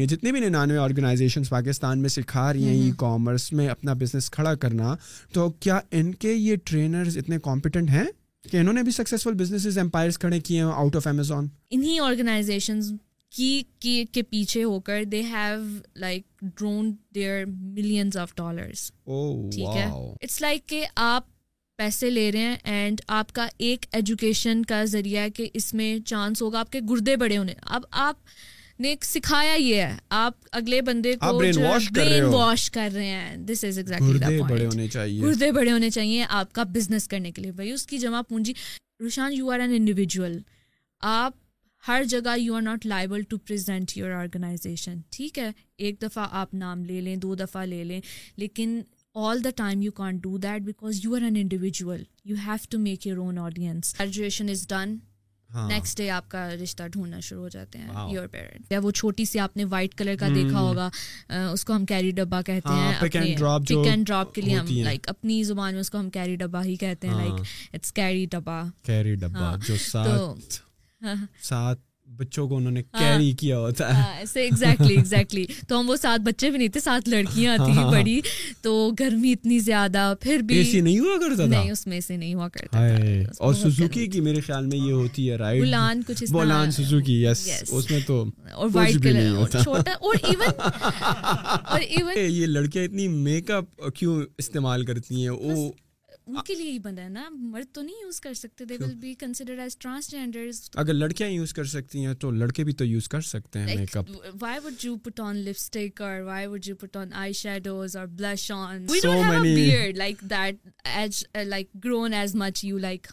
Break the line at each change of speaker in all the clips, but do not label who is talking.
یہ جتنے بھی ننانوے آرگنائزیشنس پاکستان میں سکھا رہی ہیں ای کامرس میں اپنا بزنس کھڑا کرنا تو کیا ان کے یہ ٹرینرز اتنے کمپیٹنٹ ہیں کہ انہوں نے بھی سکسیزفل بزنسز امپائرس کھڑے کیے ہیں آؤٹ آف امیزون انہی
آرگنائزیشنز کی کے پیچھے ہو کر دے have like drone their millions of dollars ٹھیک ہے اٹس لائک کہ آپ پیسے لے رہے ہیں اینڈ آپ کا ایک ایجوکیشن کا ذریعہ ہے کہ اس میں چانس ہوگا آپ کے گردے بڑے ہونے اب آپ نے سکھایا یہ ہے آپ اگلے بندے کو برین واش کر رہے ہیں گردے بڑے ہونے چاہیے آپ کا بزنس کرنے کے لیے اس کی جمع پونجی Roshan you are an individual آپ ہر جگہ you are not liable to your organization ٹھیک ہے ایک دفعہ آپ نام لے لیں دو دفعہ لے لیں لیکن all the time you can't do that because you are an individual you have to make your own audience graduation is done next ہاں۔ ڈے آپ کا رشتہ ڈھونڈنا شروع ہو جاتے ہیں یور پیرنٹ یا وہ چھوٹی سی آپ نے وائٹ کلر کا دیکھا ہوگا اس کو ہم کیری ڈبا کہتے ہاں، ہیں پک اینڈ ڈراپ کے لیے ہم لائک اپنی زبان میں اس کو ہم کیری ڈبا ہی کہتے ہیں لائک اٹس کیری ڈبا کیری ڈبا جو سات
سات ہاں۔ بچوں کو انہوں نے کیری ہاں۔ کیا ہوتا ہے ہاں، ایسے ایگزیکٹلی ایگزیکٹلی تو ہم وہ سات بچے بھی
نہیں تھے سات لڑکیاں ہاں، تھیں بڑی تو گرمی اتنی زیادہ پھر بھی ایسی نہیں ہوا کرتا تھا نہیں اس میں سے نہیں ہوا کرتا تھا اور
سوزوکی کی میرے خیال میں یہ ہوتی ہے رائیڈ بولان کچھ اس طرح بولان سوزوکی یس اس میں تو اور وائٹ کلر چھوٹا اور ایون اور ایون یہ لڑکیاں اتنی میک اپ کیوں استعمال کرتی ہیں
وہ ان کے لیے ہی بنا ہے نا مرد تو نہیں یوز کر سکتے دے ول بی ایز
اگر لڑکیاں یوز کر
سکتی
ہیں تو لڑکے بھی تو یوز کر سکتے ہیں make up why why would would you you you put put on on on lipstick اور اور eye
shadows blush beard like like like that grown as much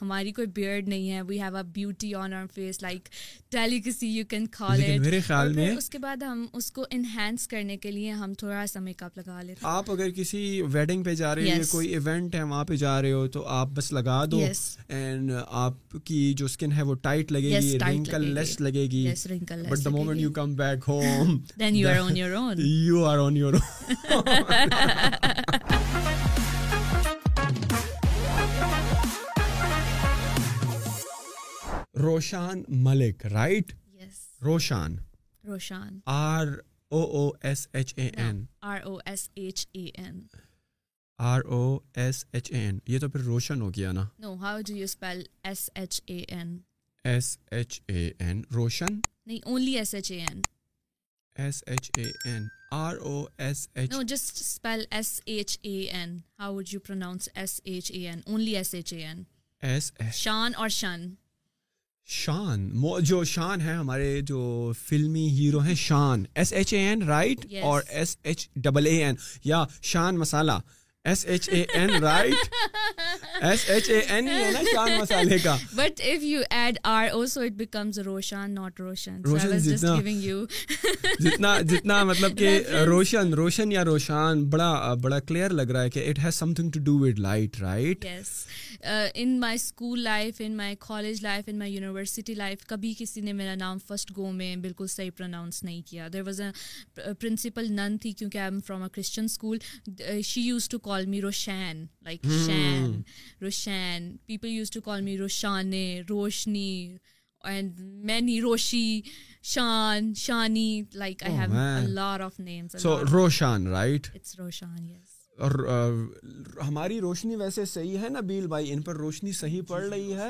ہماری کوئی بیئرڈ نہیں ہے we have a beauty on face like delicacy you can call it میرے خیال میں اس کے بعد ہم اس کو انہینس کرنے کے لیے ہم تھوڑا سا میک اپ لگا لیتے
ہیں آپ اگر کسی ویڈنگ پہ جا رہے ہیں کوئی ایونٹ ہے وہاں پہ جا رہے ہو تو آپ بس لگا دو اینڈ آپ کی جو اسکن ہے وہ ٹائٹ لگے گی رنکل لیس لگے گی but the moment you come back home then you are on your own you are on your own Roshan Malik right Roshan Roshan R O O S H A N R O S H A N R O S H A N یہ تو پھر روشن ہو گیا نا
no how do you spell S H A N S H A N Roshan نہیں only S H
A N S H A N R
O S H no just spell S H A N how would you pronounce S H A N only S H A N S H Shan اور شن
شان جو شان ہے ہمارے جو فلمی hero ہیں Shan S H A N right اور S H double A N یا شان مسالہ S H A N right S H A N ہی ہے نا شان مسالے کا but if you add R O so it becomes Roshan not Roshan Roshan جتنا جتنا جتنا مطلب کہ روشن روشن یا روشان بڑا بڑا کلیئر لگ رہا ہے کہ it has something to do with light right
yes in my school life in my college life in my university life کبھی کسی نے میرا نام فسٹ گو میں بالکل صحیح پروناؤنس نہیں کیا there was a principal nun تھی کیونکہ I M from a Christian school she use to call me Roshin like Shin Roshin people use to call me Roshan Roshni
and many Roshi Shan Shani like I have lot of name so Roshan right it's Roshan yes اور ہماری روشنی ویسے صحیح ہے نا بیل بھائی ان پر روشنی صحیح پڑ رہی ہے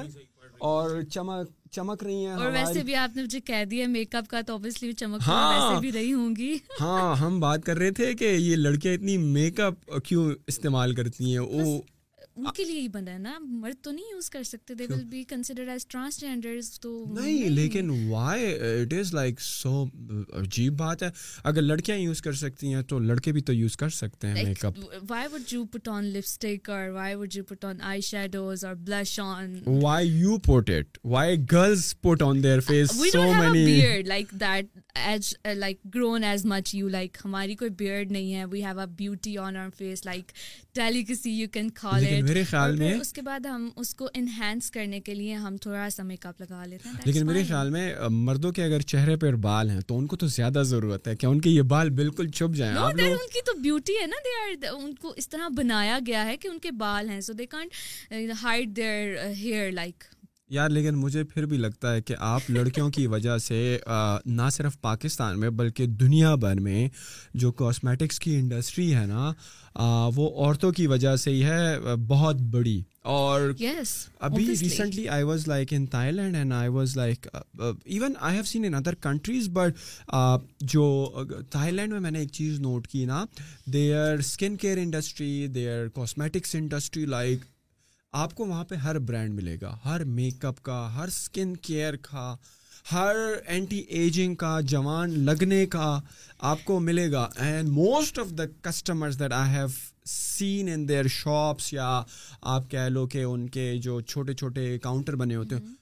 اور چمک چمک رہی ہیں
اور ویسے بھی آپ نے مجھے کہہ دیا میک اپ کا تو اوبیسلی چمک ہاں۔ بھی رہی ہوں گی
ہاں ہم بات کر رہے تھے کہ یہ لڑکیاں اتنی میک اپ کیوں استعمال کرتی ہیں
وہ کے لیے بنا ہے نا مرد تو
لڑکے
بھی تو یوز کر سکتے ہیں make up why why why would you you you put on on on lipstick اور
blush it their face
so many like like like that as as grown much ہماری کوئی بیئر نہیں ہے we have beauty on face like delicacy you can call it میرے خیال میں اس کے بعد ہم اس کو انہینس کرنے کے لیے ہم تھوڑا سا میک اپ لگا لیتے ہیں لیکن میرے خیال میں مردوں کے اگر
چہرے پر بال ہیں تو ان کو تو زیادہ ضرورت ہے کہ ان کے یہ بال بالکل چھپ
جائیں no, ان کی تو بیوٹی ہے نا دے آر ان کو اس طرح بنایا گیا ہے کہ ان کے بال ہیں so they can't hide their hair like
یار لیکن مجھے پھر بھی لگتا ہے کہ آپ لڑکیوں کی وجہ سے نہ صرف پاکستان میں بلکہ دنیا بھر میں جو کاسمیٹکس کی انڈسٹری ہے نا وہ عورتوں کی وجہ سے ہی ہے بہت بڑی اور
ابھی
recently I was like in Thailand and I was like even I have seen in other countries but جو تھائی لینڈ میں میں نے ایک چیز نوٹ کی نا they are skin care industry they are cosmetics industry like آپ کو وہاں پہ ہر برانڈ ملے گا ہر میک اپ کا ہر اسکن کیئر کا ہر اینٹی ایجنگ کا جوان لگنے کا آپ کو ملے گا and most of the customers that I have seen in their shops یا آپ کہہ لو کہ ان کے جو چھوٹے چھوٹے کاؤنٹر بنے ہوتے ہیں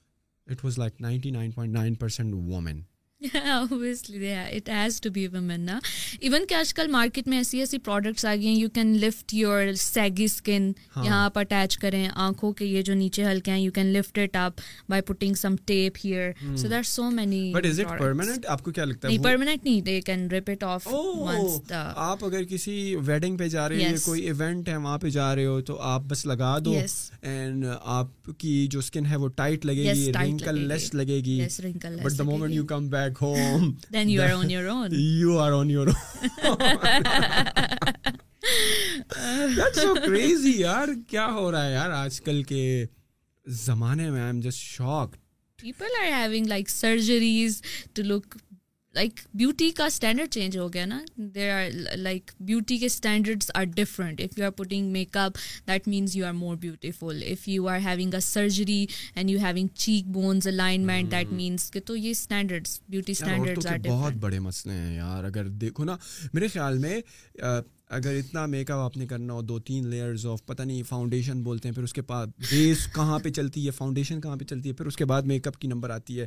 it was like ninety nine point nine percent women it has
to be women نا ایون کہ آج کل مارکیٹ میں ایسی ایسی پروڈکٹس آ گئی ہیں you can lift your saggy skin یہاں آپ اٹیچ کریں آنکھوں کے یہ جو نیچے ہلکے ہیں you can lift it up by putting
some tape here so there so many permanent آپ کو کیا لگتا ہے پرماننٹ نہیں they can rip it off آپ اگر کسی ویڈنگ پہ جا رہے ہیں کوئی ایونٹ ہے وہاں پہ جا رہے ہو تو آپ بس لگا دو اینڈ آپ کی جو اسکن ہے وہ ٹائٹ لگے گی رنکل لیس لگے گی but the moment you come back کیا ہو رہا ہے یار آج کل کے زمانے میں
لائک بیوٹی کا اسٹینڈرڈ چینج ہو گیا نا دیر آر لائک بیوٹی کے standards are different if you are putting make up that means you are more beautiful if you are having a surgery and you having cheek bones alignment that means کہ تو یہ standards beauty standards are بہت بڑے مسئلے ہیں یار
اگر دیکھو نا میرے خیال میں اگر اتنا میک اپ آپ نے کرنا ہو دو تین لیئرز آف پتہ نہیں فاؤنڈیشن بولتے ہیں پھر اس کے بعد بیس کہاں پہ چلتی ہے فاؤنڈیشن کہاں پہ چلتی ہے پھر اس کے بعد میک اپ کی نمبر آتی ہے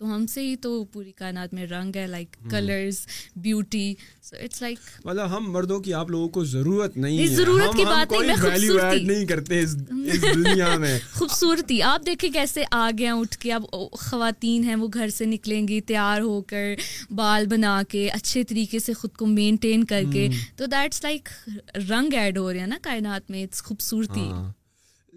تو ہم سے ہی تو پوری کائنات میں رنگ ہے like colours beauty so it's
like مطلب ہم مردوں کی آپ لوگوں کو ضرورت نہیں ضرورت کی بات نہیں کرتے
خوبصورتی آپ دیکھیں کیسے آ گیا اٹھ کے اب خواتین ہیں وہ گھر سے نکلیں گی تیار ہو کر بال بنا کے اچھے طریقے سے خود کو مینٹین کر کے تو دیٹس لائک رنگ ایڈ ہو رہے ہیں نا کائنات میں اٹس خوبصورتی ہاں۔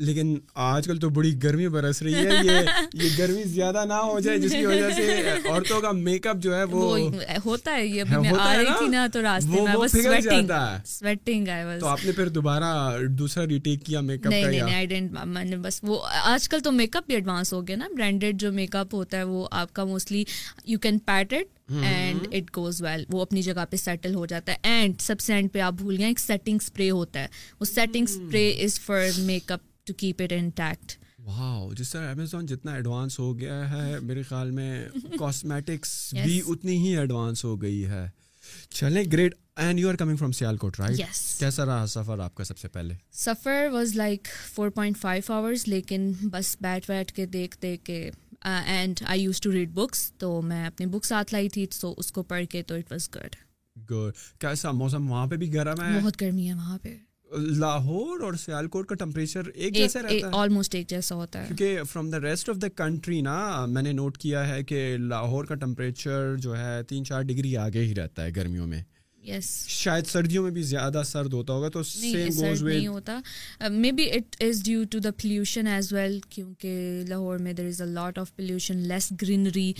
لیکن آج کل تو بڑی گرمی برس رہی ہے یہ یہ گرمی زیادہ نہ ہو جائے جس کی وجہ سے عورتوں کا میک اپ جو ہے وہ ہوتا ہے یہ میں آ رہی تھی نا تو راستے میں وہ سویٹنگ سویٹنگ آئی واز تو آپ نے پھر
دوبارہ دوسرا ریٹیک کیا میک اپ کا نہیں نہیں آئی ڈیڈنٹ میں نے بس وہ آج کل تو میک اپ بھی ایڈوانس ہو گیا نا برانڈیڈ جو میک اپ ہوتا ہے وہ آپ کا mostly you can pat it and it goes well وہ اپنی جگہ پہ سیٹل ہو جاتا ہے اینڈ سب سے اینڈ پہ آپ بھول گئے ایک سیٹنگ اسپرے ہوتا ہے وہ setting spray is for make up to keep it intact wow جس طرح امیزون جتنا
ایڈوانس ہو گیا ہے میرے خیال میں کاسمیٹکس بھی اتنی ہی ایڈوانس ہو گئی ہے چلیں great and you are coming from Sialkot right کیسا رہا سفر آپ کا سب سے پہلے سفر was like four
point five hours لیکن بس بیٹھ بیٹھ کے دیکھ دیکھ کے and I use to read books تو میں اپنی بک ساتھ لائی تھی تو اس کو پڑھ کے تو اٹ واز گڈ گڈ کیسا موسم وہاں پہ بھی گرم ہے بہت گرمی ہے وہاں پہ
لاہور اور سیال کوٹ کا ٹمپریچر
ایک جیسا رہتا ہے آلموسٹ
ایک جیسا
ہوتا ہے کیونکہ
from the rest of the country نا میں نے نوٹ کیا ہے کہ لاہور کا ٹمپریچر جو ہے تین چار ڈگری آگے ہی رہتا ہے گرمیوں میں yes. شاید سردیوں میں بھی زیادہ سرد
ہوتا ہوگا تو سیم گوز نہیں ہوتا may be it is due to the pollution as well کیونکہ لاہور میں there is a lot of pollution less greenery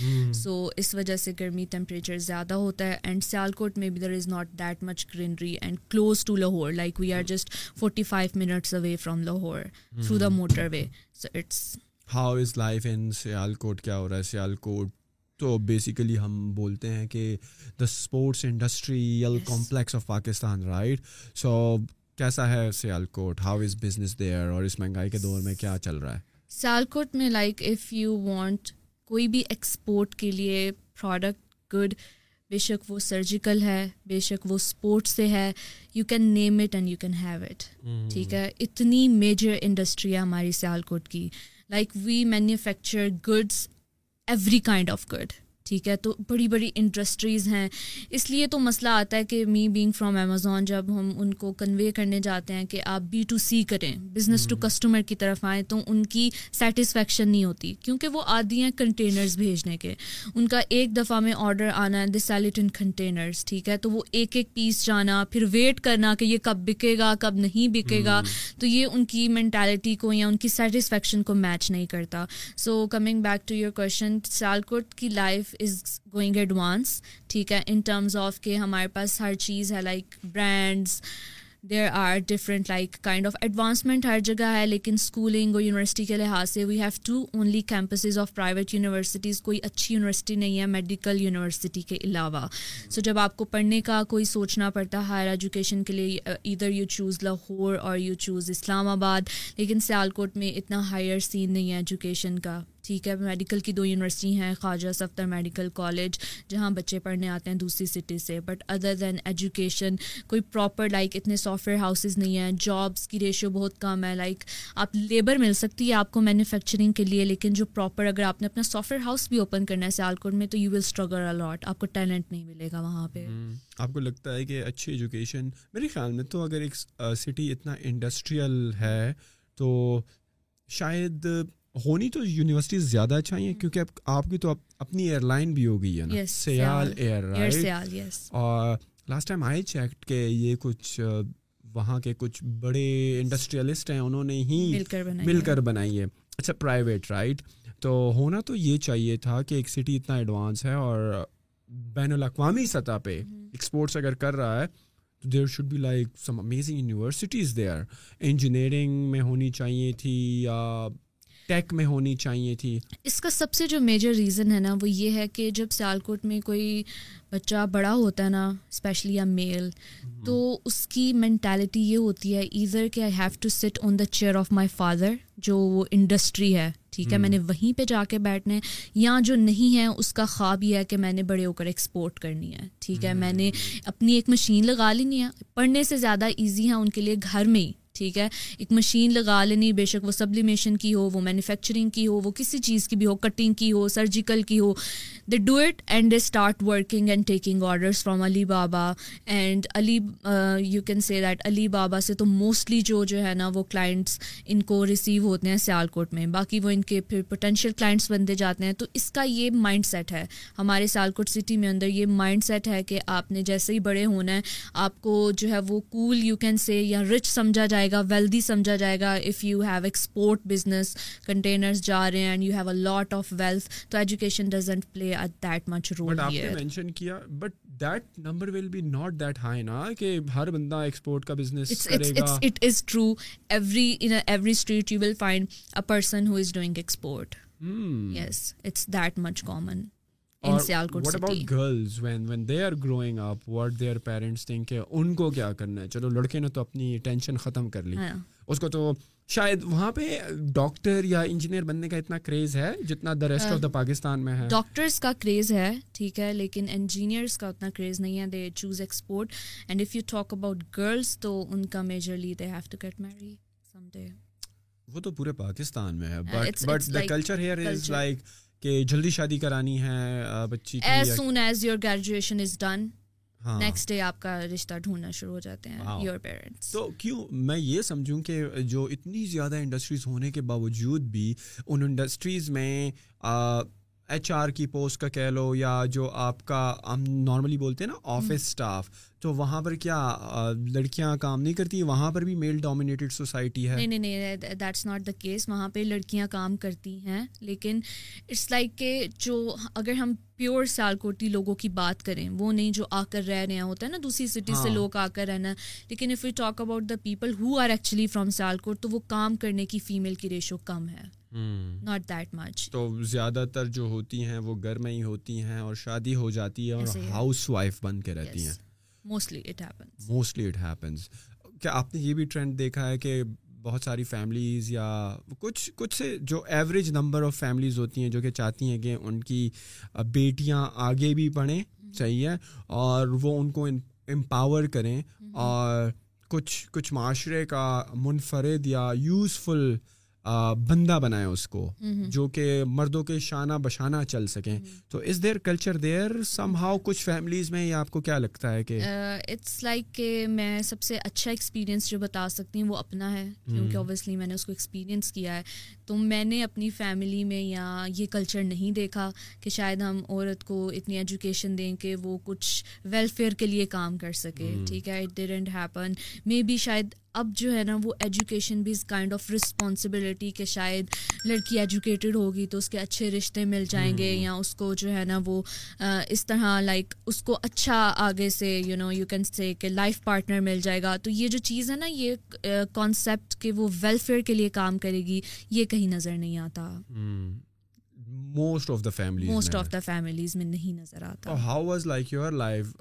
so اس وجہ سے گرمی ٹیمپریچر زیادہ ہوتا ہے اینڈ سیالکوٹ میں be there is not that much greenery and close to Lahore like we are just forty five minutes away from Lahore through the motorway
so it's how is life in Sialkot کیا ہو رہا ہے سیالکوٹ تو basically ہم بولتے ہیں کہ the sports industrial complex of Pakistan right so کیسا ہے Sialkot how is business there اور اس مہنگائی کے دور
میں کیا چل رہا ہے سیال کوٹ میں لائک اف یو وانٹ کوئی بھی ایکسپورٹ کے لیے پروڈکٹ گڈ بے شک وہ سرجیکل ہے بے شک وہ اسپورٹس سے ہے you can name it and you can have it ٹھیک ہے اتنی میجر انڈسٹری ہے ہماری سیال کوٹ کی like we manufacture goods every kind of good ٹھیک ہے تو بڑی بڑی انڈسٹریز ہیں اس لیے تو مسئلہ آتا ہے کہ می بینگ فرام امیزون جب ہم ان کو کنوے کرنے جاتے ہیں کہ آپ بی ٹو سی کریں بزنس ٹو کسٹمر کی طرف آئیں تو ان کی سیٹسفیکشن نہیں ہوتی کیونکہ وہ آدھی ہیں کنٹینرز بھیجنے کے ان کا ایک دفعہ میں آرڈر آنا ہے دا ان کنٹینرز ٹھیک ہے تو وہ ایک ایک پیس جانا پھر ویٹ کرنا کہ یہ کب بکے گا کب نہیں بکے گا تو یہ ان کی مینٹیلٹی کو یا ان کی سیٹسفیکشن کو میچ نہیں کرتا so coming back to your question Sialkot کی لائف از گوئنگ ایڈوانس ٹھیک ہے ان ٹرمز آف کہ ہمارے پاس ہر چیز ہے like brands there are different like kind of advancement ہر جگہ ہے لیکن اسکولنگ اور یونیورسٹی کے لحاظ سے we have to only campuses of private universities کوئی اچھی یونیورسٹی نہیں ہے میڈیکل یونیورسٹی کے علاوہ سو جب آپ کو پڑھنے کا کوئی سوچنا پڑتا ہے ہائر ایجوکیشن کے لیے ادھر یو چوز لاہور اور یو چوز اسلام آباد لیکن سیالکوٹ میں اتنا ہائر سین نہیں ہے ایجوکیشن کا ٹھیک ہے میڈیکل کی دو یونیورسٹی ہیں خواجہ صفتر میڈیکل کالج جہاں بچے پڑھنے آتے ہیں دوسری سٹی سے بٹ ادر دین ایجوکیشن کوئی پراپر لائک اتنے سافٹ ویئر ہاؤسز نہیں ہیں جابس کی ریشیو بہت کم ہے لائک آپ لیبر مل سکتی ہے آپ کو مینوفیکچرنگ کے لیے لیکن جو پراپر اگر آپ نے اپنا سافٹ ویئر ہاؤس بھی اوپن کرنا ہے سیالکوٹ میں تو یو ول اسٹرگل الاٹ آپ کو ٹیلنٹ نہیں ملے گا وہاں پہ
آپ کو لگتا ہے کہ اچھی ایجوکیشن میرے خیال میں تو اگر ایک سٹی اتنا انڈسٹریل ہے تو شاید ہونی تو یونیورسٹیز زیادہ چاہیے کیونکہ آپ کی تو اپنی ایئر لائن بھی ہو گئی ہے نا سیال ایئر اور لاسٹ ٹائم آئی چیک کہ یہ کچھ وہاں کے کچھ بڑے انڈسٹریلسٹ ہیں انہوں نے ہی مل کر بنائی ہے اچھا پرائیویٹ رائٹ تو ہونا تو یہ چاہیے تھا کہ ایک سٹی اتنا ایڈوانس ہے اور بین الاقوامی سطح پہ ایکسپورٹس اگر کر رہا ہے تو there should be like some amazing universities there engineering میں ہونی چاہیے تھی یا ٹیک میں ہونی چاہیے تھی
اس کا سب سے جو میجر ریزن ہے نا وہ یہ ہے کہ جب سیال کوٹ میں کوئی بچہ بڑا ہوتا ہے نا اسپیشلی یا میل تو اس کی مینٹیلٹی یہ ہوتی ہے ایزر کہ I have to sit on the chair of my father جو وہ انڈسٹری ہے ٹھیک ہے میں نے وہیں پہ جا کے بیٹھنے ہے یا جو نہیں ہے اس کا خواب یہ ہے کہ میں نے بڑے ہو کر ایکسپورٹ کرنی ہے ٹھیک ہے میں نے اپنی ایک مشین لگا لینی ہے پڑھنے سے زیادہ ایزی ہے ان کے لیے گھر میں ہی ٹھیک ہے ایک مشین لگا لینی بے شک وہ سبلیمیشن کی ہو وہ مینوفیکچرنگ کی ہو وہ کسی چیز کی بھی ہو کٹنگ کی ہو سرجیکل کی ہو they do it and they start working and taking orders from Alibaba and Ali you can say that Alibaba سے تو موسٹلی جو جو ہے نا وہ کلائنٹس ان کو ریسیو ہوتے ہیں سیال کوٹ میں باقی وہ ان کے پھر پوٹینشیل کلائنٹس بنتے جاتے ہیں تو اس کا یہ مائنڈ سیٹ ہے ہمارے سیالکوٹ سٹی میں اندر یہ مائنڈ سیٹ ہے کہ آپ نے جیسے ہی بڑے ہونا ہے آپ کو جو ہے وہ کول یو کین سے یا رچ سمجھا جائے گا ویلدی سمجھا جائے گا if you have export business containers جا رہے ہیں and you have a lot of wealth تو ایجوکیشن ڈزنٹ پلے ان
کو کیا کرنا ہے چلو لڑکے نے تو اپنی ٹینشن ختم کر لی اس کو تو شاید وہاں پہ ڈاکٹر یا انجینئر بننے کا اتنا کریز ہے جتنا the rest of the Pakistan میں ہے ڈاکٹرس کا کریز ہے ٹھیک ہے لیکن انجینئرس کا اتنا کریز نہیں ہے they choose export and if you talk about girls
تو ان کا majorly they have to get marry some day وہ تو پورے پاکستان میں ہے but but the culture here is like کہ جلدی شادی کرانی ہے بچی as soon as your graduation is done next ہاں۔ ڈے آپ کا رشتہ ڈھونڈنا شروع ہو جاتے ہیں یور پیرنٹس
تو کیوں میں یہ سمجھوں کہ جو اتنی زیادہ انڈسٹریز ہونے کے باوجود بھی ان انڈسٹریز میں ایچ آر کی پوسٹ کا کہہ لو یا جو آپ کا ہم نارملی بولتے ہیں نا آفس اسٹاف تو وہاں پر کیا
لڑکیاں کام نہیں کرتی وہاں پر بھی میل ڈومینیٹڈ سوسائٹی ہے نہیں نہیں دیٹس ناٹ دا کیس وہاں پہ لڑکیاں کام کرتی ہیں لیکن اٹس لائک کہ جو اگر ہم پیور سالکوٹی لوگوں کی بات کریں وہ نہیں جو آ کر رہ رہے ہوتا ہے نا دوسری سٹی سے ہاں۔ لوگ آ کر رہنا لیکن if you talk about the people who are actually from Sialkot تو وہ کام کرنے کی فیمیل کی ریشو کم ہے ناٹ دیٹ مچ
تو زیادہ تر جو ہوتی ہیں وہ گھر میں ہی ہوتی ہیں اور شادی ہو جاتی ہے اور ہاؤس وائف بن کے رہتی ہیں
mostly happens
mostly it happens کیا آپ نے یہ بھی ٹرینڈ دیکھا ہے کہ بہت ساری فیملیز یا کچھ کچھ سے جو ایوریج نمبر آف فیملیز ہوتی ہیں جو کہ چاہتی ہیں کہ ان کی بیٹیاں آگے بھی پڑھیں چاہیے mm-hmm. اور وہ ان کو امپاور کریں mm-hmm. اور کچھ کچھ معاشرے کا منفرد یا یوزفل بندہ بنائے اس کو جو کہ مردوں کے شانہ بشانہ چل سکیں تو is there culture there somehow کچھ فیملیز میں یا آپ کو کیا لگتا ہے کہ اٹس
لائک کہ میں سب سے اچھا ایکسپیرینس جو بتا سکتی ہوں وہ اپنا ہے کیونکہ اوبیسلی میں نے اس کو ایکسپیرینس کیا ہے تو میں نے اپنی فیملی میں یا یہ کلچر نہیں دیکھا کہ شاید ہم عورت کو اتنی ایجوکیشن دیں کہ وہ کچھ ویلفیئر کے لیے کام کر سکے ٹھیک ہے it didn't happen may be شاید اب جو ہے نا وہ ایجوکیشن بھی اس کائنڈ آف رسپانسبلٹی کہ شاید لڑکی ایجوکیٹڈ ہوگی تو اس کے اچھے رشتے مل جائیں گے یا اس کو جو ہے نا وہ اس طرح لائک اس کو اچھا آگے سے you know you can say کہ لائف پارٹنر مل جائے گا تو یہ جو چیز ہے نا یہ کانسیپٹ کہ وہ ویلفیئر کے لیے کام کرے گی یہ کہیں نظر نہیں آتا most of the family most of the families میں نہیں نظر آتا how was like your
life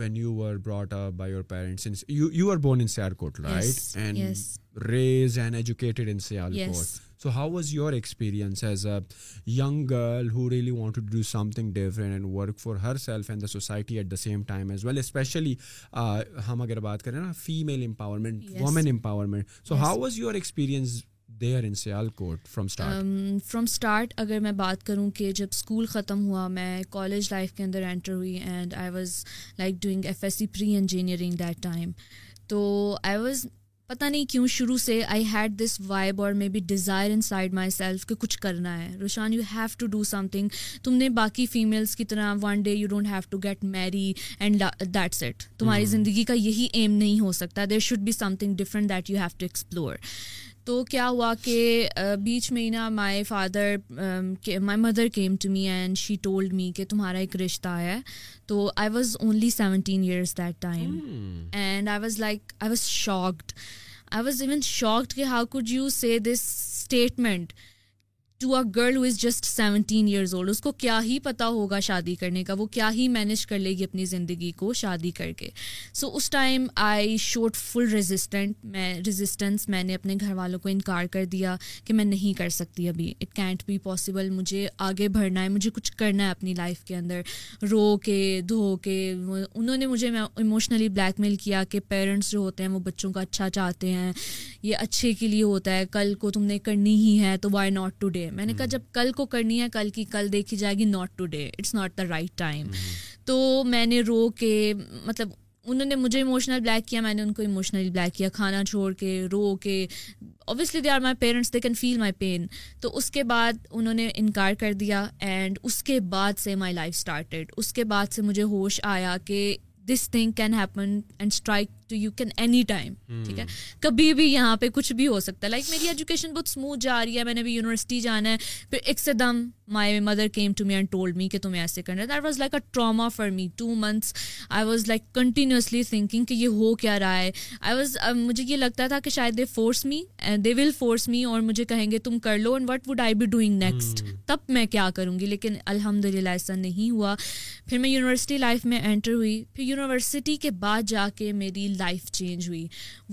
when you are brought up by your parents you are born in Sialkot right and raise and educated in Sialkot so how was your over as a young girl who really want to do something different and work for herself and the society at the same time as well especially ہم اگر بات کریں نا female empowerment women empowerment so how was your experience in
from start اگر میں بات کروں کہ جب اسکول ختم ہوا میں کالج لائف کے اندر انٹر ہوئی and I was like doing F S C pre engineering that time تو آئی واز پتہ نہیں کیوں شروع سے آئی ہیڈ دس وائب اور may be desire inside myself کہ کچھ کرنا ہے Roshan you have to do something تم نے باقی فیمیلس کی طرح one day you don't have to get marry and that's it تمہاری hmm. زندگی کا یہی ایم نہیں ہو سکتا there should be something different that you have to explore تو کیا ہوا کہ بیچ میں نا my father my mother came to me and she told me کہ تمہارا ایک رشتہ ہے تو I was only seventeen years that time and I was like I was shocked I was even shocked کہ how could you say this statement to a girl who is just seventeen years old اس کو کیا ہی پتہ ہوگا شادی کرنے کا وہ کیا ہی مینیج کر لے گی اپنی زندگی کو شادی کر کے سو اس time I should feel resistant میں ریزسٹنس میں نے اپنے گھر والوں کو انکار کر دیا کہ میں نہیں کر سکتی ابھی اٹ کینٹ بی پاسبل مجھے آگے بڑھنا ہے مجھے کچھ کرنا ہے اپنی لائف کے اندر رو کے دھو کے انہوں نے مجھے ایموشنلی بلیک میل کیا کہ پیرنٹس جو ہوتے ہیں وہ بچوں کا اچھا چاہتے ہیں یہ اچھے کے لیے ہوتا ہے کل کو تم نے کرنی ہی ہے تو وائی ناٹ ٹو ڈے میں نے کہا جب کل کو کرنی ہے کل کی کل دیکھی جائے گی not today it's not the right time تو میں نے رو کے مطلب انہوں نے مجھے اموشنل بلیک کیا میں نے ان کو اموشنلی بلیک کیا کھانا چھوڑ کے رو کے obviously they are my parents they can feel my pain تو اس کے بعد انہوں نے انکار کر دیا اینڈ اس کے بعد سے مائی لائف اسٹارٹیڈ اس کے بعد سے مجھے ہوش آیا کہ this thing can happen and strike to you can any time ٹھیک ہے کبھی بھی یہاں پہ کچھ بھی ہو سکتا ہے لائک میری ایجوکیشن بہت اسموتھ جا رہی ہے میں نے ابھی یونیورسٹی جانا ہے پھر ایک سے دم my mother came to me and told me کہ تمہیں ایسے کرنا ہے that was like a trauma for me two months I was like continuously thinking کہ یہ ہو کیا رہا ہے آئی واز مجھے یہ لگتا تھا کہ شاید they force me they will force me اور مجھے کہیں گے تم کر لو and what would I be doing next تب میں کیا کروں گی لیکن الحمد للہ ایسا نہیں ہوا پھر میں یونیورسٹی لائف میں انٹر ہوئی پھر یونیورسٹی کے بعد جا کے میری لائف چینج ہوئی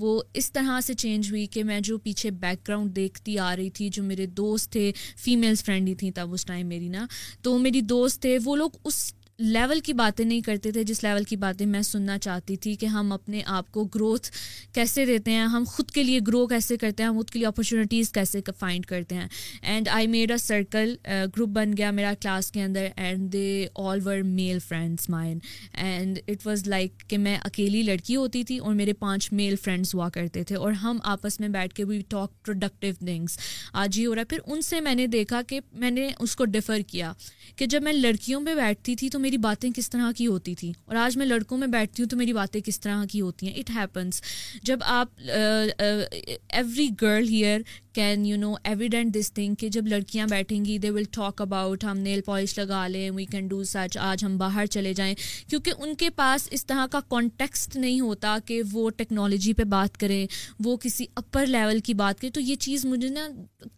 وہ اس طرح سے چینج ہوئی کہ میں جو پیچھے بیک گراؤنڈ دیکھتی آ رہی تھی جو میرے دوست تھے فیمیلس فرینڈ تھیں تب اس ٹائم میری نا تو میری دوست تھے وہ لوگ اس لیول کی باتیں نہیں کرتے تھے جس لیول کی باتیں میں سننا چاہتی تھی کہ ہم اپنے آپ کو گروتھ کیسے دیتے ہیں ہم خود کے لیے گرو کیسے کرتے ہیں ہم خود کے لیے اپرچونیٹیز کیسے فائنڈ کرتے ہیں اینڈ آئی میرا سرکل گروپ بن گیا میرا کلاس کے اندر and they all were male friends mine and it was like کہ میں اکیلی لڑکی ہوتی تھی اور میرے پانچ میل فرینڈس ہوا کرتے تھے اور ہم آپس میں بیٹھ کے وی ٹاک پروڈکٹیو تھنگس آج ہی ہو رہا ہے پھر ان سے میں نے دیکھا کہ میں نے اس کو ڈیفر کیا کہ جب میں لڑکیوں پہ بیٹھتی تھی تو میری باتیں کس طرح کی ہوتی تھیں اور آج میں لڑکوں میں بیٹھتی ہوں تو میری باتیں کس طرح کی ہوتی ہیں اٹ ہیپنس جب آپ every girl here can you know evident this thing کہ جب لڑکیاں بیٹھیں گی دے ول ٹاک اباؤٹ ہم نیل پالش لگا لیں وی کین ڈو سچ آج ہم باہر چلے جائیں کیونکہ ان کے پاس اس طرح کا کانٹیکسٹ نہیں ہوتا کہ وہ ٹیکنالوجی پہ بات کریں وہ کسی اپر لیول کی بات کریں تو یہ چیز مجھے نا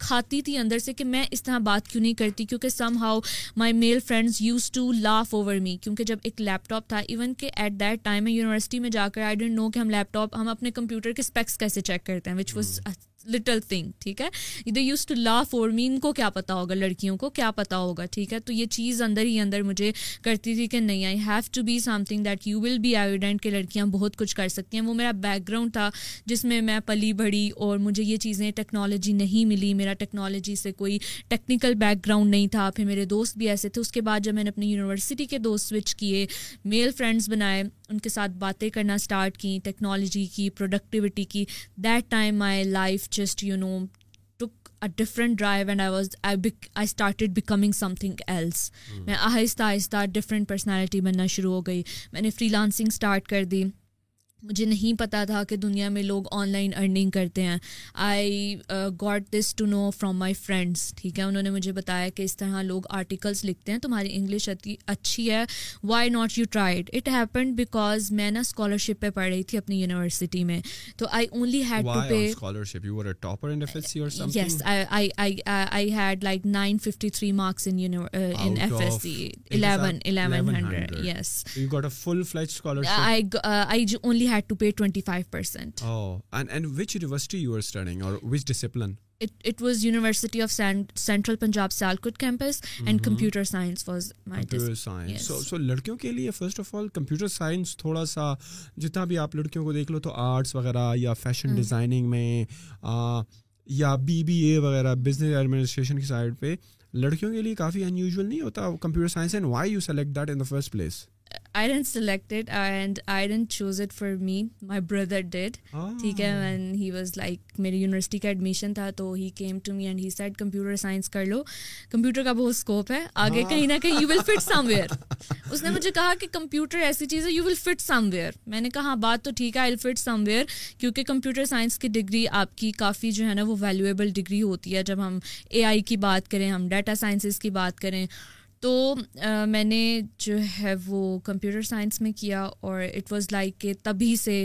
کھاتی تھی اندر سے کہ میں اس طرح بات کیوں نہیں کرتی کیونکہ somehow my male friends use to laugh over me کیونکہ جب ایک لیپ ٹاپ تھا ایون کہ ایٹ دیٹ ٹائم میں یونیورسٹی میں جا کر آئی ڈونٹ نو کہ ہم لیپ ٹاپ ہم اپنے کمپیوٹر کے اسپیکس کیسے چیک کرتے ہیں وچ واز لٹل تھنگ ٹھیک ہے ادھر use to laugh over me ان کو کیا پتا ہوگا لڑکیوں کو کیا پتا ہوگا ٹھیک ہے تو یہ چیز اندر ہی اندر مجھے کرتی تھی کہ نہیں I have to be something that you will be evident کہ لڑکیاں بہت کچھ کر سکتی ہیں وہ میرا بیک گراؤنڈ تھا جس میں میں پلی بڑھی اور مجھے یہ چیزیں ٹیکنالوجی نہیں ملی میرا ٹیکنالوجی سے کوئی ٹیکنیکل بیک گراؤنڈ نہیں تھا پھر میرے دوست بھی ایسے تھے اس کے بعد جب میں نے اپنی یونیورسٹی کے دوست سوئچ کیے میل فرینڈس بنائے ان کے ساتھ باتیں کرنا اسٹارٹ کیں ٹیکنالوجی کی پروڈکٹیوٹی کی that time my life just you know took a different drive and I was I started becoming something else میں آہستہ آہستہ ڈفرینٹ پرسنالٹی بننا شروع ہو گئی میں نے فری لانسنگ اسٹارٹ کر دی مجھے نہیں پتا تھا کہ دنیا میں لوگ آن لائن ارننگ کرتے ہیں I got this to know from my friends ٹھیک ہے انہوں نے مجھے بتایا کہ اس طرح لوگ آرٹیکلس لکھتے ہیں تمہاری انگلش اچھی ہے why not you tried it happen because میں نا اسکالرشپ پہ پڑھ رہی تھی اپنی یونیورسٹی میں تو I only
had to pay yes I I
had like nine fifty three marks F S C eleven eleven hundred yes I only had to pay twenty five percent
and and which university you are studying اور which discipline
it was university of central Punjab Sialkot campus and computer science was so لڑکیوں کے لیے
first of all computer science تھوڑا سا جتنا بھی آپ لڑکیوں کو دیکھ لو تو آرٹس وغیرہ یا فیشن ڈیزائننگ میں یا بی بی اے وغیرہ بزنس ایڈمنسٹریشن کی سائڈ پہ لڑکیوں کے لیے کافی ان یوژل نہیں ہوتا computer science and why you select that in the first place I done selected
and I done choose it for me my brother dad ٹھیک ہے اینڈ ہی واز لائک میری یونیورسٹی کا admission تھا تو he came to me and he said computer science کر لو computer کا بہت اسکوپ ہے آگے کہیں نہ کہیں you will fit somewhere اس نے مجھے کہا کہ کمپیوٹر ایسی چیز ہے you will fit somewhere میں نے کہا ہاں بات تو ٹھیک ہے I will fit somewhere کیونکہ کمپیوٹر سائنس کی ڈگری آپ کی کافی جو ہے نا وہ ویلیویبل ڈگری ہوتی ہے جب ہم اے آئی کی بات کریں ہم ڈیٹا سائنسز کی بات کریں تو میں نے جو ہے وہ کمپیوٹر سائنس میں کیا اور اٹ واز لائک کہ تبھی سے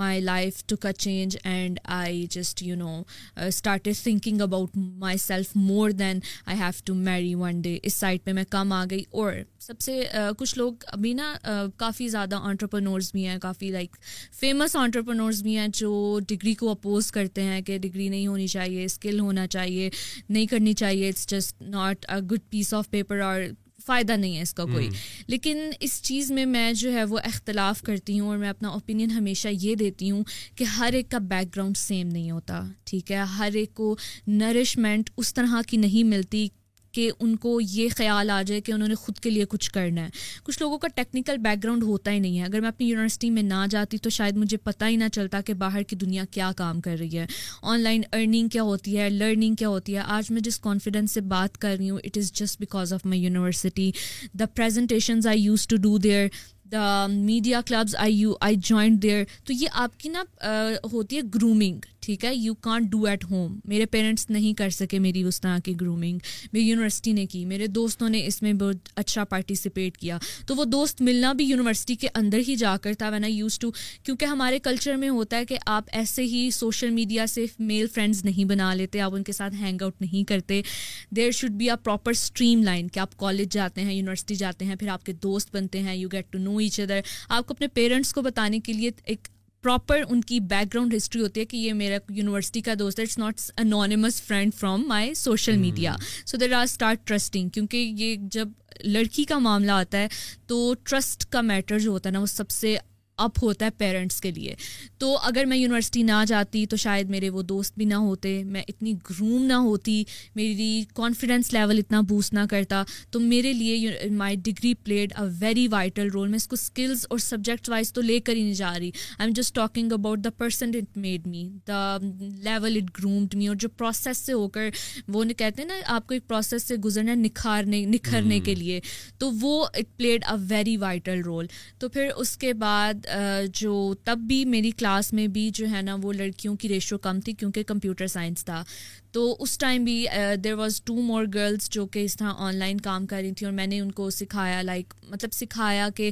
مائی لائف ٹو کا change and I just you know start thinking about myself more than I have to marry one day اس سائڈ پہ میں کم آ گئی اور سب سے کچھ لوگ ابھی نا کافی زیادہ آنٹرپرنورز بھی ہیں کافی لائک فیمس آنٹرپرنورز بھی ہیں جو ڈگری کو اپوز کرتے ہیں کہ ڈگری نہیں ہونی چاہیے اسکل ہونا چاہیے نہیں کرنی چاہیے it's just not a good piece of paper اور فائدہ نہیں ہے اس کا کوئی لیکن اس چیز میں میں جو ہے وہ اختلاف کرتی ہوں اور میں اپنا اوپینین ہمیشہ یہ دیتی ہوں کہ ہر ایک کا بیک گراؤنڈ سیم نہیں ہوتا ٹھیک ہے ہر ایک کو نرشمنٹ اس طرح کی نہیں ملتی کہ ان کو یہ خیال آ جائے کہ انہوں نے خود کے لیے کچھ کرنا ہے کچھ لوگوں کا ٹیکنیکل بیک گراؤنڈ ہوتا ہی نہیں ہے اگر میں اپنی یونیورسٹی میں نہ جاتی تو شاید مجھے پتہ ہی نہ چلتا کہ باہر کی دنیا کیا کام کر رہی ہے آن لائن ارننگ کیا ہوتی ہے لرننگ کیا ہوتی ہے آج میں جس کانفیڈنس سے بات کر رہی ہوں it is just because of my university the presentations I use to do their media clubs I you I joined there تو یہ آپ کی نا ہوتی ہے گرومنگ ٹھیک ہے you can't do at home میرے پیرنٹس نہیں کر سکے میری اس طرح کی گرومنگ میری یونیورسٹی نے کی میرے دوستوں نے اس میں بہت اچھا پارٹیسپیٹ کیا تو وہ دوست ملنا بھی یونیورسٹی کے اندر ہی جا کر تھا وین آئی یوز ٹو کیونکہ ہمارے کلچر میں ہوتا ہے کہ آپ ایسے ہی سوشل میڈیا سے میل فرینڈز نہیں بنا لیتے آپ ان کے ساتھ ہینگ آؤٹ نہیں کرتے there should be a proper streamline کہ آپ کالج جاتے ہیں یونیورسٹی جاتے ہیں پھر آپ کے دوست بنتے ہیں you get to know each other آپ کو اپنے پیرنٹس کو بتانے کے لیے ایک پراپر ان کی بیک گراؤنڈ ہسٹری ہوتی ہے کہ یہ میرا یونیورسٹی کا دوست ہے it's not anonymous friend from my social media so there are start trusting کیونکہ یہ جب لڑکی کا معاملہ آتا ہے تو ٹرسٹ کا میٹر جو ہوتا ہے نا وہ سب سے اپ ہوتا ہے پیرنٹس کے لیے تو اگر میں یونیورسٹی نہ جاتی تو شاید میرے وہ دوست بھی نہ ہوتے میں اتنی گروم نہ ہوتی میری کانفیڈینس لیول اتنا بوسٹ نہ کرتا تو میرے لیے my degree played a very vital role میں اس کو اسکلز اور سبجیکٹ وائز تو لے کر ہی نہیں جا رہی I M just talking about the person it made me the level it groomed me اور جو پروسیس سے ہو کر وہ کہتے ہیں نا آپ کو ایک پروسیس سے گزرنا نکھارنے نکھرنے کے hmm. لیے تو وہ it played a very vital role تو پھر اس کے بعد جو تب بھی میری کلاس میں بھی جو ہے نا وہ لڑکیوں کی ریشو کم تھی کیونکہ کمپیوٹر سائنس تھا تو اس ٹائم بھی there was two more girls جو کہ اس طرح آن لائن کام کر رہی تھیں اور میں نے ان کو سکھایا لائک مطلب سکھایا کہ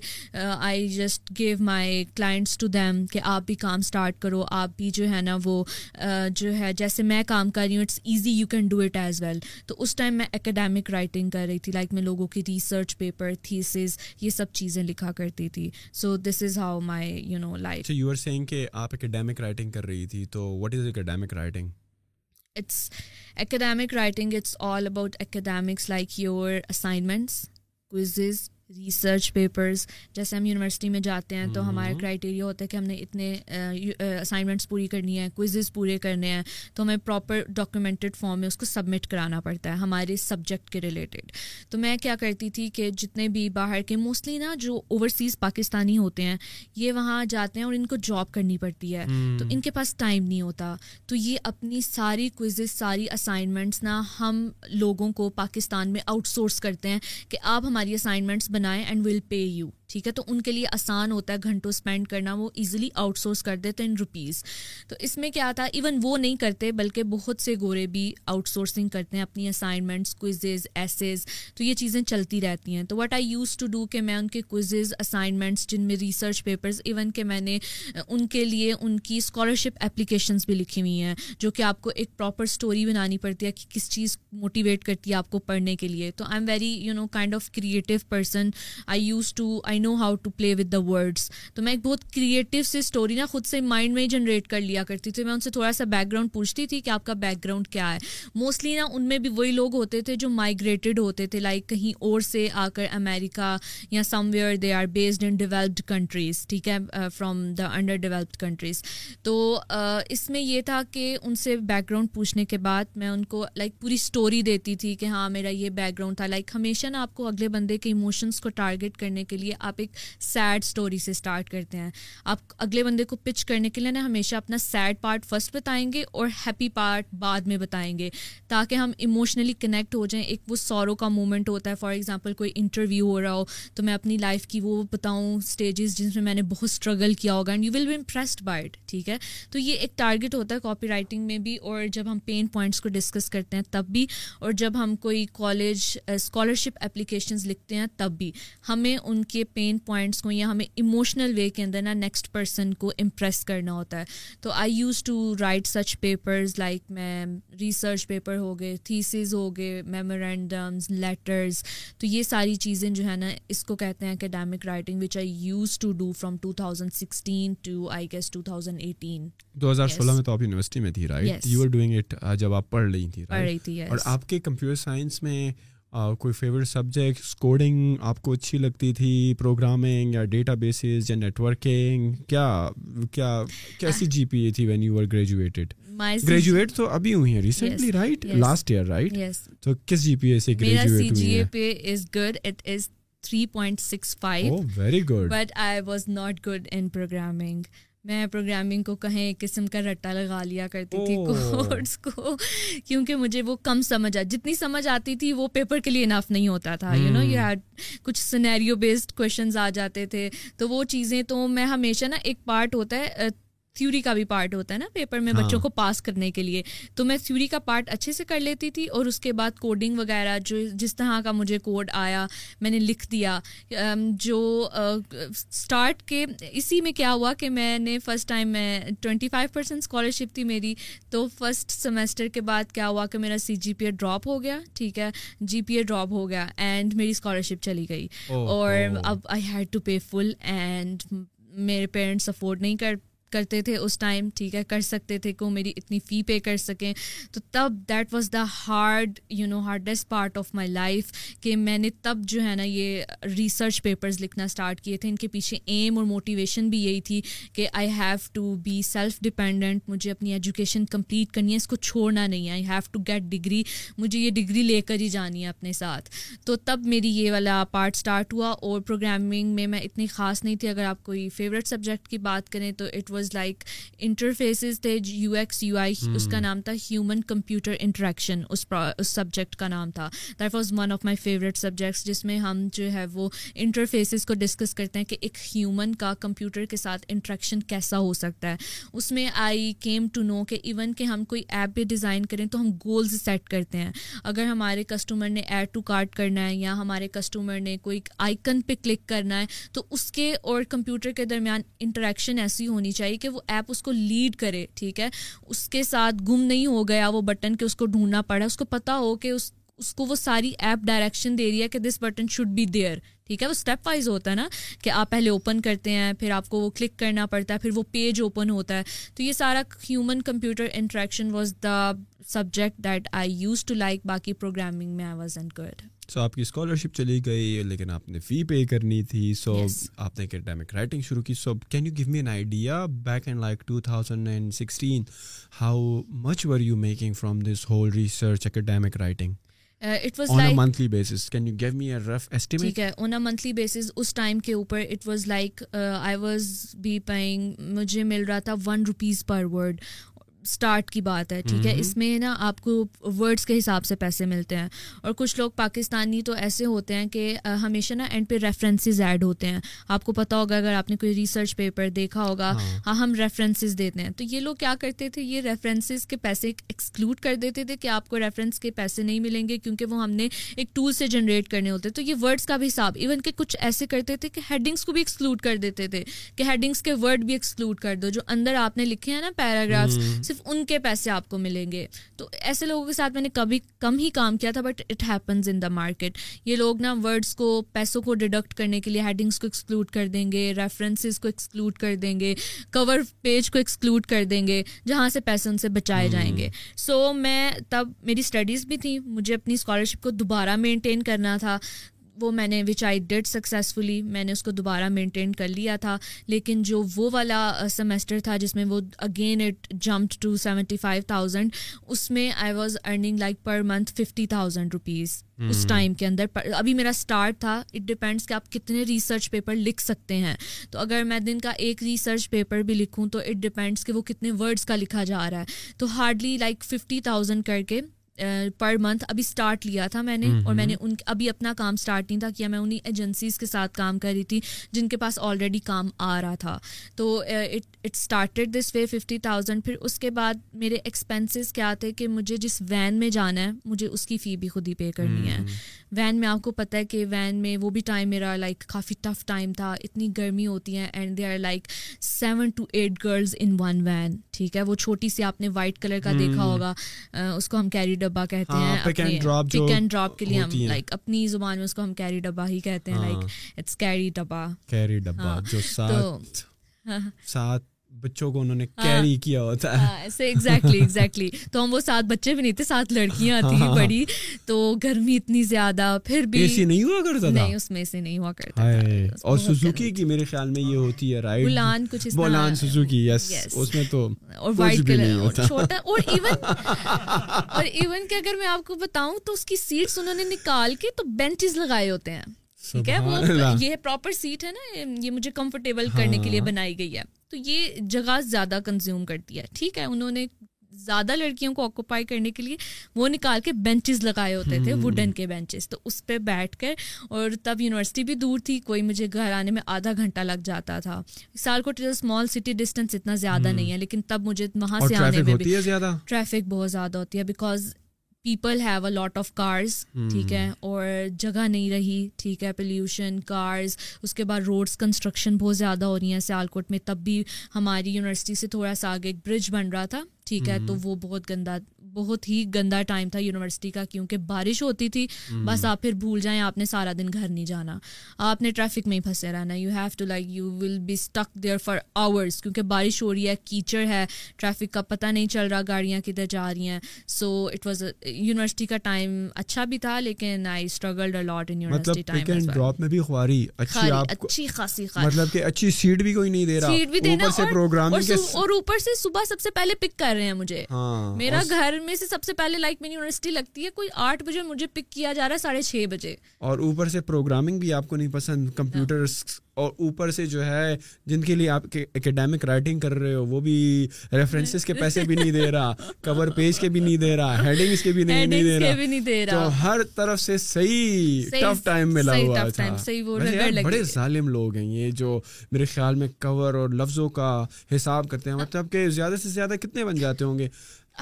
I just give my clients to them کہ آپ بھی کام اسٹارٹ کرو آپ بھی جو ہے نا وہ uh, جو ہے جیسے میں کام کر رہی ہوں it's easy you can do it as well تو اس ٹائم میں اکیڈیمک رائٹنگ کر رہی تھی لائک میں لوگوں کی ریسرچ پیپر تھیسز یہ سب چیزیں لکھا کرتی تھی so this is how my you know
life کہ آپ اکیڈیمک رائٹنگ کر رہی تھی تو what is academic writing
it's academic writing, it's all about academics, like your assignments, quizzes, research papers جیسے ہم یونیورسٹی میں جاتے ہیں تو ہمارا کرائٹیریا ہوتا ہے کہ ہم نے اتنے اسائنمنٹس پوری کرنی ہے کوئزز پورے کرنے ہیں تو ہمیں پراپر ڈاکیومنٹڈ فارم میں اس کو سبمٹ کرانا پڑتا ہے ہمارے سبجیکٹ کے ریلیٹڈ تو میں کیا کرتی تھی کہ جتنے بھی باہر کے موسٹلی نا جو اوورسیز پاکستانی ہوتے ہیں یہ وہاں جاتے ہیں اور ان کو جاب کرنی پڑتی ہے تو ان کے پاس ٹائم نہیں ہوتا تو یہ اپنی ساری کوئزز ساری اسائنمنٹس نا ہم لوگوں کو پاکستان میں آؤٹ سورس کرتے ہیں کہ آپ ہماری اسائنمنٹس بنائیں اینڈ ول پے یو ٹھیک ہے تو ان کے لیے آسان ہوتا ہے گھنٹوں اسپینڈ کرنا وہ ایزیلی آؤٹ سورس کر دیتے ان روپیز تو اس میں کیا تھا ایون وہ نہیں کرتے بلکہ بہت سے گورے بھی آؤٹ سورسنگ کرتے ہیں اپنی اسائنمنٹس کوئزز ایسز تو یہ چیزیں چلتی رہتی ہیں تو what I use to do کہ میں ان کے کوئزز اسائنمنٹس جن میں ریسرچ پیپرز ایون کہ میں نے ان کے لیے ان کی اسکالرشپ اپلیکیشنس بھی لکھی ہوئی ہیں جو کہ آپ کو ایک پراپر اسٹوری بنانی پڑتی ہے کہ کس چیز موٹیویٹ کرتی ہے آپ کو پڑھنے کے لیے تو I am very you know kind of creative person I use to I know how to play with the words تو میں ایک بہت کریٹو سے اسٹوری نا خود سے مائنڈ میں جنریٹ کر لیا کرتی تھی میں ان سے تھوڑا سا بیک گراؤنڈ پوچھتی تھی کہ آپ کا بیک گراؤنڈ کیا ہے موسٹلی نا ان میں بھی وہی لوگ ہوتے تھے جو مائگریٹڈ ہوتے تھے لائک کہیں اور سے آ کر امیریکا یا somewhere they are based in developed countries ٹھیک ہے from the under developed countries تو uh, اس میں یہ تھا کہ ان سے بیک گراؤنڈ پوچھنے کے بعد میں ان کو لائک پوری اسٹوری دیتی تھی کہ ہاں میرا یہ بیک گراؤنڈ تھا لائک ہمیشہ نا آپ کو اگلے بندے کے ایموشنس کو ٹارگیٹ کرنے کے لیے آپ ایک سیڈ اسٹوری سے اسٹارٹ کرتے ہیں آپ اگلے بندے کو پچ کرنے کے لیے نا ہمیشہ اپنا سیڈ پارٹ فرسٹ بتائیں گے اور ہیپی پارٹ بعد میں بتائیں گے تاکہ ہم ایموشنلی کنیکٹ ہو جائیں ایک وہ سوروں کا مومنٹ ہوتا ہے فار ایگزامپل کوئی انٹرویو ہو رہا ہو تو میں اپنی لائف کی وہ بتاؤں اسٹیجز جن میں میں نے بہت اسٹرگل کیا ہوگا and you will be impressed by it ٹھیک ہے تو یہ ایک ٹارگیٹ ہوتا ہے کاپی رائٹنگ میں بھی اور جب ہم پین پوائنٹس کو ڈسکس کرتے ہیں تب بھی اور جب ہم کوئی کالج اسکالرشپ اپلیکیشنز لکھتے ہیں تب بھی ہمیں ان کے پین پوائنٹس کو یا ہمیں ایموشنل وے کے اندر نا نیکسٹ پرسن کو امپریس کرنا ہوتا ہے تو I use to write such papers like میں ریسرچ پیپر ہو گئے تھیسز ہو گئے میمورینڈمز لیٹرز تو یہ ساری چیزیں جو ہے نا اس کو کہتے ہیں academic writing which I use to do from two thousand sixteen to I guess two thousand eighteen دو ہزار سولہ میں تو آپ یونیورسٹی میں تھی
right you are doing it جب آپ پڑھ رہی تھی پڑھ رہی تھی اور آپ کے کمپیوٹر سائنس میں کوئی فیوریٹ سبجیکٹ کوڈنگ آپ کو اچھی لگتی تھی پروگرامنگ یا ڈیٹا بیسز یا نیٹ ورکنگ کیا کیا کیسی جی پی اے تھی when you are graduated graduate تو ابھی ہوئی ہیں recently right last year right تو کس جی
پی اے سے گریجویٹ ہوئی three point six five very good but I was not good in programming میں پروگرامنگ کو کہیں ایک قسم کا رٹا لگا لیا کرتی تھی کوڈس کو کیونکہ مجھے وہ کم سمجھ آ جتنی سمجھ آتی تھی وہ پیپر کے لیے انف نہیں ہوتا تھا یو نو یو ہیڈ کچھ سنیریو بیسڈ کویشچنز آ جاتے تھے تو وہ چیزیں تو میں ہمیشہ نا ایک پارٹ ہوتا ہے تھیوری کا بھی پارٹ ہوتا ہے نا پیپر میں بچوں ہاں۔ کو پاس کرنے کے لیے تو میں تھیوری کا پارٹ اچھے سے کر لیتی تھی اور اس کے بعد کوڈنگ وغیرہ جو جس طرح کا مجھے کوڈ آیا میں نے لکھ دیا جو اسٹارٹ کے اسی میں کیا ہوا کہ میں نے فسٹ ٹائم میں ٹوئنٹی فائیو پرسینٹ اسکالرشپ تھی میری تو فسٹ سیمسٹر کے بعد کیا ہوا کہ میرا سی جی پی اے ڈراپ ہو گیا ٹھیک ہے جی پی اے ڈراپ ہو گیا اینڈ میری اسکالرشپ چلی گئی اور اب I had to pay full and میرے پیرنٹس افورڈ نہیں کر کرتے تھے اس ٹائم ٹھیک ہے کر سکتے تھے کو میری اتنی فی پے کر سکیں تو تب that was the hard you know hardest part of my life کہ میں نے تب جو ہے نا یہ ریسرچ پیپرز لکھنا اسٹارٹ کیے تھے ان کے پیچھے ایم اور موٹیویشن بھی یہی تھی کہ I have to be self dependent مجھے اپنی ایجوکیشن کمپلیٹ کرنی ہے اس کو چھوڑنا نہیں ہے I have to get degree مجھے یہ ڈگری لے کر ہی جانی ہے اپنے ساتھ تو تب میری یہ والا پارٹ اسٹارٹ ہوا اور پروگرامنگ میں میں اتنی خاص نہیں تھی اگر آپ کوئی فیوریٹ سبجیکٹ کی بات کریں تو it was was like interfaces تھے یو یو ایکس آئی اس کا نام تھا ہیومن کمپیوٹر انٹریکشن اس سبجیکٹ کا نام تھا that was one of my favourite subjects جس میں ہم جو ہے وہ انٹرفیسز کو ڈسکس کرتے ہیں کہ ایک ہیومن کا کمپیوٹر کے ساتھ انٹریکشن کیسا ہو سکتا ہے اس میں آئی کیم ٹو نو کہ ایون کہ ہم کوئی ایپ بھی ڈیزائن کریں تو ہم گولز سیٹ کرتے ہیں اگر ہمارے کسٹمر نے ایڈ ٹو کارٹ کرنا ہے یا ہمارے کسٹمر نے کوئی آئکن پہ کلک کرنا ہے تو اس کے اور کمپیوٹر کے درمیان انٹریکشن ایسی ہونی چاہیے کہ وہ ایپ اس کو لیڈ کرے ٹھیک ہے اس کے ساتھ گم نہیں ہو گیا وہ بٹن کہ اس کو ڈھونڈنا پڑا اس کو پتا ہو کہ اس اس کو وہ ساری ایپ ڈائریکشن دے رہی ہے کہ this button should be there ٹھیک ہے وہ اسٹیپ وائز ہوتا ہے نا کہ آپ پہلے اوپن کرتے ہیں پھر آپ کو وہ کلک کرنا پڑتا ہے پھر وہ پیج اوپن ہوتا ہے تو یہ سارا human computer interaction was the subject that I use to like باقی پروگرامنگ میں I was and good so آپ کی اسکالرشپ چلی گئی لیکن آپ نے فی پے کرنی تھی سو آپ نے اکیڈیمک رائٹنگ شروع کی so can you give me an idea back and like two thousand and sixteen how much were you making from this whole research academic writing monthly basis اس ٹائم کے اوپر it was like I was be paying مجھے مل رہا تھا one rupees per word start کی بات ہے ٹھیک ہے اس میں نا آپ کو ورڈس کے حساب سے پیسے ملتے ہیں اور کچھ لوگ پاکستانی تو ایسے ہوتے ہیں کہ ہمیشہ نا اینڈ پہ ریفرنسز ایڈ ہوتے ہیں آپ کو پتا ہوگا اگر آپ نے کوئی ریسرچ پیپر دیکھا ہوگا ہاں, ہاں، ہم ریفرنسز دیتے ہیں تو یہ لوگ کیا کرتے تھے یہ ریفرنسز کے پیسے ایکسکلوڈ کر دیتے تھے کہ آپ کو ریفرنس کے پیسے نہیں ملیں گے کیونکہ وہ ہم نے ایک ٹول سے جنریٹ کرنے ہوتے تو یہ ورڈس کا بھی حساب ایون کہ کچھ ایسے کرتے تھے کہ ہیڈنگس کو بھی ایکسکلوڈ کر دیتے تھے کہ ہیڈنگس کے ورڈ بھی ایکسکلوڈ کر دو جو اندر آپ نے لکھے ہیں نا پیراگرافس صرف ان کے پیسے آپ کو ملیں گے تو ایسے لوگوں کے ساتھ میں نے کبھی کم ہی کام کیا تھا but it happens in the market یہ لوگ نا ورڈس کو پیسوں کو ڈیڈکٹ کرنے کے لیے ہیڈنگس کو ایکسکلوڈ کر دیں گے ریفرنسز کو ایکسکلوڈ کر دیں گے کور پیج کو ایکسکلوڈ کر دیں گے جہاں سے پیسے ان سے بچائے جائیں گے سو میں تب میری اسٹڈیز بھی تھیں مجھے اپنی اسکالرشپ کو دوبارہ مینٹین کرنا تھا وہ میں نے وچ آئی ڈڈ سکسیزفلی میں نے اس کو دوبارہ مینٹین کر لیا تھا لیکن جو وہ والا سیمسٹر تھا جس میں وہ again it jump to seventy five thousand اس میں I was earning like per month fifty thousand rupees اس ٹائم کے اندر ابھی میرا اسٹارٹ تھا اٹ ڈپینڈس کہ آپ کتنے ریسرچ پیپر لکھ سکتے ہیں تو اگر میں دن کا ایک ریسرچ پیپر بھی لکھوں تو اٹ ڈپینڈس کہ وہ کتنے ورڈس کا لکھا جا رہا ہے تو ہارڈلی لائک ففٹی تھاؤزینڈ کر کے پر منتھ ابھی اسٹارٹ لیا تھا میں نے اور میں نے ان ابھی اپنا کام اسٹارٹ نہیں تھا کیا میں انہیں ایجنسیز کے ساتھ کام کر رہی تھی جن کے پاس آلریڈی کام آ رہا تھا تو it started this way fifty thousand پھر اس کے بعد میرے ایکسپینسز کیا تھے کہ مجھے جس وین میں جانا ہے مجھے اس کی فی بھی خود ہی پے کرنی ہے وین میں آپ کو پتہ ہے کہ وین میں وہ بھی ٹائم میرا لائک کافی ٹف ٹائم تھا اتنی گرمی ہوتی ہے and they are like seven to eight girls in one van ٹھیک ہے وہ چھوٹی سی آپ نے وائٹ کلر کا دیکھا ہوگا اس کو ہم کیری ڈبل ڈبا کہتے ہاں، ہیں پک اینڈ ڈراپ کے لیے ہم لائک اپنی زبان میں اس کو ہم کیری ڈبا ہی کہتے ہیں لائک اٹس کیری ڈبا
کیری ڈبا جو ساتھ ہاں۔ بچوں کو انہوں نے کیری ہاں۔ کیا ہوتا ہے ہاں، ایسے ایگزیکٹلی ایگزیکٹلی تو
ہم وہ سات بچے بھی نہیں تھے سات لڑکیاں آتی ہاں، تھیں بڑی تو گرمی اتنی زیادہ
پھر بھی ایسی
نہیں ہوا کرتا تھا نہیں اس میں سے نہیں ہوا کرتا تھا اور سوزوکی
کی میرے خیال میں یہ ہوتی ہے رائڈ بولان کچھ اس بولان سوزوکی یس اس میں تو اور وائٹ کلر چھوٹا اور
ایون اور ایون کہ اگر میں آپ کو بتاؤں تو اس کی سیٹس انہوں نے نکال کے تو بینچز لگائے ہوتے ہیں ٹھیک ہے وہ یہ پراپر سیٹ ہے نا یہ مجھے کمفرٹیبل کرنے کے لیے ہاں۔ بنائی گئی ہے تو یہ جگہ زیادہ کنزیوم کرتی ہے ٹھیک ہے انہوں نے زیادہ لڑکیوں کو آکوپائی کرنے کے لیے وہ نکال کے بینچز لگائے ہوتے تھے ووڈن کے بینچز تو اس پہ بیٹھ کر اور تب یونیورسٹی بھی دور تھی کوئی مجھے گھر آنے میں آدھا گھنٹہ لگ جاتا تھا سال کو اسمال سٹی ڈسٹینس اتنا زیادہ نہیں ہے لیکن تب مجھے وہاں سے آنے میں بھی ٹریفک بہت زیادہ ہوتی ہے because people have a lot of cars ٹھیک ہے اور جگہ نہیں رہی ٹھیک ہے پولیوشن کارز اس کے بعد روڈس کنسٹرکشن بہت زیادہ ہو رہی ہیں سیال کوٹ میں تب بھی ہماری یونیورسٹی سے تھوڑا سا آگے ایک برج بن رہا تھا ٹھیک ہے تو وہ بہت گندا بہت ہی گندا ٹائم تھا یونیورسٹی کا کیونکہ بارش ہوتی تھی بس آپ پھر بھول جائیں آپ نے سارا دن گھر نہیں جانا آپ نے ٹریفک میں ہی پھنسے رہنا you have to like you will be stuck there for hours کیونکہ بارش ہو رہی ہے کیچڑ ہے ٹریفک کا پتہ نہیں چل رہا گاڑیاں کدھر جا رہی ہیں سو اٹ واز یونیورسٹی کا ٹائم اچھا بھی تھا لیکن I struggled a lot in university اچھی
سیٹ مطلب بھی کوئی نہیں دے رہا سیٹ بھی دینا
اور اوپر سے صبح سب سے پہلے پک کر رہے ہیں مجھے ہاں۔ میرا گھر ان میں سے سب سے پہلے لائک میری یونیورسٹی لگتی ہے کوئی آٹھ بجے مجھے پک کیا جا رہا ہے ساڑھے چھ بجے اور اوپر سے
پروگرامنگ بھی آپ کو نہیں پسند کمپیوٹر اور اوپر سے جو ہے جن کے لیے آپ اکیڈیمک رائٹنگ کر رہے ہو وہ بھی ریفرنسز کے پیسے بھی نہیں دے رہا کور پیج کے بھی نہیں دے رہا ہیڈنگز کے بھی نہیں دے رہا تو ہر طرف سے صحیح ٹف ٹائم ملا ہوا تھا بڑے ظالم لوگ ہیں یہ جو میرے خیال میں کور اور لفظوں کا حساب کرتے ہیں ہاں۔ مطلب کہ زیادہ سے زیادہ کتنے بن جاتے ہوں گے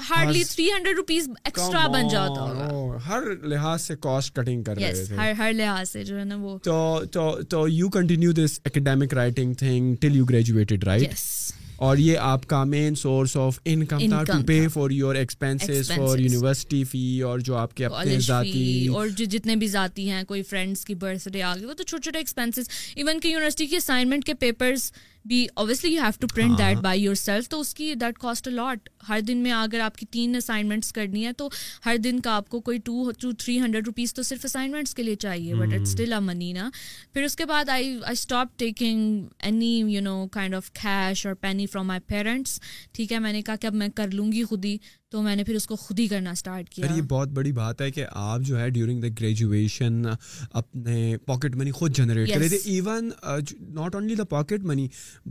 hardly three hundred rupees
extra بن جاتا ہر لحاظ سے کاسٹ کٹنگ کر رہے تھے ہر لحاظ سے جو ہے نا وہ تو تو you continue this
academic writing thing till you graduated right اور یہ آپ کا مین سورس آف انکم تھا to pay for your expense for university fee اور جو
آپ کے اپنے ذاتی اور جو جتنے بھی ذاتی ہیں کوئی فرینڈس کی برتھ ڈے آ گئی وہ تو چھوٹے چھوٹے ایکسپینسز ایون کہ یونیورسٹی کی اسائنمنٹ کے papers be obviously you have to print that by yourself تو اس کی دیٹ کاسٹ الاٹ ہر دن میں اگر آپ کی تین اسائنمنٹس کرنی ہے تو ہر دن کا آپ کو کوئی two to three hundred rupees تو صرف اسائنمنٹس کے لیے چاہیے but it still a money نا پھر اس کے بعد I I stop taking any you know kind of cash اور پینی فرام مائی پیرنٹس ٹھیک ہے میں نے کہا کہ اب میں کر لوں گی خود ہی تو میں نے پھر اس کو خود ہی کرنا اسٹارٹ کیا
یہ بہت بڑی بات ہے کہ آپ جو ہے ڈیورنگ دا گریجویشن اپنے پاکٹ منی خود جنریٹ کرے تھے even not only the pocket money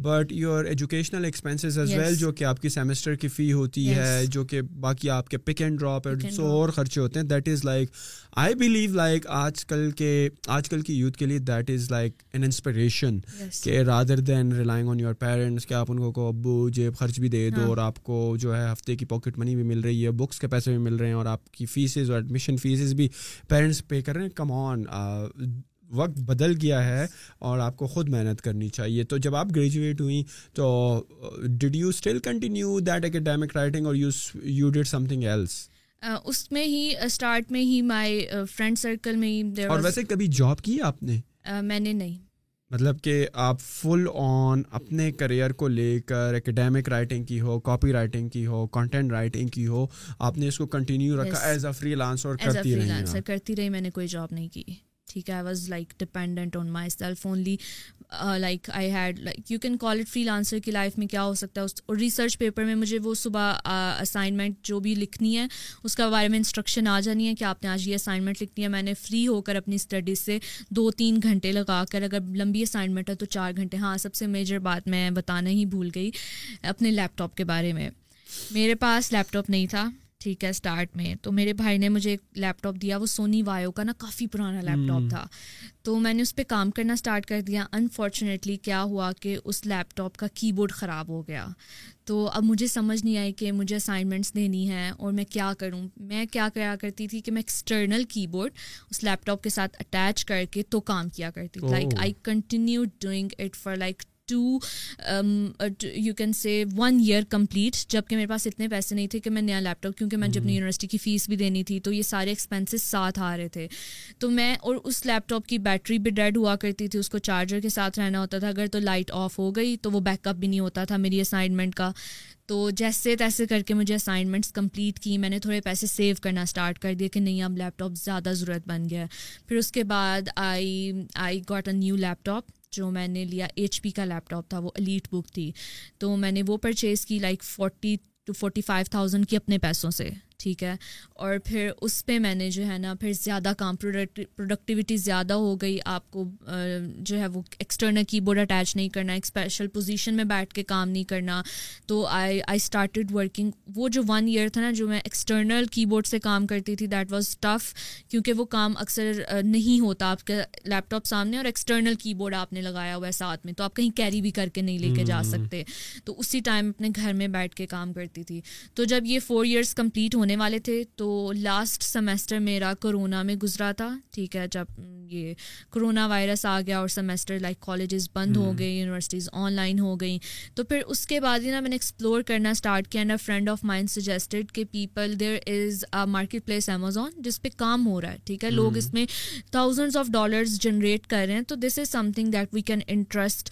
but your educational expenses as well جو کہ آپ کی سیمسٹر کی فی ہوتی ہے جو کہ باقی آپ کے پک اینڈ ڈراپ اور خرچے ہوتے ہیں that is like I believe like آج کل کے آج کل کی یوتھ کے لیے that is like an inspiration کہ rather than relying on your parents کہ آپ ان کو کو ابو جیب خرچ بھی دے دو ہاں. اور آپ کو جو ہے ہفتے کی پاکٹ منی بھی مل رہی ہے بکس کے پیسے بھی مل رہے ہیں اور آپ کی فیسز اور ایڈمیشن فیسز بھی پیرنٹس پے کر رہے ہیں کم آن وقت بدل گیا ہے اور آپ کو خود محنت کرنی چاہیے تو جب آپ گریجویٹ ہوئیں تو did you still continue that academic writing اور you you did something else
اس میں ہی اسٹارٹ میں ہی مائی فرینڈ سرکل میں اور ویسے کبھی
جاب کی آپ نے
میں نے نہیں
مطلب کہ آپ فل آن اپنے کریئر کو لے کر اکیڈیمک رائٹنگ کی ہو کاپی رائٹنگ کی ہو کنٹینٹ رائٹنگ کی ہو آپ نے اس کو کنٹینیو رکھا ایز اے فری
کرتی رہی میں نے کوئی جاب نہیں کی ٹھیک ہے I I was like like like dependent on myself only had you can call it freelancer کی لائف میں کیا ہو سکتا ہے اس ریسرچ پیپر میں مجھے وہ صبح اسائنمنٹ جو بھی لکھنی ہے اس کا بارے میں انسٹرکشن آ جانی ہے کہ آپ نے آج یہ اسائنمنٹ لکھنی ہے میں نے فری ہو کر اپنی اسٹڈیز سے دو تین گھنٹے لگا کر اگر لمبی اسائنمنٹ ہے تو چار گھنٹے ہاں سب سے میجر بات میں بتانا ہی بھول گئی اپنے لیپ ٹاپ کے بارے میں میرے پاس لیپ ٹاپ نہیں تھا ٹھیک ہے اسٹارٹ میں تو میرے بھائی نے مجھے ایک لیپ ٹاپ دیا وہ سونی وایو کا نا کافی پرانا لیپ ٹاپ تھا تو میں نے اس پہ کام کرنا اسٹارٹ کر دیا انفارچونیٹلی کیا ہوا کہ اس لیپ ٹاپ کا کی بورڈ خراب ہو گیا تو اب مجھے سمجھ نہیں آئی کہ مجھے اسائنمنٹس دینی ہیں اور میں کیا کروں میں کیا کیا کرتی تھی کہ میں ایکسٹرنل کی بورڈ اس لیپ ٹاپ کے ساتھ اٹیچ کر کے تو کام کیا کرتی like I continue doing it for like two you can say one year complete جب کہ میرے پاس اتنے پیسے نہیں تھے کہ میں نیا لیپ ٹاپ کیونکہ میں جب یونیورسٹی کی فیس بھی دینی تھی تو یہ سارے ایکسپینسز ساتھ آ رہے تھے تو میں اور اس لیپ ٹاپ کی بیٹری بھی ڈیڈ ہوا کرتی تھی اس کو چارجر کے ساتھ رہنا ہوتا تھا اگر تو لائٹ آف ہو گئی تو وہ بیک اپ بھی نہیں ہوتا تھا میری اسائنمنٹ کا تو جیسے تیسے کر کے مجھے اسائنمنٹس کمپلیٹ کی میں نے تھوڑے پیسے سیو کرنا اسٹارٹ کر دیا کہ نہیں اب لیپ ٹاپ زیادہ ضرورت بن گیا پھر اس کے بعد I I got a new laptop جو میں نے لیا ایچ پی کا لیپ ٹاپ تھا وہ الیٹ بک تھی تو میں نے وہ پرچیز کی like forty to forty five thousand کی اپنے پیسوں سے ٹھیک ہے اور پھر اس پہ میں نے جو ہے نا پھر زیادہ کام پروڈکٹیوٹی زیادہ ہو گئی آپ کو جو ہے وہ ایکسٹرنل کی بورڈ اٹیچ نہیں کرنا ایک اسپیشل پوزیشن میں بیٹھ کے کام نہیں کرنا تو آئی آئی اسٹارٹیڈ ورکنگ وہ جو ون ایئر تھا نا جو میں ایکسٹرنل کی بورڈ سے کام کرتی تھی دیٹ واز ٹف کیونکہ وہ کام اکثر نہیں ہوتا آپ کے لیپ ٹاپ سامنے اور ایکسٹرنل کی بورڈ آپ نے لگایا ہوا ہے ساتھ میں تو آپ کہیں کیری بھی کر کے نہیں لے کے جا سکتے تو اسی ٹائم اپنے گھر میں بیٹھ کے کام کرتی تھی تو جب یہ فور ایئرس کمپلیٹ ہونے والے تھے تو تو لاسٹ سمیسٹر میرا کرونا میں گزرا تھا ٹھیک ہے جب یہ کرونا وائرس آ گیا اور سیمسٹر لائک کالجز بند ہو گئے یونیورسٹیز آن لائن ہو گئیں تو پھر اس کے بعد ہی نا میں نے ایکسپلور کرنا اسٹارٹ کیا نا فرینڈ آف مائنڈ سجیسٹڈ کہ people there is a market place Amazon جس پہ کام ہو رہا ہے ٹھیک ہے لوگ اس میں تھاؤزنڈس آف ڈالرز جنریٹ کر رہے ہیں تو this is something that we can interest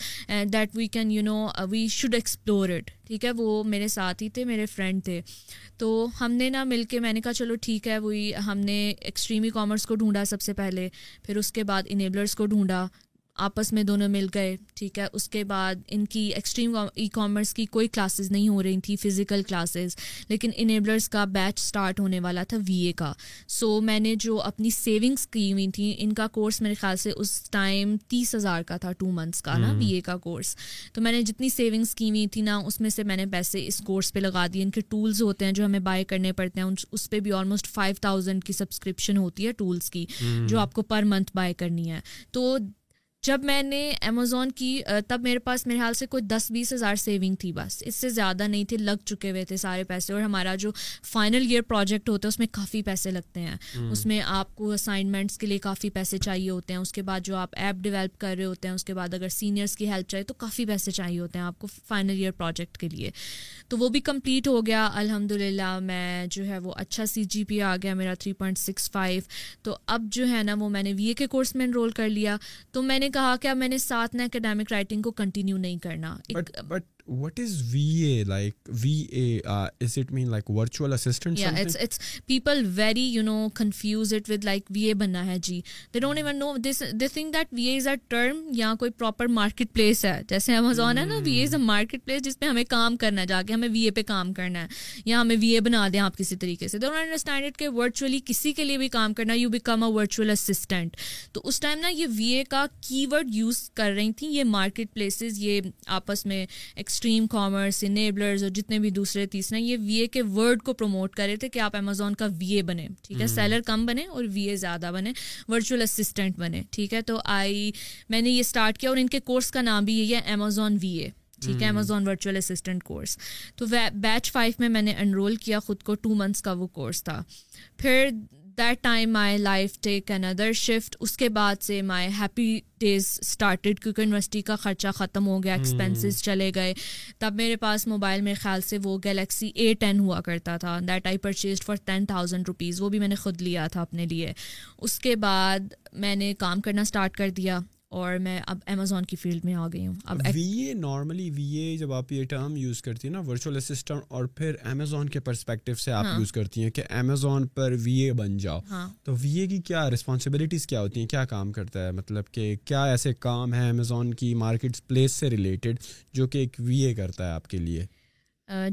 that we can you know we should explore it ٹھیک ہے وہ میرے ساتھ ہی تھے میرے فرینڈ تھے تو ہم نے نا مل کے میں نے کہا چلو ٹھیک ہے وہی ہم نے ایکسٹریم ای کامرس کو ڈھونڈا سب سے پہلے پھر اس کے بعد انیبلرس کو ڈھونڈا آپس میں دونوں مل گئے ٹھیک ہے اس کے بعد ان کی ایکسٹریم ای کامرس کی کوئی کلاسز نہیں ہو رہی تھیں فزیکل کلاسز لیکن انیبلرس کا بیچ اسٹارٹ ہونے والا تھا وی اے کا سو میں نے جو اپنی سیونگس کی ہوئی تھیں ان کا کورس میرے خیال سے اس ٹائم تیس ہزار کا تھا ٹو منتھس کا نا وی اے کا کورس تو میں نے جتنی سیونگس کی ہوئی تھیں نا اس میں سے میں نے پیسے اس کورس پہ لگا دیے ان کے ٹولس ہوتے ہیں جو ہمیں بائی کرنے پڑتے ہیں اس پہ بھی آلموسٹ فائیو تھاؤزینڈ کی سبسکرپشن ہوتی ہے ٹولس کی جو آپ کو پر منتھ بائی کرنی ہے تو جب میں نے امیزون کی تب میرے پاس میرے حال سے کوئی دس بیس ہزار سیونگ تھی بس اس سے زیادہ نہیں تھے لگ چکے ہوئے تھے سارے پیسے اور ہمارا جو فائنل ایئر پروجیکٹ ہوتا ہے اس میں کافی پیسے لگتے ہیں اس میں آپ کو اسائنمنٹس کے لیے کافی پیسے چاہیے ہوتے ہیں اس کے بعد جو آپ ایپ ڈیولپ کر رہے ہوتے ہیں اس کے بعد اگر سینئرس کی ہیلپ چاہیے تو کافی پیسے چاہیے ہوتے ہیں آپ کو فائنل ایئر پروجیکٹ کے لیے تو وہ بھی کمپلیٹ ہو گیا الحمد للہ میں جو ہے وہ اچھا سی جی پی آ گیا میرا تھری پوائنٹ سکس فائیو تو اب جو ہے نا وہ میں نے وی اے کے کورس میں انرول کر لیا تو میں نے کہا کیا میں نے ساتھ نہ اکیڈمک رائٹنگ کو کنٹینیو نہیں کرنا ہے. ہے
یا کوئی
جیسے نا جس پہ ہمیں کام کرنا ہے جا کے ہمیں ہمیں پہ کام کرنا ہے یا بنا دیں آپ کسی طریقے سے کہ کسی کے لیے بھی کام کرنا تو اس ٹائم نا یہ وی اے کا کی ورڈ یوز کر رہی تھیں یہ مارکیٹ پلیسز یہ آپس میں اسٹریم کامرس انیبلرز اور جتنے بھی دوسرے تیسرے یہ وی اے کے ورڈ کو پروموٹ کرے تھے کہ آپ امیزون کا وی اے بنے ٹھیک ہے سیلر کم بنے اور وی اے زیادہ بنے ورچوئل اسسٹنٹ بنے ٹھیک ہے تو آئی میں نے یہ اسٹارٹ کیا اور ان کے کورس کا نام بھی یہی ہے امیزون وی اے ٹھیک ہے امیزون ورچوئل اسسٹنٹ کورس تو بیچ فائیو میں میں نے انرول کیا خود کو ٹو منتھس کا وہ کورس تھا پھر that time my life take اندر شفٹ اس کے بعد سے مائی ہیپی ڈیز اسٹارٹیڈ کیونکہ یونیورسٹی کا خرچہ ختم ہو گیا ایکسپینسز چلے گئے تب میرے پاس موبائل میرے خیال سے وہ گلیکسی اے ٹین ہوا کرتا تھا that I purchase for ten thousand rupees وہ بھی میں نے خود لیا تھا اپنے لیے اس کے بعد میں نے کام کرنا اسٹارٹ کر دیا اور میں اب امیزون کی فیلڈ میں آ گئی ہوں اب
V A normally V A جب آپ یہ ٹرم یوز کرتی ہیں نا ورچوئل اسسٹنٹ اور پھر امیزون کے پرسپیکٹو سے آپ یوز ہاں. کرتی ہیں کہ امیزون پر وی اے بن جاؤ ہاں. تو وی اے کی کیا رسپانسبلٹیز کیا ہوتی ہیں کیا کام کرتا ہے مطلب کہ کیا ایسے کام ہیں امیزون کی مارکیٹ پلیس سے ریلیٹڈ جو کہ ایک وی اے کرتا ہے آپ کے لیے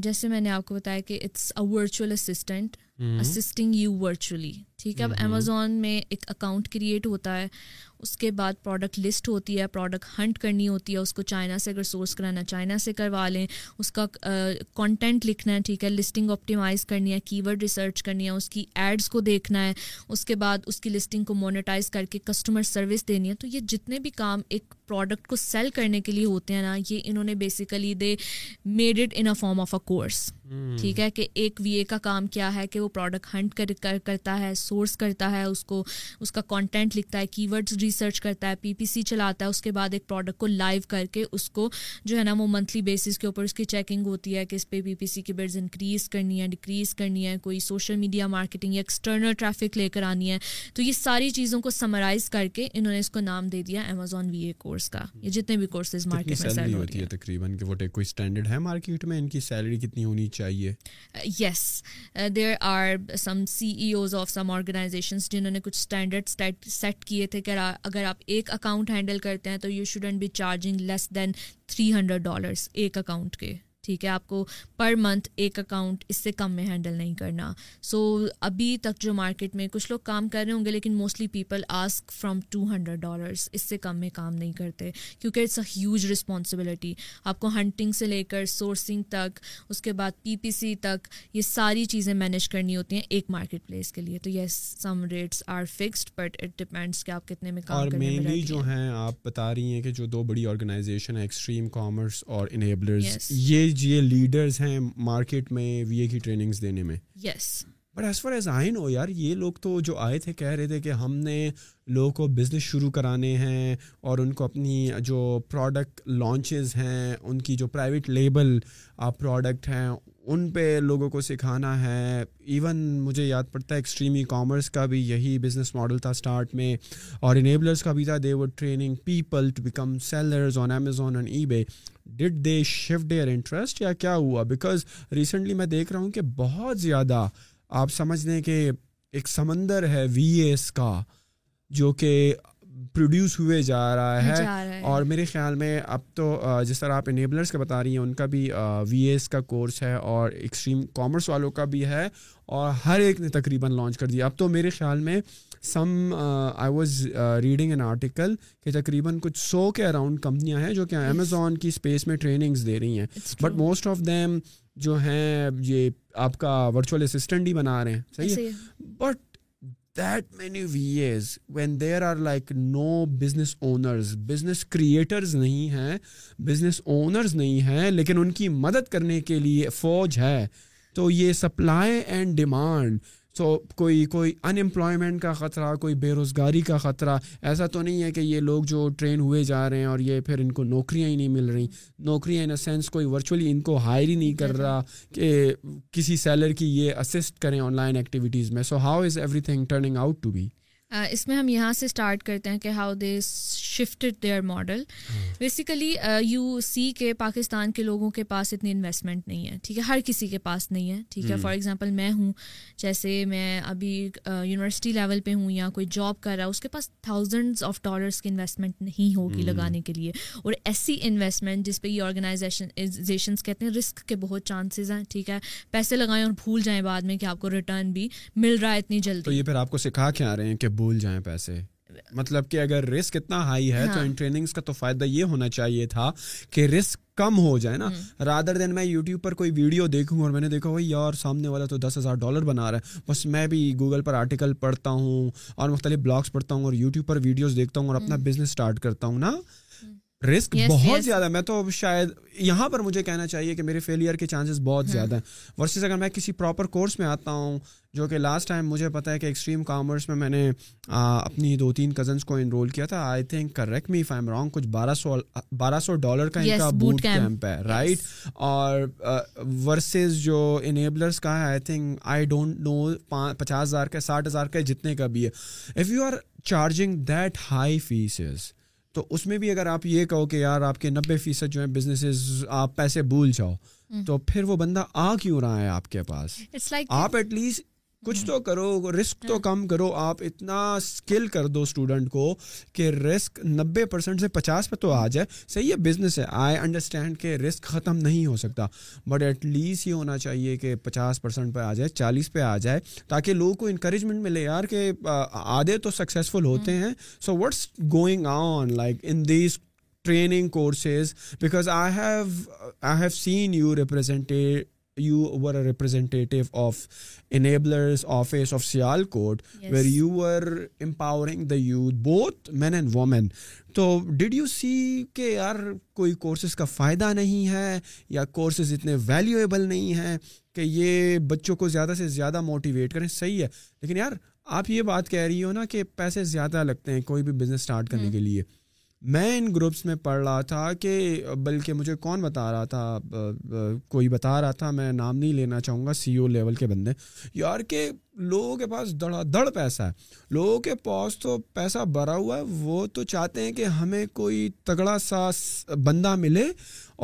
جیسے میں نے آپ کو بتایا کہ it's a virtual assistant assisting you virtually ٹھیک ہے اب امیزون میں ایک اکاؤنٹ کریٹ ہوتا ہے اس کے بعد پروڈکٹ لسٹ ہوتی ہے پروڈکٹ ہنٹ کرنی ہوتی ہے اس کو چائنا سے اگر سورس کرانا چائنا سے کروا لیں اس کا کانٹینٹ لکھنا ہے ٹھیک ہے لسٹنگ آپٹیمائز کرنی ہے کی ورڈ ریسرچ کرنی ہے اس کی ایڈس کو دیکھنا ہے اس کے بعد اس کی لسٹنگ کو مونیٹائز کر کے کسٹمر سروس دینی ہے تو یہ جتنے بھی کام ایک پروڈکٹ کو سیل کرنے کے لیے ہوتے ہیں نا یہ انہوں نے basically they made it in a form of a course Hmm. ٹھیک ہے کہ ایک وی اے کا کام کیا ہے کہ وہ پروڈکٹ ہنٹ کرتا ہے سورس کرتا ہے اس کو اس کا کانٹینٹ لکھتا ہے کی ور ریسرچ کرتا ہے پی پی سی چلاتا ہے اس کے بعد ایک پروڈکٹ کو لائیو کر کے اس کو جو ہے نا وہ منتھلی بیسس کے اوپر اس اس کی چیکنگ ہوتی ہے کہ پہ پی پی سی کی برڈز انکریز کرنی ہے ڈیکریز کرنی ہے کوئی سوشل میڈیا مارکیٹنگ یا ایکسٹرنل ٹریفک لے کر آنی ہے تو یہ ساری چیزوں کو سمرائز کر کے انہوں نے اس کو نام دے دیا امیزون وی اے کورس کا یہ جتنے بھی کورسز
مارکیٹ مارکیٹرڈ ہے ان کی سیلری کتنی ہونی چاہیے چاہیے
yes there are some C E Os of some organization جنہوں نے کچھ اسٹینڈرڈ سیٹ کیے تھے کہ اگر آپ ایک اکاؤنٹ ہینڈل کرتے ہیں تو you shouldn't be charging less than three hundred dollars ایک اکاؤنٹ کے ٹھیک ہے آپ کو پر منتھ ایک اکاؤنٹ اس سے کم میں ہینڈل نہیں کرنا سو ابھی تک جو مارکیٹ میں کچھ لوگ کام کر رہے ہوں گے لیکن mostly people ask from two hundred dollars اس سے کم میں کام نہیں کرتے کیونکہ اٹس اے ہیوج رسپانسبلٹی آپ کو ہنٹنگ سے لے کر سورسنگ تک اس کے بعد پی پی سی تک یہ ساری چیزیں مینیج کرنی ہوتی ہیں ایک مارکیٹ پلیس کے لیے تو yes some rates are fixed but it depends کہ آپ کتنے میں کام مینلی
جو ہیں آپ بتا رہی ہیں کہ جو دو بڑی آرگنائزیشن ہیں ایکسٹریم کامرس اور انیبلرز یہ جی یہ لیڈرز ہیں مارکیٹ میں وی اے کی ٹریننگس دینے میں yes but as far as I know یار یہ لوگ تو جو آئے تھے کہہ رہے تھے کہ ہم نے لوگوں کو بزنس شروع کرانے ہیں اور ان کو اپنی جو پروڈکٹ لانچز ہیں ان کی جو پرائیویٹ لیبل پروڈکٹ ہیں ان پہ لوگوں کو سکھانا ہے ایون مجھے یاد پڑتا ہے ایکسٹریم ای کامرس کا بھی یہی بزنس ماڈل تھا اسٹارٹ میں اور انیبلرس کا بھی تھا they were training people to become sellers on Amazon and eBay did they shift their interest یا کیا ہوا بیکاز ریسنٹلی میں دیکھ رہا ہوں کہ بہت زیادہ آپ سمجھ لیں کہ ایک سمندر ہے وی اے ایس کا جو کہ پروڈیوس ہوئے جا رہا ہے اور میرے خیال میں اب تو جس طرح آپ انیبلرس کا بتا رہی ہیں ان کا بھی وی اے ایس کا کورس ہے اور ایکسٹریم کامرس والوں کا بھی ہے اور ہر ایک نے تقریباً لانچ کر دیا اب تو میرے خیال میں some I was reading an article کہ تقریباً کچھ سو کے اراؤنڈ کمپنیاں ہیں جو کہ امیزون کی اسپیس میں ٹریننگس دے رہی ہیں بٹ موسٹ آف دیم جو ہیں یہ آپ کا ورچوئل اسسٹنٹ ہی بنا رہے ہیں صحیح ہے but that many wears when there are like no business owners business creators نہیں ہیں بزنس اونرز نہیں ہیں لیکن ان کی مدد کرنے کے لیے فوج ہے تو یہ سپلائی اینڈ ڈیمانڈ سو کوئی کوئی ان امپلائمنٹ کا خطرہ کوئی بے روزگاری کا خطرہ ایسا تو نہیں ہے کہ یہ لوگ جو ٹرین ہوئے جا رہے ہیں اور یہ پھر ان کو نوکریاں ہی نہیں مل رہی نوکریاں ان اے سینس کوئی ورچولی ان کو ہائر ہی نہیں کر جی، جی۔ رہا کہ کسی سیلر کی یہ اسسٹ کریں آن لائن ایکٹیویٹیز میں so how is everything turning out to be
اس میں ہم یہاں سے اسٹارٹ کرتے ہیں کہ how they shifted their model basically you see کے پاکستان کے لوگوں کے پاس اتنی انویسٹمنٹ نہیں ہے ٹھیک ہے ہر کسی کے پاس نہیں ہے ٹھیک ہے فار hmm. ایگزامپل میں ہوں جیسے میں ابھی یونیورسٹی uh, لیول پہ ہوں یا کوئی جاب کر رہا ہے اس کے پاس تھاؤزنڈ آف ڈالرس کی انویسٹمنٹ نہیں ہوگی hmm. لگانے کے لیے اور ایسی انویسٹمنٹ جس پہ یہ آرگنائزیشنزیشنس کہتے ہیں رسک کے بہت چانسز ہیں ٹھیک ہے پیسے لگائیں اور بھول جائیں بعد میں کہ آپ کو ریٹرن بھی مل رہا ہے اتنی جلدی تو
یہ پھر آپ کو سکھا کے آ رہے ہیں کہ بھول جائیں پیسے مطلب کہ اگر رسک اتنا ہائی ہے تو ان ہاں۔ کا تو فائدہ یہ ہونا چاہیے تھا کہ رسک کم ہو جائے نا رادر دین میں یوٹیوب پر کوئی ویڈیو دیکھوں اور میں نے دیکھا بھائی یار سامنے والا تو دس ہزار ڈالر بنا رہا ہے بس میں بھی گوگل پر آرٹیکل پڑھتا ہوں اور مختلف بلاگس پڑھتا ہوں اور یوٹیوب پر ویڈیوز دیکھتا ہوں اور اپنا بزنس اسٹارٹ کرتا ہوں نا رسک بہت زیادہ میں تو شاید یہاں پر مجھے کہنا چاہیے کہ میرے فیلئر کے چانسز بہت زیادہ ہیں ورسز اگر میں کسی پراپر کورس میں آتا ہوں جو کہ لاسٹ ٹائم مجھے پتا ہے کہ ایکسٹریم کامرس میں میں نے اپنی دو تین کزنس کو انرول کیا تھا I think correct me if I'm wrong کچھ بارہ سو بارہ سو ڈالر کا ان کا بوٹ کیمپ ہے رائٹ اور ورسز جو انیبلرس کا ہے I think I don't know پچاس ہزار کا ساٹھ ہزار کا جتنے کا بھی ہے if you are charging that high fees تو اس میں بھی اگر آپ یہ کہو کہ یار آپ کے نبے فیصد جو ہے بزنس آپ پیسے بھول جاؤ تو پھر وہ بندہ آ کیوں رہا ہے آپ کے پاس آپ ایٹ لیسٹ کچھ تو کرو رسک تو کم کرو آپ اتنا اسکل کر دو اسٹوڈنٹ کو کہ رسک نبے پرسینٹ سے پچاس پہ تو آ جائے صحیح ہے بزنس ہے آئی انڈرسٹینڈ کہ رسک ختم نہیں ہو سکتا بٹ ایٹ لیسٹ یہ ہونا چاہیے کہ پچاس پرسینٹ پہ آ جائے چالیس پہ آ جائے تاکہ لوگوں کو انکریجمنٹ ملے یار کہ آدھے تو سکسیزفل ہوتے ہیں so what's going on like in these training courses because I have I have seen you represented you were representative of Enablers office of Sialkot where you were empowering the youth both men and women تو did you سی کہ یار کوئی courses کا فائدہ نہیں ہے یا courses اتنے ویلیویبل نہیں ہیں کہ یہ بچوں کو زیادہ سے زیادہ موٹیویٹ کریں صحیح ہے لیکن یار آپ یہ بات کہہ رہی ہو نا کہ پیسے زیادہ لگتے ہیں کوئی بھی بزنس اسٹارٹ کرنے کے لیے میں ان گروپس میں پڑھ رہا تھا کہ بلکہ مجھے کون بتا رہا تھا کوئی بتا رہا تھا میں نام نہیں لینا چاہوں گا سی او لیول کے بندے یار کہ لوگوں کے پاس دڑا دڑ پیسہ ہے لوگوں کے پاس تو پیسہ بھرا ہوا ہے وہ تو چاہتے ہیں کہ ہمیں کوئی تگڑا سا بندہ ملے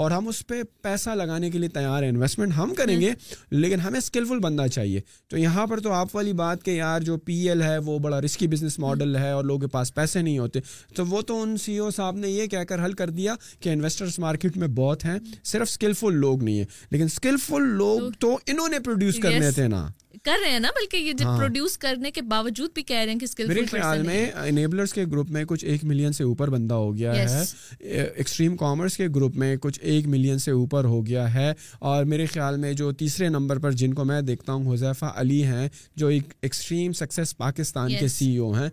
اور ہم اس پہ پیسہ لگانے کے لیے تیار ہیں انویسٹمنٹ ہم کریں گے لیکن ہمیں اسکلفل بندہ چاہیے تو یہاں پر تو آپ والی بات کہ یار جو پی ایل ہے وہ بڑا رسکی بزنس ماڈل ہے اور لوگوں کے پاس پیسے نہیں ہوتے تو وہ تو ان سی او e صاحب نے یہ کہہ کر حل کر دیا کہ انویسٹرس مارکیٹ میں بہت ہیں صرف اسکلفل لوگ نہیں ہیں لیکن اسکلفل لوگ تو انہوں نے پروڈیوس کرنے تھے نا کر رہے ہیں نا بلکہ یہ پروڈیوس ہاں۔ کرنے کے باوجود بھی کہہ رہے ہیں کہ اسکل میرے خیال میں انیبلرز کے گروپ میں کچھ ایک ملین سے اوپر بندہ ہو گیا ہے ایکسٹریم کامرس کے گروپ میں کچھ ایک ملین سے اوپر ہو گیا ہے اور میرے خیال میں جو تیسرے نمبر پر جن کو میں دیکھتا ہوں حذیفہ علی ہیں جو ایک ایکسٹریم سکسیس پاکستان کے سی او ہیں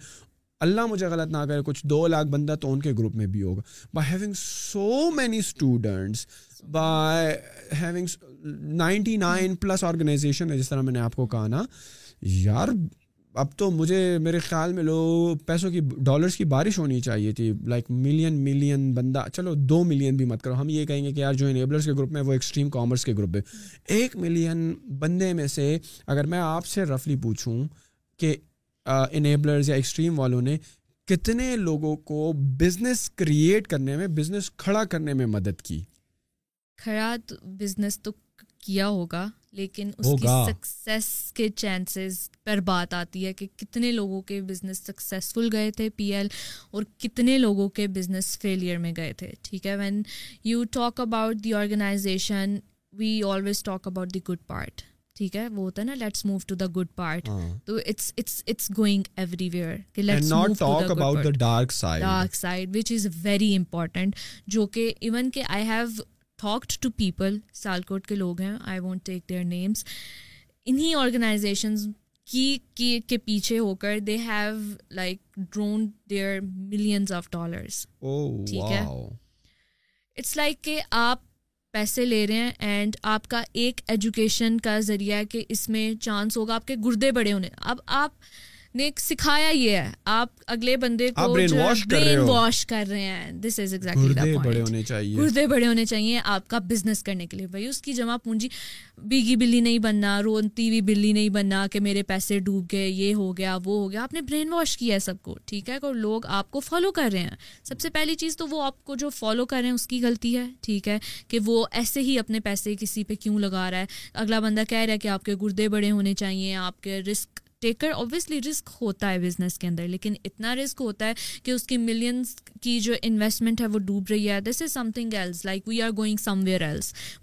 اللہ مجھے غلط نہ کرے کچھ دو لاکھ بندہ تو ان کے گروپ میں بھی ہوگا by having so many students by having ninety nine plus organization ہے جس طرح میں نے آپ کو کہا نا یار اب تو مجھے میرے خیال میں لو پیسوں کی ڈالرس کی بارش ہونی چاہیے تھی لائک ملین ملین بندہ چلو دو ملین بھی مت کرو ہم یہ کہیں گے کہ یار جو انیبلرس کے گروپ میں وہ ایکسٹریم کامرس کے گروپ میں ایک ملین بندے میں سے اگر میں آپ سے رفلی پوچھوں کہ انیبلرز یا ایکسٹریم والوں نے کتنے لوگوں کو بزنس کریٹ کرنے میں بزنس کھڑا کرنے میں مدد کی
کھڑا بزنس تو کیا ہوگا لیکن اس کی سکسیس کے چانسز پر بات آتی ہے کہ کتنے لوگوں کے بزنس سکسیزفل گئے تھے پی ایل اور کتنے لوگوں کے بزنس فیلئر میں گئے تھے ٹھیک ہے when you talk about the organization we always talk about the good part ٹھیک ہے وہ ہوتا ہے نا let's move to the good part it's going everywhere dark which is very important جو کہ ایون کہ I have talked to people Sialkot کے لوگ ہیں I won't take their names انہیں آرگنائزیشنز کی کے پیچھے ہو کر دے have like drone their millions ٹھیک ہے اٹس لائک کہ آپ پیسے لے رہے ہیں اینڈ آپ کا ایک ایجوکیشن کا ذریعہ کہ اس میں چانس ہوگا آپ کے گردے بڑے ہونے اب آپ نے سکھایا یہ ہے آپ اگلے بندے کو برین واش کر رہے ہیں دس از گردے بڑے ہونے چاہیے آپ کا بزنس کرنے کے لیے بھائی اس کی جمع پونجی بیگی بلی نہیں بننا رونتی ہوئی بلی نہیں بننا کہ میرے پیسے ڈوب گئے یہ ہو گیا وہ ہو گیا آپ نے برین واش کیا ہے سب کو ٹھیک ہے اور لوگ آپ کو فالو کر رہے ہیں سب سے پہلی چیز تو وہ آپ کو جو فالو کر رہے ہیں اس کی غلطی ہے ٹھیک ہے کہ وہ ایسے ہی اپنے پیسے کسی پہ کیوں لگا رہا ہے اگلا بندہ کہہ رہا ہے کہ آپ کے گردے بڑے ہونے چاہیے آپ کے رسک ٹیکر اوبیسلی رسک ہوتا ہے بزنس کے اندر لیکن اتنا رسک ہوتا ہے کہ اس کی ملینس کی جو انویسٹمنٹ ہے وہ ڈوب رہی ہے this is some some something else else else like we we are going where where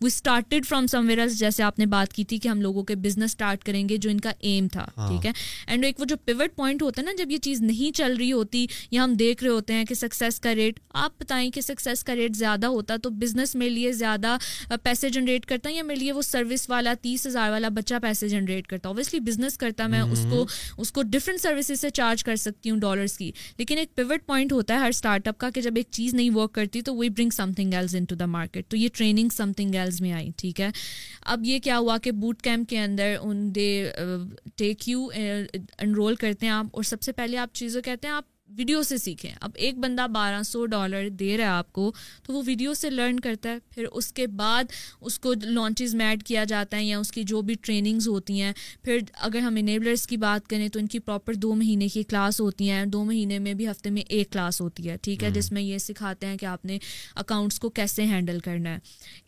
started from جیسے آپ نے بات کی تھی کہ ہم لوگوں کے بزنس اسٹارٹ کریں گے جو ان کا ایم تھا ہاں۔ ٹھیک ہے اینڈ ایک وہ جو پیوٹ پوائنٹ ہوتا ہے نا جب یہ چیز نہیں چل رہی ہوتی یا ہم دیکھ رہے ہوتے ہیں کہ سکسیز کا ریٹ آپ بتائیں کہ سکسیز کا ریٹ زیادہ ہوتا تو بزنس میرے لیے زیادہ پیسے جنریٹ کرتا یا میرے لیے وہ سروس والا تیس ہزار والا بچہ پیسے جنریٹ کرتا اوبیسلی بزنس کرتا میں اس کو اس کو ڈفرینٹ سروسز سے چارج کر سکتی ہوں ڈالرس کی لیکن ایک پیوٹ پوائنٹ ہوتا ہے ہر اسٹارٹ اپ کا کہ جب ایک چیز نہیں ورک کرتی تو we bring something else in to the market تو یہ ٹریننگ سم تھنگ ایلز میں آئی ٹھیک ہے اب یہ کیا ہوا کہ بوٹ کیمپ کے اندر ان دے ٹیک یو انرول کرتے ہیں آپ اور سب سے پہلے آپ چیزوں کہتے ہیں آپ ویڈیو سے سیکھیں اب ایک بندہ بارہ سو ڈالر دے رہا ہے آپ کو تو وہ ویڈیو سے لرن کرتا ہے پھر اس کے بعد اس کو لانچز میں ایڈ کیا جاتا ہے یا اس کی جو بھی ٹریننگز ہوتی ہیں پھر اگر ہم انیبلرس کی بات کریں تو ان کی پراپر دو مہینے کی کلاس ہوتی ہیں دو مہینے میں بھی ہفتے میں ایک کلاس ہوتی ہے ٹھیک ہے جس میں یہ سکھاتے ہیں کہ آپ نے اکاؤنٹس کو کیسے ہینڈل کرنا ہے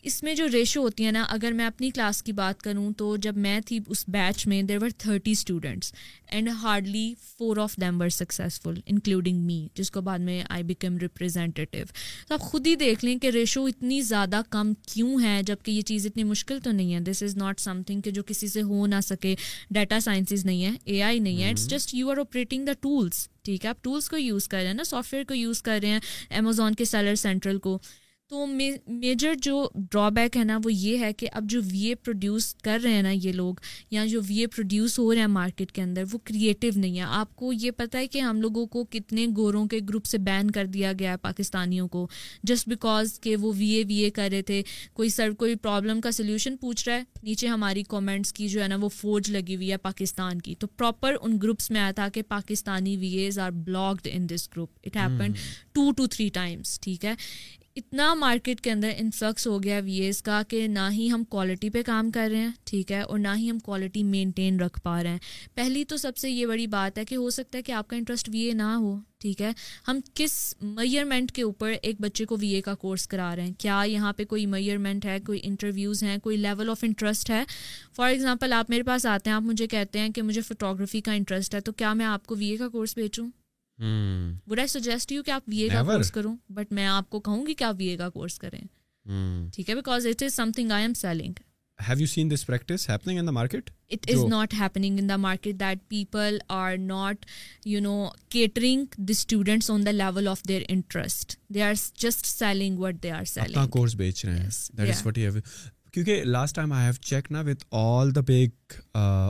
اس میں جو ریشو ہوتی ہے نا اگر میں اپنی کلاس کی بات کروں تو جب میں تھی اس بیچ میں there were thirty students and hardly four of them were successful include including me جس کو بعد میں آئی بیکم ریپرزینٹیو آپ خود ہی دیکھ لیں کہ ریشو اتنی زیادہ کم کیوں ہے جب کہ یہ چیز اتنی مشکل تو نہیں ہے this is not something کہ جو کسی سے ہو نہ سکے ڈیٹا سائنسز نہیں ہے اے آئی نہیں ہے it's just you are operating the tools ٹھیک ہے آپ ٹولس کو یوز کر رہے ہیں نا سافٹ ویئر کو یوز کر رہے ہیں امیزون کے سیلر سینٹرل کو تو میجر جو ڈرا بیک ہے نا وہ یہ ہے کہ اب جو وی اے پروڈیوس کر رہے ہیں نا یہ لوگ یا جو وی اے پروڈیوس ہو رہے ہیں مارکیٹ کے اندر وہ کریٹیو نہیں ہے آپ کو یہ پتا ہے کہ ہم لوگوں کو کتنے گوروں کے گروپ سے بین کر دیا گیا ہے پاکستانیوں کو جسٹ بیکاز کہ وہ وی اے وی اے کر رہے تھے کوئی سر کوئی پرابلم کا سلیوشن پوچھ رہا ہے نیچے ہماری کومنٹس کی جو ہے نا وہ فوج لگی ہوئی ہے پاکستان کی تو پراپر ان گروپس میں آیا تھا کہ Pakistani V A are بلاگڈ in this group it happen to to three times ٹھیک ہے اتنا مارکیٹ کے اندر انفلکس ہو گیا وی ایز کا کہ نہ ہی ہم کوالٹی پہ کام کر رہے ہیں ٹھیک ہے اور نہ ہی ہم کوالٹی مینٹین رکھ پا رہے ہیں پہلی تو سب سے یہ بڑی بات ہے کہ ہو سکتا ہے کہ آپ کا انٹرسٹ وی اے نہ ہو ٹھیک ہے ہم کس میئرمنٹ کے اوپر ایک بچے کو وی اے کا کورس کرا رہے ہیں کیا یہاں پہ کوئی میئرمنٹ ہے کوئی انٹرویوز ہیں کوئی لیول آف انٹرسٹ ہے فار ایگزامپل آپ میرے پاس آتے ہیں آپ مجھے کہتے ہیں کہ مجھے فوٹوگرافی کا انٹرسٹ ہے تو کیا میں آپ کو وی اے کا کورس بھیجوں وڈ آئی سجیسٹ یو کہ آپ وی اے کا کورس کروں بٹ میں آپ کو کہوں گی کہ آپ وی اے کا کورس کریں ٹھیک ہے because it is something I am selling have you seen this
practice happening in the
market it is not happening in the market that people are not you know catering the students on the level of their interest they are just selling what they are selling course بیچ رہے ہیں
that is what you کیونکہ last time I have check نا with all the big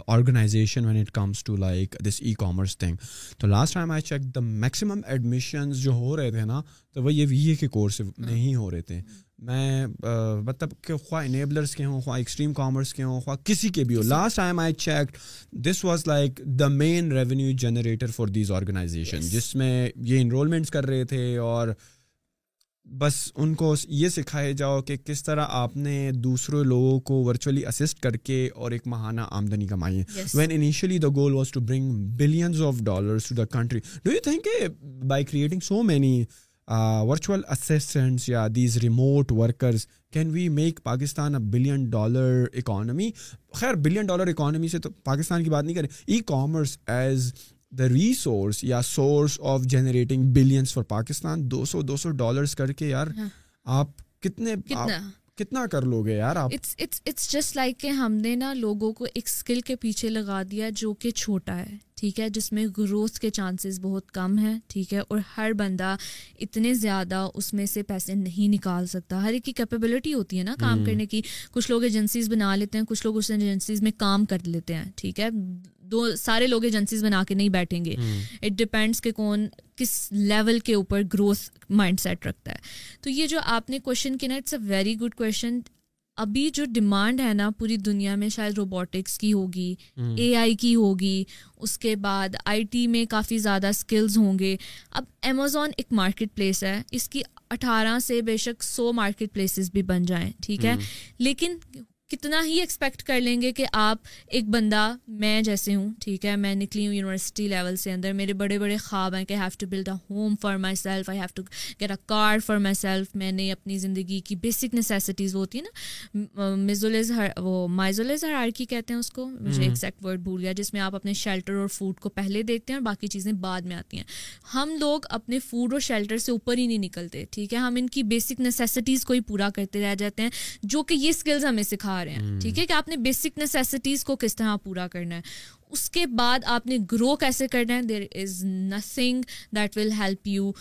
organization when it comes to like this e commerce thing تو last time I check the maximum admissions جو ہو رہے تھے نا تو وہ یہ وی اے کے کورس نہیں ہو رہے تھے میں uh, مطلب کہ خواہ انیبلرس کے ہوں خواہ ایکسٹریم کامرس کے ہوں خواہ کسی کے بھی ہوں last time I check this was like the main revenue generator for these organization جس میں یہ انرولمنٹس کر رہے تھے اور بس ان کو یہ سکھائے جاؤ کہ کس طرح آپ نے دوسرے لوگوں کو ورچولی اسسٹ کر کے اور ایک ماہانہ آمدنی کمائی ہے when initially the goal was to bring billions of dollars to the country do you think by creating so many virtual assistants یا these remote workers can we make Pakistan a billion dollar economy خیر billion dollar economy سے تو پاکستان کی بات نہیں کریں e commerce as the resource یا source of generating billions for Pakistan دو سو دو سو ڈالرس کر کے یار ہاں۔ آپ کتنے
کتنا کر لو گے یار آپ اٹس جسٹ لائک کہ ہم نے نا لوگوں کو ایک اسکل کے پیچھے لگا دیا جو کہ چھوٹا ہے ٹھیک ہے جس میں گروتھ کے چانسز بہت کم ہیں ٹھیک ہے اور ہر بندہ اتنے زیادہ اس میں سے پیسے نہیں نکال سکتا ہر ایک کی کیپیبلٹی ہوتی ہے نا کام کرنے کی کچھ لوگ ایجنسیز بنا لیتے ہیں کچھ لوگ اس ایجنسیز میں کام کر لیتے ہیں ٹھیک ہے دو سارے لوگ ایجنسیز بنا کے نہیں بیٹھیں گے اٹ ڈپینڈس کہ کون کس لیول کے اوپر گروتھ مائنڈ سیٹ رکھتا ہے تو یہ جو آپ نے کوشچن کیا نا it's a very good question ابھی جو ڈیمانڈ ہے نا پوری دنیا میں شاید روبوٹکس کی ہوگی اے آئی کی ہوگی اس کے بعد آئی ٹی میں کافی زیادہ اسکلز ہوں گے اب امیزون ایک مارکیٹ پلیس ہے اس کی اٹھارہ سے بے شک سو مارکیٹ پلیسز بھی بن جائیں ٹھیک ہے لیکن کتنا ہی ایکسپیکٹ کر لیں گے کہ آپ ایک بندہ میں جیسے ہوں ٹھیک ہے میں نکلی ہوں یونیورسٹی لیول سے اندر میرے بڑے بڑے خواب ہیں کہ have to build a home for myself I have to get a car for myself میں نے اپنی زندگی کی بیسک نیسیسٹیز ہوتی ہیں نا میزولیز ہر مائزولز ہر آر کی کہتے ہیں اس کو مجھے ایکزیکٹ ورڈ بھول گیا جس میں آپ اپنے شیلٹر اور فوڈ کو پہلے دیکھتے ہیں اور باقی چیزیں بعد میں آتی ہیں ہم لوگ اپنے فوڈ اور شیلٹر سے اوپر ہی نہیں نکلتے ٹھیک ہے ہم ان کی بیسک نیسیسٹیز کو ہی پورا کرتے رہ جاتے ہیں جو کہ یہ اسکلز ہمیں سکھا رہے ہیں ٹھیک ہے کہ آپ نے بیسک نیسیسٹیز کو کس طرح پورا کرنا ہے اس کے بعد آپ نے گرو کیسے کرنا ہے there is nothing that will help you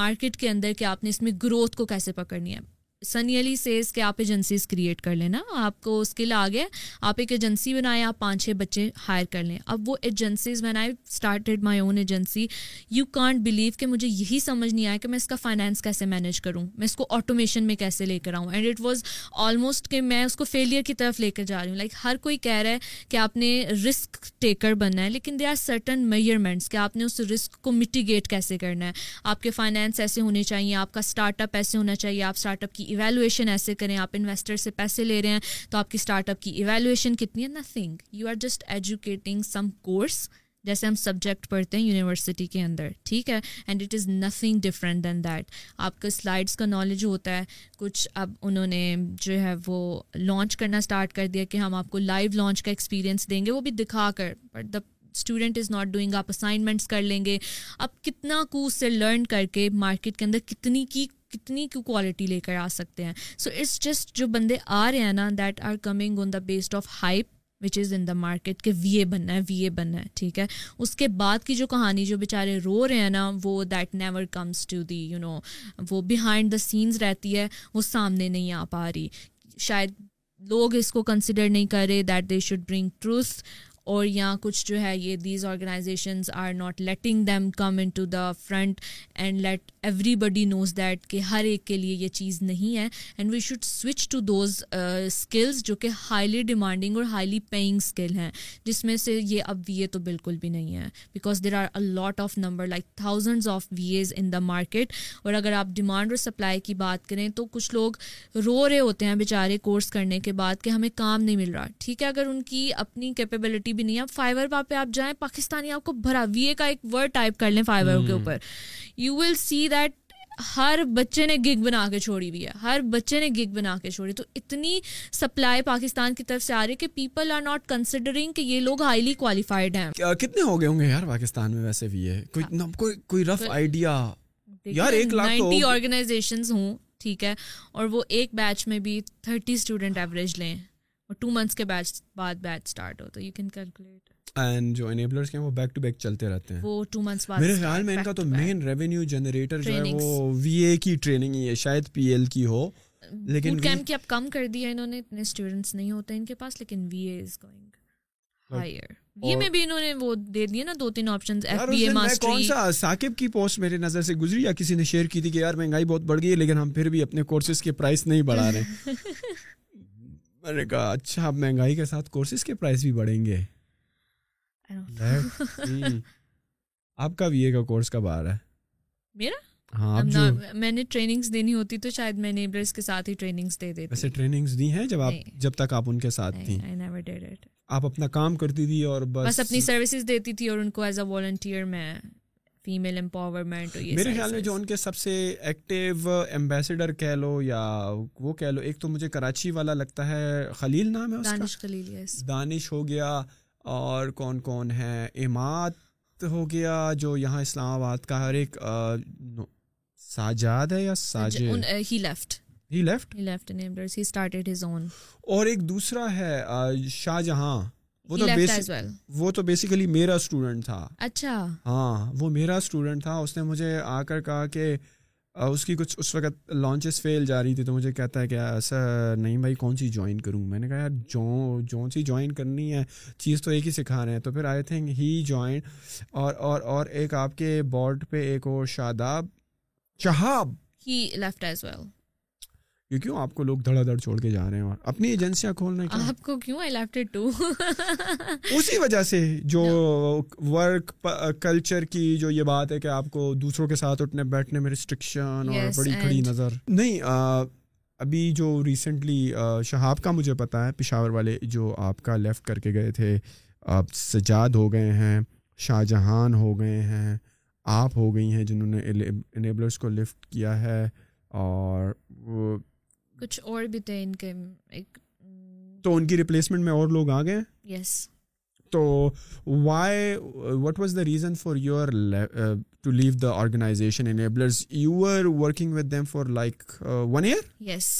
market کے اندر کہ آپ نے اس میں گروتھ کو کیسے پکڑنی ہے سنی علی سیز کہ آپ ایجنسیز کریٹ کر لینا آپ کو اسکل آ گیا آپ ایک ایجنسی بنائیں آپ پانچ چھ بچے ہائر کر لیں اب وہ agencies I started my own agency you can't believe کہ مجھے یہی سمجھ نہیں آیا کہ میں اس کا فائنینس کیسے مینیج کروں میں اس کو آٹومیشن میں کیسے لے کر آؤں اینڈ اٹ واز آلموسٹ کہ میں اس کو فیلئر کی طرف لے کر جا رہی ہوں لائک ہر کوئی کہہ رہا ہے کہ آپ نے رسک ٹیکر بننا ہے لیکن دے آر سرٹن میئرمنٹس کہ آپ نے اس رسک کو مٹیگیٹ کیسے کرنا ہے آپ کے فائنینس ایسے ہونے چاہئیں آپ کا اسٹارٹ اپ ایسے ہونا چاہیے آپ اسٹارٹ اپ کی ایویلویشن ایسے کریں آپ انویسٹر سے پیسے لے رہے ہیں تو آپ کی اسٹارٹ اپ کی ایویلویشن کتنی ہے nothing you are just educating some course جیسے ہم سبجیکٹ پڑھتے ہیں یونیورسٹی کے اندر ٹھیک ہے and it is nothing different than that آپ کا سلائڈس کا نالج ہوتا ہے کچھ اب انہوں نے جو ہے وہ لانچ کرنا اسٹارٹ کر دیا کہ ہم آپ کو لائیو لانچ کا ایکسپیرینس دیں گے وہ بھی دکھا کر but the student is not doing آپ اسائنمنٹس کر لیں گے آپ کتنا کو اس سے لرن کر کے مارکیٹ کے اندر کتنی کی کتنی کی کوالٹی لے کر آ سکتے ہیں سو اٹس جسٹ جو بندے آ رہے ہیں نا that are coming on the based of hype which is in the market کہ وی اے بننا ہے وی اے بننا ہے ٹھیک ہے اس کے بعد کی جو کہانی جو بیچارے رو رہے ہیں نا وہ that never comes to the you know وہ بیہائنڈ دا سینس رہتی ہے وہ سامنے نہیں آ پا رہی شاید لوگ اس کو کنسیڈر نہیں کرے that they should bring truths اور یا کچھ جو ہے یہ these organizations are not letting them come in to the front and let everybody knows that کہ ہر ایک کے لیے یہ چیز نہیں ہے and we should switch to those skills جو کہ ہائیلی ڈیمانڈنگ اور ہائیلی پیئنگ اسکل ہیں جس میں سے یہ اب وی اے تو بالکل بھی نہیں ہے because there are a lot of number like thousands of V as in the market اور اگر آپ ڈیمانڈ اور سپلائی کی بات کریں تو کچھ لوگ رو رہے ہوتے ہیں بیچارے کورس کرنے کے بعد کہ ہمیں کام نہیں مل رہا ٹھیک ہے اگر ان کی اپنی کیپیبلٹی بھی نہیں آپ فائبر پہ آپ جائیں پاکستانی آپ کو بھرا وی اے کا ایک ورڈ ٹائپ کر لیں فائبر کے اوپر یو ول سی دیٹ ہر بچے نے گگ بنا کے چھوڑی ہوئی ہے ہر بچے نے گگ بنا کے چھوڑی تو اتنی سپلائی پاکستان کی طرف سے آ رہی ہے کہ پیپل آر ناٹ کنسیڈرنگ کہ یہ لوگ ہائیلی کوالیفائڈ ہیں کتنے ہو گئے ہوں گے یار پاکستان میں ویسے بھی ہے کوئی رف آئیڈیا یار ایک لاکھ نائنٹی آرگنائزیشنز ہوں ٹھیک ہے اور وہ ایک بیچ میں بھی تھرٹی اسٹوڈنٹ ایوریج لیں بھی دو تین آپشن
کی پوسٹ میری نظر سے گزری یا کسی نے شیئر کی تھی کہ یار مہنگائی بہت بڑھ گئی بھی اپنے کورسز کے پرائس نہیں بڑھا رہے نے کہا اچھا گے جب آپ جب تک اپنا کام کرتی تھی اور بس
اپنی سروسز دیتی تھی اور ان کو ایز اے میں فیمل میرے
خیال میں جو ان کے سب سے ایکٹیو امبیسڈر کہہ لو یا وہ کہہ لو ایک تو مجھے کراچی والا لگتا ہے خلیل نام ہے دانش خلیل دانش ہو گیا اور کون کون ہے اماد ہو گیا جو یہاں اسلام آباد کا ہر ایک ساجاد ہے یا ساجد اور ایک دوسرا ہے شاہ جہاں وہ تو وہ تو بیسیکلی میرا اسٹوڈنٹ تھا اچھا ہاں وہ میرا اسٹوڈنٹ تھا اس نے مجھے آ کر کہا کہ اس کی کچھ اس وقت لانچز فیل جا رہی تھی تو مجھے کہتا ہے کہ ایسا نہیں بھائی کون سی جوائن کروں میں نے کہا یار جو جون سی جوائن کرنی ہے چیز تو ایک ہی سکھا رہے ہیں تو پھر آئی تھنک ہی جوائن اور اور اور ایک آپ کے بورڈ پہ ایک اور Shadab Shahab he left as well کیوں کیوں آپ کو لوگ دھڑا دھڑ چھوڑ کے جا رہے ہیں اور اپنی ایجنسیاں
آپ کو کیوں ٹو
اسی وجہ سے جو ورک کلچر کی جو یہ بات ہے کہ آپ کو دوسروں کے ساتھ اٹھنے بیٹھنے میں ریسٹرکشن اور بڑی کھڑی نظر نہیں ابھی جو ریسنٹلی شہاب کا مجھے پتا ہے پشاور والے جو آپ کا لیفٹ کر کے گئے تھے آپ سجاد ہو گئے ہیں شاہ جہان ہو گئے ہیں آپ ہو گئی ہیں جنہوں نے انیبلرس کو لفٹ کیا ہے اور وہ
کچھ اور بھی تھے ان کے
تو ان کی ریپلیسمنٹ میں اور لوگ آ گئے یس تو why what was the reason for your to leave the organization enablers you working with them for like one year yes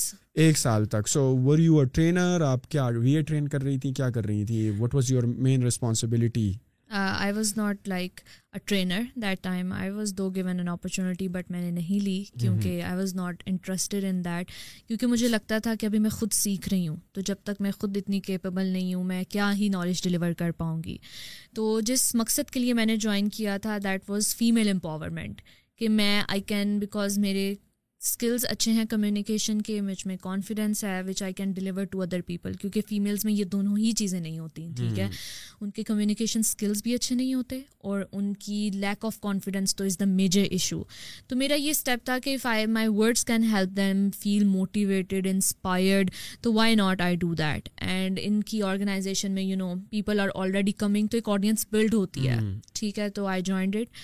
ایک سال تک سو ور یو ار ٹرینر آپ کیا وی اے ٹرین کر رہی تھیں کیا کر رہی تھیں what was your main responsibility
I was not like a trainer that time I was though given an opportunity but میں نے نہیں لی کیونکہ I was not interested in that کیونکہ مجھے لگتا تھا کہ ابھی میں خود سیکھ رہی ہوں تو جب تک میں خود اتنی کیپیبل نہیں ہوں میں کیا ہی نالج ڈلیور کر پاؤں گی تو جس مقصد کے لیے میں نے جوائن کیا تھا دیٹ واز فیمیل امپاورمنٹ کہ میں آئی کین بیکاز میرے اسکلز اچھے ہیں کمیونیکیشن کے وچ میں کانفیڈینس ہے which I can deliver to other people کیونکہ فیمیلس میں یہ دونوں ہی چیزیں نہیں ہوتی ٹھیک ہے ان کے کمیونیکیشن اسکلز بھی اچھے نہیں ہوتے اور ان کی لیک آف کانفیڈینس تو از دا میجر ایشو تو میرا یہ اسٹیپ تھا کہ my words can help them feel motivated inspired تو why not I do that and ان کی آرگنائزیشن میں you know people are already coming تو ایک آڈینس بلڈ ہوتی ہے ٹھیک ہے تو آئی جوائنڈ اٹ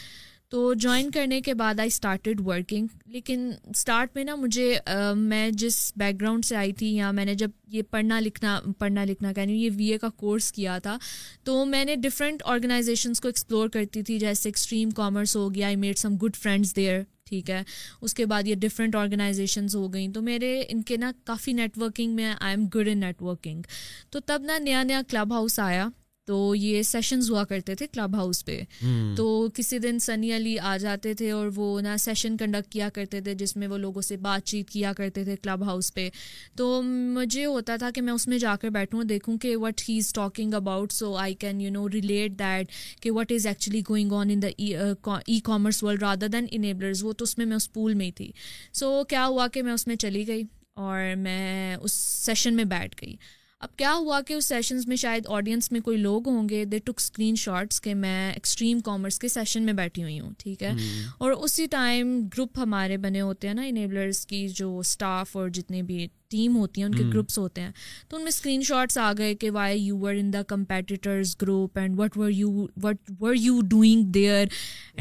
تو جوائن کرنے کے بعد آئی اسٹارٹیڈ ورکنگ لیکن اسٹارٹ میں نا مجھے میں جس بیک گراؤنڈ سے آئی تھی یا میں نے جب یہ پڑھنا لکھنا پڑھنا لکھنا کہہ رہی ہوں یہ وی اے کا کورس کیا تھا تو میں نے ڈفرینٹ آرگنائزیشنس کو ایکسپلور کرتی تھی جیسے ایکسٹریم کامرس ہو گیا I made some good friends there ٹھیک ہے اس کے بعد یہ ڈفرینٹ آرگنائزیشنز ہو گئیں تو میرے ان کے نا کافی نیٹ ورکنگ میں I M good in networking تو تب نا نیا نیا کلب ہاؤس آیا تو یہ سیشنز ہوا کرتے تھے کلب ہاؤس پہ تو کسی دن سنی علی آ جاتے تھے اور وہ نا سیشن کنڈکٹ کیا کرتے تھے جس میں وہ لوگوں سے بات چیت کیا کرتے تھے کلب ہاؤس پہ تو مجھے ہوتا تھا کہ میں اس میں جا کر بیٹھوں دیکھوں کہ what he is talking about so I can you know relate that کہ what is actually going on in the e commerce world rather than enablers وہ تو اس میں میں اس پول میں ہی تھی سو کیا ہوا کہ میں اس میں چلی گئی اور میں اس سیشن میں بیٹھ گئی اب کیا ہوا کہ اس سیشنز میں شاید آڈینس میں کوئی لوگ ہوں گے دے ٹک اسکرین شاٹس کہ میں ایکسٹریم کامرس کے سیشن میں بیٹھی ہوئی ہوں ٹھیک ہے اور اسی ٹائم گروپ ہمارے بنے ہوتے ہیں نا انیبلرس کی جو اسٹاف اور جتنے بھی ٹیم ہوتی ہیں ان کے گروپس ہوتے ہیں تو ان میں اسکرین شاٹس آ گئے کہ why you were in the competitors group and and what what were were you you doing there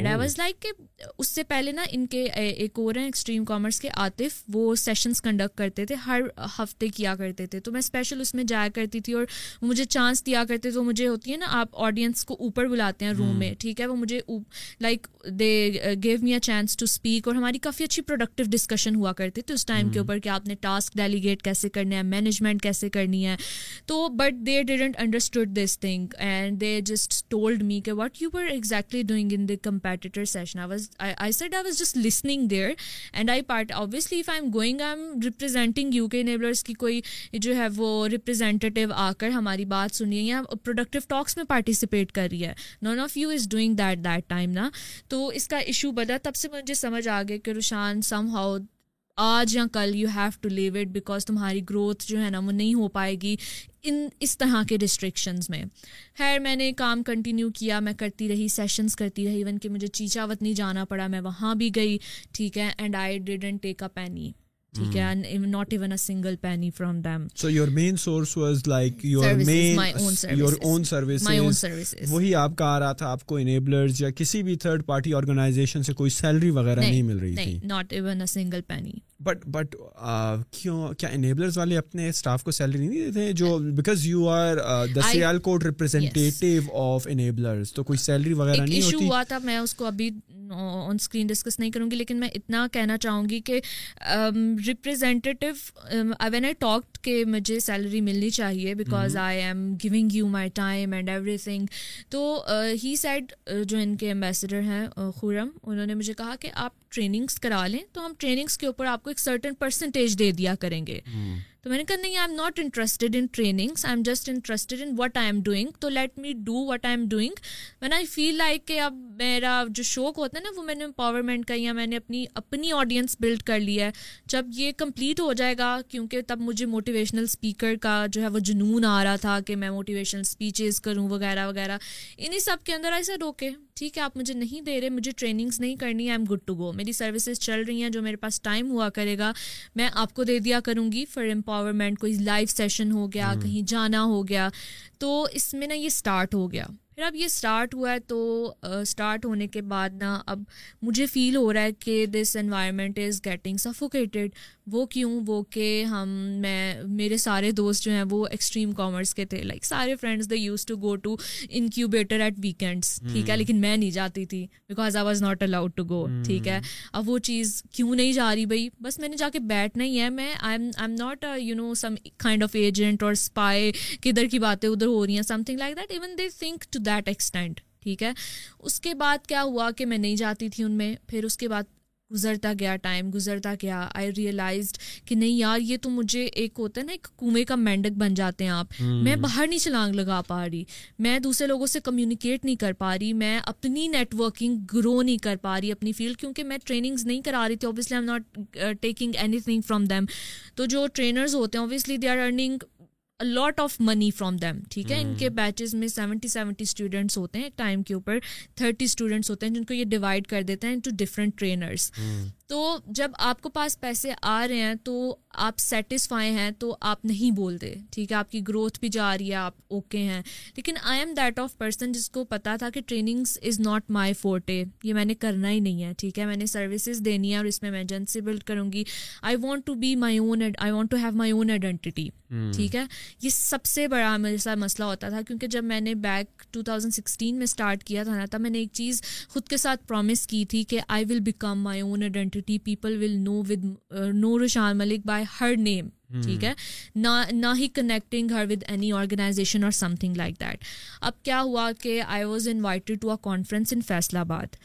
I was like کہ اس سے پہلے نا ان کے ایک اور ہیں ایکسٹریم کامرس کے عاطف وہ سیشنس کنڈکٹ کرتے تھے ہر ہفتے کیا کرتے تھے تو میں اسپیشل اس میں جایا کرتی تھی اور مجھے چانس دیا کرتے تھے تو مجھے ہوتی ہے نا آپ آڈینس کو اوپر بلاتے ہیں روم میں ٹھیک ہے وہ مجھے like they gave me a chance to speak اور ہماری کافی اچھی پروڈکٹیو ڈسکشن ہوا کرتی تھی اس ٹائم کے اوپر کہ آپ نے ٹاسک ڈیلی نیویگیٹ کیسے کرنا ہے مینجمنٹ کیسے کرنی ہے تو but they didn't understood this thing and they just told me کہ what you are exactly doing in the competitor session I was I said I was just listening there and I part obviously if I am going I am representing you کے نیبلرس کی کوئی جو ہے وہ representative آ کر ہماری بات سنی ہے یا پروڈکٹیو ٹاکس میں پارٹیسپیٹ کر رہی ہے none of you is doing that that time نا تو اس کا ایشو بدا تب سے مجھے سمجھ آ گیا کہ روشان سم ہاؤ آج یا کل you have to leave it because تمہاری گروتھ جو ہے نا وہ نہیں ہو پائے گی ان اس طرح کے ریسٹرکشنز میں خیر میں نے کام کنٹینیو کیا میں کرتی رہی سیشنس کرتی رہی ایون کہ مجھے چیچا وطنی جانا پڑا میں وہاں بھی گئی ٹھیک ہے and I didn't take up any ٹھیک ہے not even a single
penny from them so your your your main main source was like own service وہی آپ کا آ رہا تھا آپ کو انیبلرز یا کسی بھی تھرڈ پارٹی آرگنائزیشن سے کوئی سیلری وغیرہ نہیں مل رہی تھی
not even a single
penny but but کیوں کیا انیبلرز والے اپنے اسٹاف کو سیلری نہیں دیتے جو because you are the Sialkot representative of enablers تو کوئی سیلری وغیرہ
نہیں ہوتی ایشو ہوا تھا میں اس کو ابھی آن اسکرین ڈسکس نہیں کروں گی لیکن میں اتنا کہنا چاہوں گی کہ representative I when I talk کہ مجھے سیلری ملنی چاہیے because I am going you my time and every thing تو ہی uh, سیڈ uh, جو ان کے امبیسڈر ہیں uh, خورم انہوں نے مجھے کہا کہ آپ ٹریننگس کرا لیں تو ہم ٹریننگس کے اوپر آپ کو ایک سرٹن پرسنٹیج دے دیا کریں گے تو میں نے کہا نہیں I am not interested in trainings I am just interested in what I am doing تو let me do what I am doing when I feel like کہ اب میرا جو شوق ہوتا ہے نا وہ میں نے امپاورمنٹ کا یا میں نے اپنی اپنی آڈینس بلڈ کر لی ہے جب یہ کمپلیٹ ہو جائے گا کیونکہ تب مجھے موٹیویشنل اسپیکر کا جو ہے وہ جنون آ رہا تھا کہ میں موٹیویشنل اسپیچز کروں وغیرہ وغیرہ انہیں سب کے اندر آئی سر اوکے ٹھیک ہے آپ مجھے نہیں دے رہے مجھے ٹریننگس نہیں کرنی I am good to go میری سروسز چل رہی ہیں جو میرے پاس ٹائم ہوا کرے گا میں آپ کو دے دیا کروں گی فار امپاورمنٹ کوئی لائف سیشن ہو گیا کہیں جانا ہو گیا تو اس میں نا یہ اسٹارٹ ہو گیا پھر اب یہ اسٹارٹ ہوا ہے تو اسٹارٹ ہونے کے بعد نا اب مجھے فیل ہو رہا ہے کہ this environment is getting suffocated وہ کیوں وہ کہ ہم میں میرے سارے دوست جو ہیں وہ ایکسٹریم کامرس کے تھے لائک سارے friends they use to go to incubator at weekends ٹھیک ہے hmm. لیکن میں نہیں جاتی تھی because I was not allowed to go ٹھیک ہے اب وہ چیز کیوں نہیں جا رہی بھائی بس میں نے جا کے بیٹھنا ہی ہے میں I I am not you know some kind of agent اور اسپائے کدھر کی باتیں ادھر ہو رہی ہیں something like that even they think to that extent ٹھیک ہے اس کے بعد کیا ہوا کہ میں نہیں جاتی تھی ان میں پھر اس کے بعد گزرتا گیا ٹائم گزرتا گیا آئی ریئلائزڈ کہ نہیں یار یہ تو مجھے ایک ہوتا ہے نا ایک کنویں کا مینڈک بن جاتے ہیں آپ میں باہر نہیں چھلانگ لگا پا رہی میں دوسرے لوگوں سے کمیونیکیٹ نہیں کر پا رہی میں اپنی نیٹ ورکنگ گرو نہیں کر پا رہی اپنی فیلڈ کیونکہ میں ٹریننگز نہیں کرا رہی تھی obviously I M not taking anything from them تو جو ٹرینرز ہوتے ہیں obviously they are earning lot of money from them ٹھیک ہے ان کے بیچز میں سیونٹی سیونٹی اسٹوڈنٹس ہوتے ہیں ٹائم کے اوپر تھرٹی اسٹوڈنٹس ہوتے ہیں جن کو یہ ڈیوائڈ کر دیتے ہیں ان ٹو ڈفرنٹ ٹرینرس تو جب آپ کو پاس پیسے آ رہے ہیں تو آپ سیٹسفائی ہیں تو آپ نہیں بولتے ٹھیک ہے آپ کی گروتھ بھی جا رہی ہے آپ اوکے ہیں لیکن I am that of person جس کو پتا تھا کہ trainings is not my forte یہ میں نے کرنا ہی نہیں ہے ٹھیک ہے میں نے سروسز دینی ہے اور اس میں میں ایجنسی بلڈ کروں گی I want to be my own I want to have my own identity ٹھیک ہے یہ سب سے بڑا میرے ساتھ مسئلہ ہوتا تھا کیونکہ جب میں نے بیک ٹو تھاؤزینڈ سکسٹین میں اسٹارٹ کیا تھا نا تب میں نے ایک چیز خود کے ساتھ پرومس کی تھی کہ I will become my own identity people will know with know Rushan Malik by her name ٹھیک ہے نہ ہی connecting her with any organization اور سم تھنگ لائک دیٹ اب کیا ہوا کہ I was invited to a conference in Faisalabad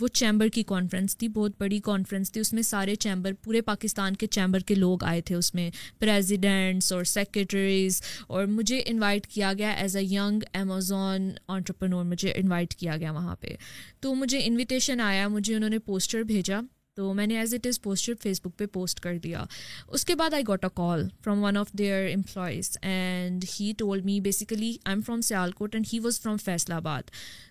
وہ چیمبر کی کانفرنس تھی بہت بڑی کانفرنس تھی اس میں سارے چیمبر پورے پاکستان کے چیمبر کے لوگ آئے تھے اس میں پریزیڈنٹس اور سیکریٹریز اور مجھے انوائٹ کیا گیا as a young Amazon entrepreneur مجھے انوائٹ کیا گیا وہاں پہ تو مجھے انویٹیشن آیا مجھے انہوں نے پوسٹر بھیجا تو میں نے as it is poster Facebook پہ پوسٹ کر دیا اس کے بعد I got a call from one of their employees and he told me basically I am from Sialkot and he was from Faisalabad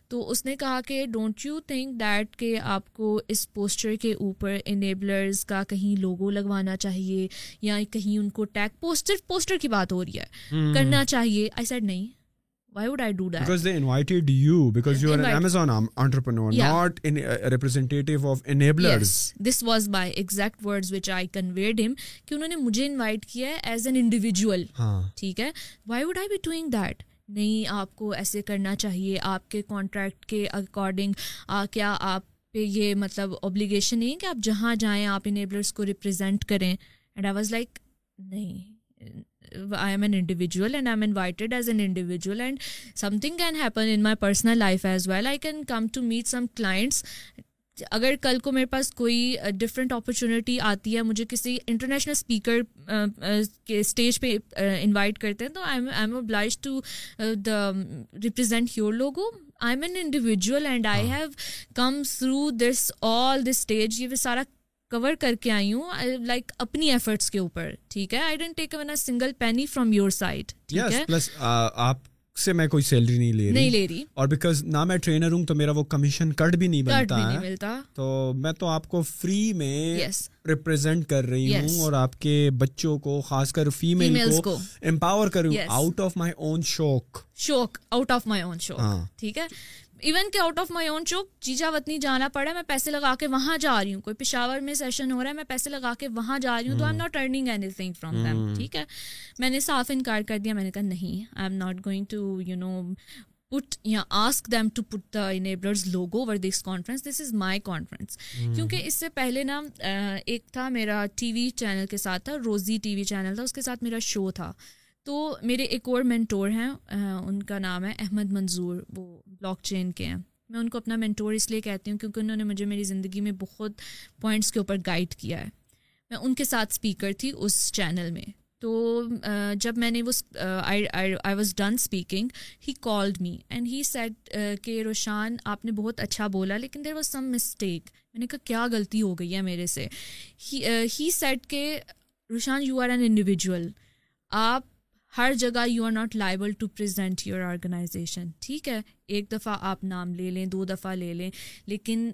تو اس نے کہا کہ ڈونٹ یو تھنک دیٹ کہ آپ کو اس پوسٹر کے اوپر انیبلرز کا کہیں لوگو لگوانا چاہیے یا کہیں ان کو ٹیگ پوسٹر پوسٹر کی بات ہو رہی ہے کرنا چاہیے آئی سیڈ نہیں مجھے
انوائٹ
کیا ہے ٹھیک ہے why would I be doing that نہیں آپ کو ایسے کرنا چاہیے آپ کے کانٹریکٹ کے اکارڈنگ کیا آپ پہ یہ مطلب اوبلیگیشن نہیں ہے کہ آپ جہاں جائیں آپ انیبلرس کو ریپرزینٹ کریں I am an individual and I am invited as an individual and something can happen in my personal life as well I can come to meet some clients اگر کل کو میرے پاس کوئی different opportunity آتی ہے مجھے کسی international speaker کے اسٹیج پہ انوائٹ کرتے ہیں تو I am obliged to the represent your logo I am an individual and I have come through this all this stage یہ سارا کور کر کے آئی ہوں لائک اپنی ایفرٹس کے اوپر ٹھیک ہے I take a single penny from your
side آپ سے میں کوئی سیلری نہیں
لے
رہی اور بیکاز نہ میں ٹرینر ہوں تو میرا وہ کمیشن کٹ بھی نہیں بنتا ملتا تو میں تو آپ کو فری میں ریپرزینٹ کر رہی ہوں اور آپ کے بچوں کو خاص کر فیمل کو امپاور کروں آؤٹ آف مائی اون شوق
شوق آؤٹ آف مائی اون شوق ٹھیک ہے ایون کہ آؤٹ آف مائی اون چوک جیجا وطنی جانا پڑا ہے میں پیسے لگا کے وہاں جا رہی ہوں کوئی پشاور میں سیشن ہو رہا ہے میں پیسے لگا کے وہاں جا رہی ہوں تو I am not earning anything from them ٹھیک ہے میں نے صاف انکار کر دیا میں نے کہا نہیں I am not going to you know put یا ask them to put logo over this conference this is my conference کیونکہ اس سے پہلے نا ایک تھا میرا ٹی وی چینل کے ساتھ تھا روزی ٹی وی چینل تھا اس کے ساتھ میرا شو تھا تو میرے ایک اور مینٹور ہیں ان کا نام ہے احمد منظور وہ بلاک چین کے ہیں میں ان کو اپنا مینٹور اس لیے کہتی ہوں کیونکہ انہوں نے مجھے میری زندگی میں بہت پوائنٹس کے اوپر گائڈ کیا ہے میں ان کے ساتھ اسپیکر تھی اس چینل میں تو جب میں نے وہ I was done speaking he called me and he said کہ روشان آپ نے بہت اچھا بولا لیکن دیر واز سم مسٹیک میں نے کہا کیا غلطی ہو گئی ہے میرے سے ہی سیٹ کہ Roshan you are an individual آپ ہر جگہ you are not liable to present your organization ٹھیک ہے ایک دفعہ آپ نام لے لیں دو دفعہ لے لیں لیکن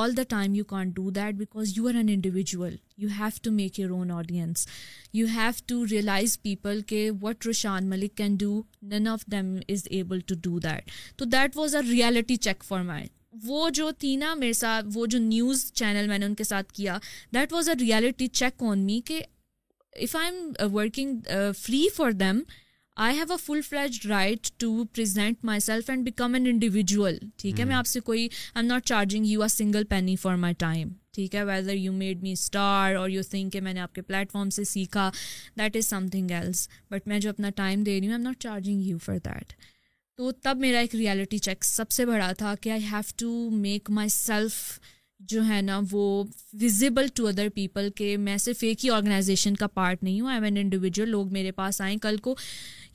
all the time you can't do that because you are an individual you have to make your own audience you have to realise people کہ what Roshan Malik can do none of them is able to do that تو that was a reality check for my وہ جو تھی نا میرے ساتھ وہ جو نیوز چینل میں نے ان کے ساتھ کیا that was a reality check on me کہ if I am working free for them I have a full فلیج right to present myself and become an individual ٹھیک ہے میں آپ سے کوئی I am not charging you are single penny for my time ٹھیک ہے whether you made me star اور you think کہ میں نے آپ کے پلیٹ فارم سے سیکھا that is something else but میں جو اپنا ٹائم دے رہی ہوں I am not charging you for that تو تب میرا ایک ریئلٹی چیک سب سے بڑا تھا کہ I have to make myself جو ہے نا وہ وزیبل ٹو ادر پیپل کہ میں صرف ایک ہی آرگنائزیشن کا پارٹ نہیں ہوں ایم این انڈیویجول لوگ میرے پاس آئیں کل کو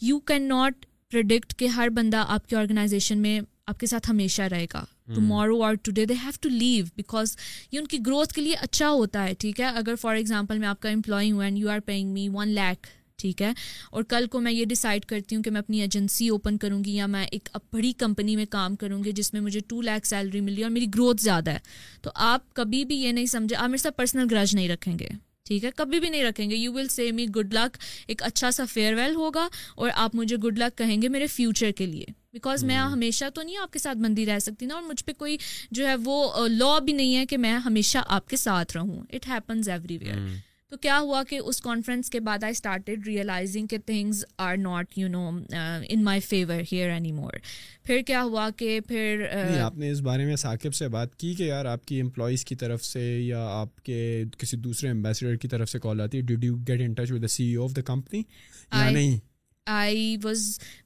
یو کین ناٹ پرڈکٹ کہ ہر بندہ آپ کی آرگنائزیشن میں آپ کے ساتھ ہمیشہ رہے گا ٹو مارو اور today they have to leave because یہ ان کی گروتھ کے لیے اچھا ہوتا ہے ٹھیک ہے اگر فار ایگزامپل میں آپ کا امپلائی ہوں and you are paying me one lakh ٹھیک ہے اور کل کو میں یہ ڈیسائڈ کرتی ہوں کہ میں اپنی ایجنسی اوپن کروں گی یا میں ایک بڑی کمپنی میں کام کروں گی جس میں مجھے ٹو لاکھ سیلری ملی اور میری گروتھ زیادہ ہے تو آپ کبھی بھی یہ نہیں سمجھے آپ میرے ساتھ پرسنل گرج نہیں رکھیں گے ٹھیک ہے کبھی بھی نہیں رکھیں گے you will see me good luck ایک اچھا سا فیئر ویل ہوگا اور آپ مجھے گڈ لک کہیں گے میرے فیوچر کے لیے بیکاز میں ہمیشہ تو نہیں آپ کے ساتھ بندی رہ سکتی نا اور مجھ پہ کوئی جو ہے وہ لا بھی نہیں ہے کہ میں ہمیشہ آپ کے ساتھ رہوں اٹ ہیپنز ایوری ویئر تو کیا ہوا کہ اس کانفرنس کے بعد آئی اسٹارٹیڈ ریئلائزنگ کہ things are not you know in my favour here any more پھر کیا ہوا کہ پھر uh, آپ
نے اس بارے میں ثاقب سے بات کی کہ یار آپ کی امپلائیز کی طرف سے یا آپ کے کسی دوسرے امبیسڈر کی طرف سے کال آتی ہے did you get in touch with the C O of the company یا نہیں I was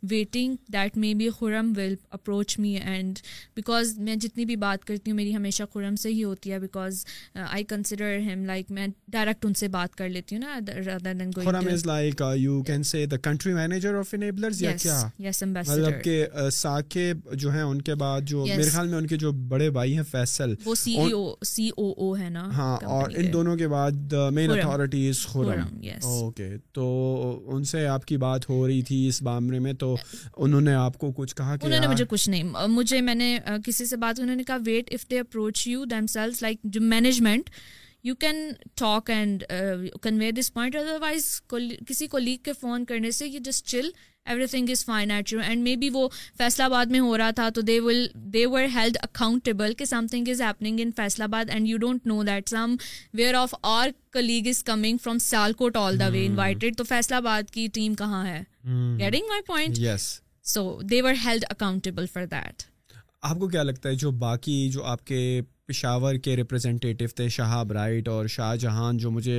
waiting that may
be Khurram will approach me and because میں جتنی بھی بات کرتی ہوں میری ہمیشہ خرم سے ہی ہوتی ہے because I consider him like میں ڈائریکٹ ان سے بات کر لیتی ہوں نا
rather than going Khurram is like you can say the country manager of Enablers یا کیا یس امبیسڈر مطلب کہ ساکب جو ہیں ان کے بعد جو میرے خیال
میں ان کے جو بڑے بھائی ہیں فیصل وہ سی ای او سی او او ہے نا ہاں اور ان دونوں کے بعد مین اتھارٹیز خرم
اوکے تو ان سے آپ کی بات ہو رہی تھی اس معاملے میں تو انہوں نے آپ کو کچھ کہا کہ انہوں
نے مجھے کچھ نہیں مجھے میں نے کسی سے بات انہوں نے کہا wait if they approach you them sales like management you can talk and convey this point otherwise کسی کو لیگ کے فون کرنے سے you just chill everything is fine at you and maybe وہ فیصلہ آباد میں ہو رہا تھا تو دے ول دے ور ہیلڈ اکاؤنٹیبل کہ something is happening in Faisalabad and you don't know that somewhere of our colleague is coming from Sialkot all the way invited تو Faisalabad کی ٹیم
کہاں ہے getting my point so they were held accountable
for that
آپ کو کیا لگتا ہے جو باقی جو آپ کے پشاور کے ریپرزینٹیو تھے شہاب رائٹ اور شاہ جہاں جو مجھے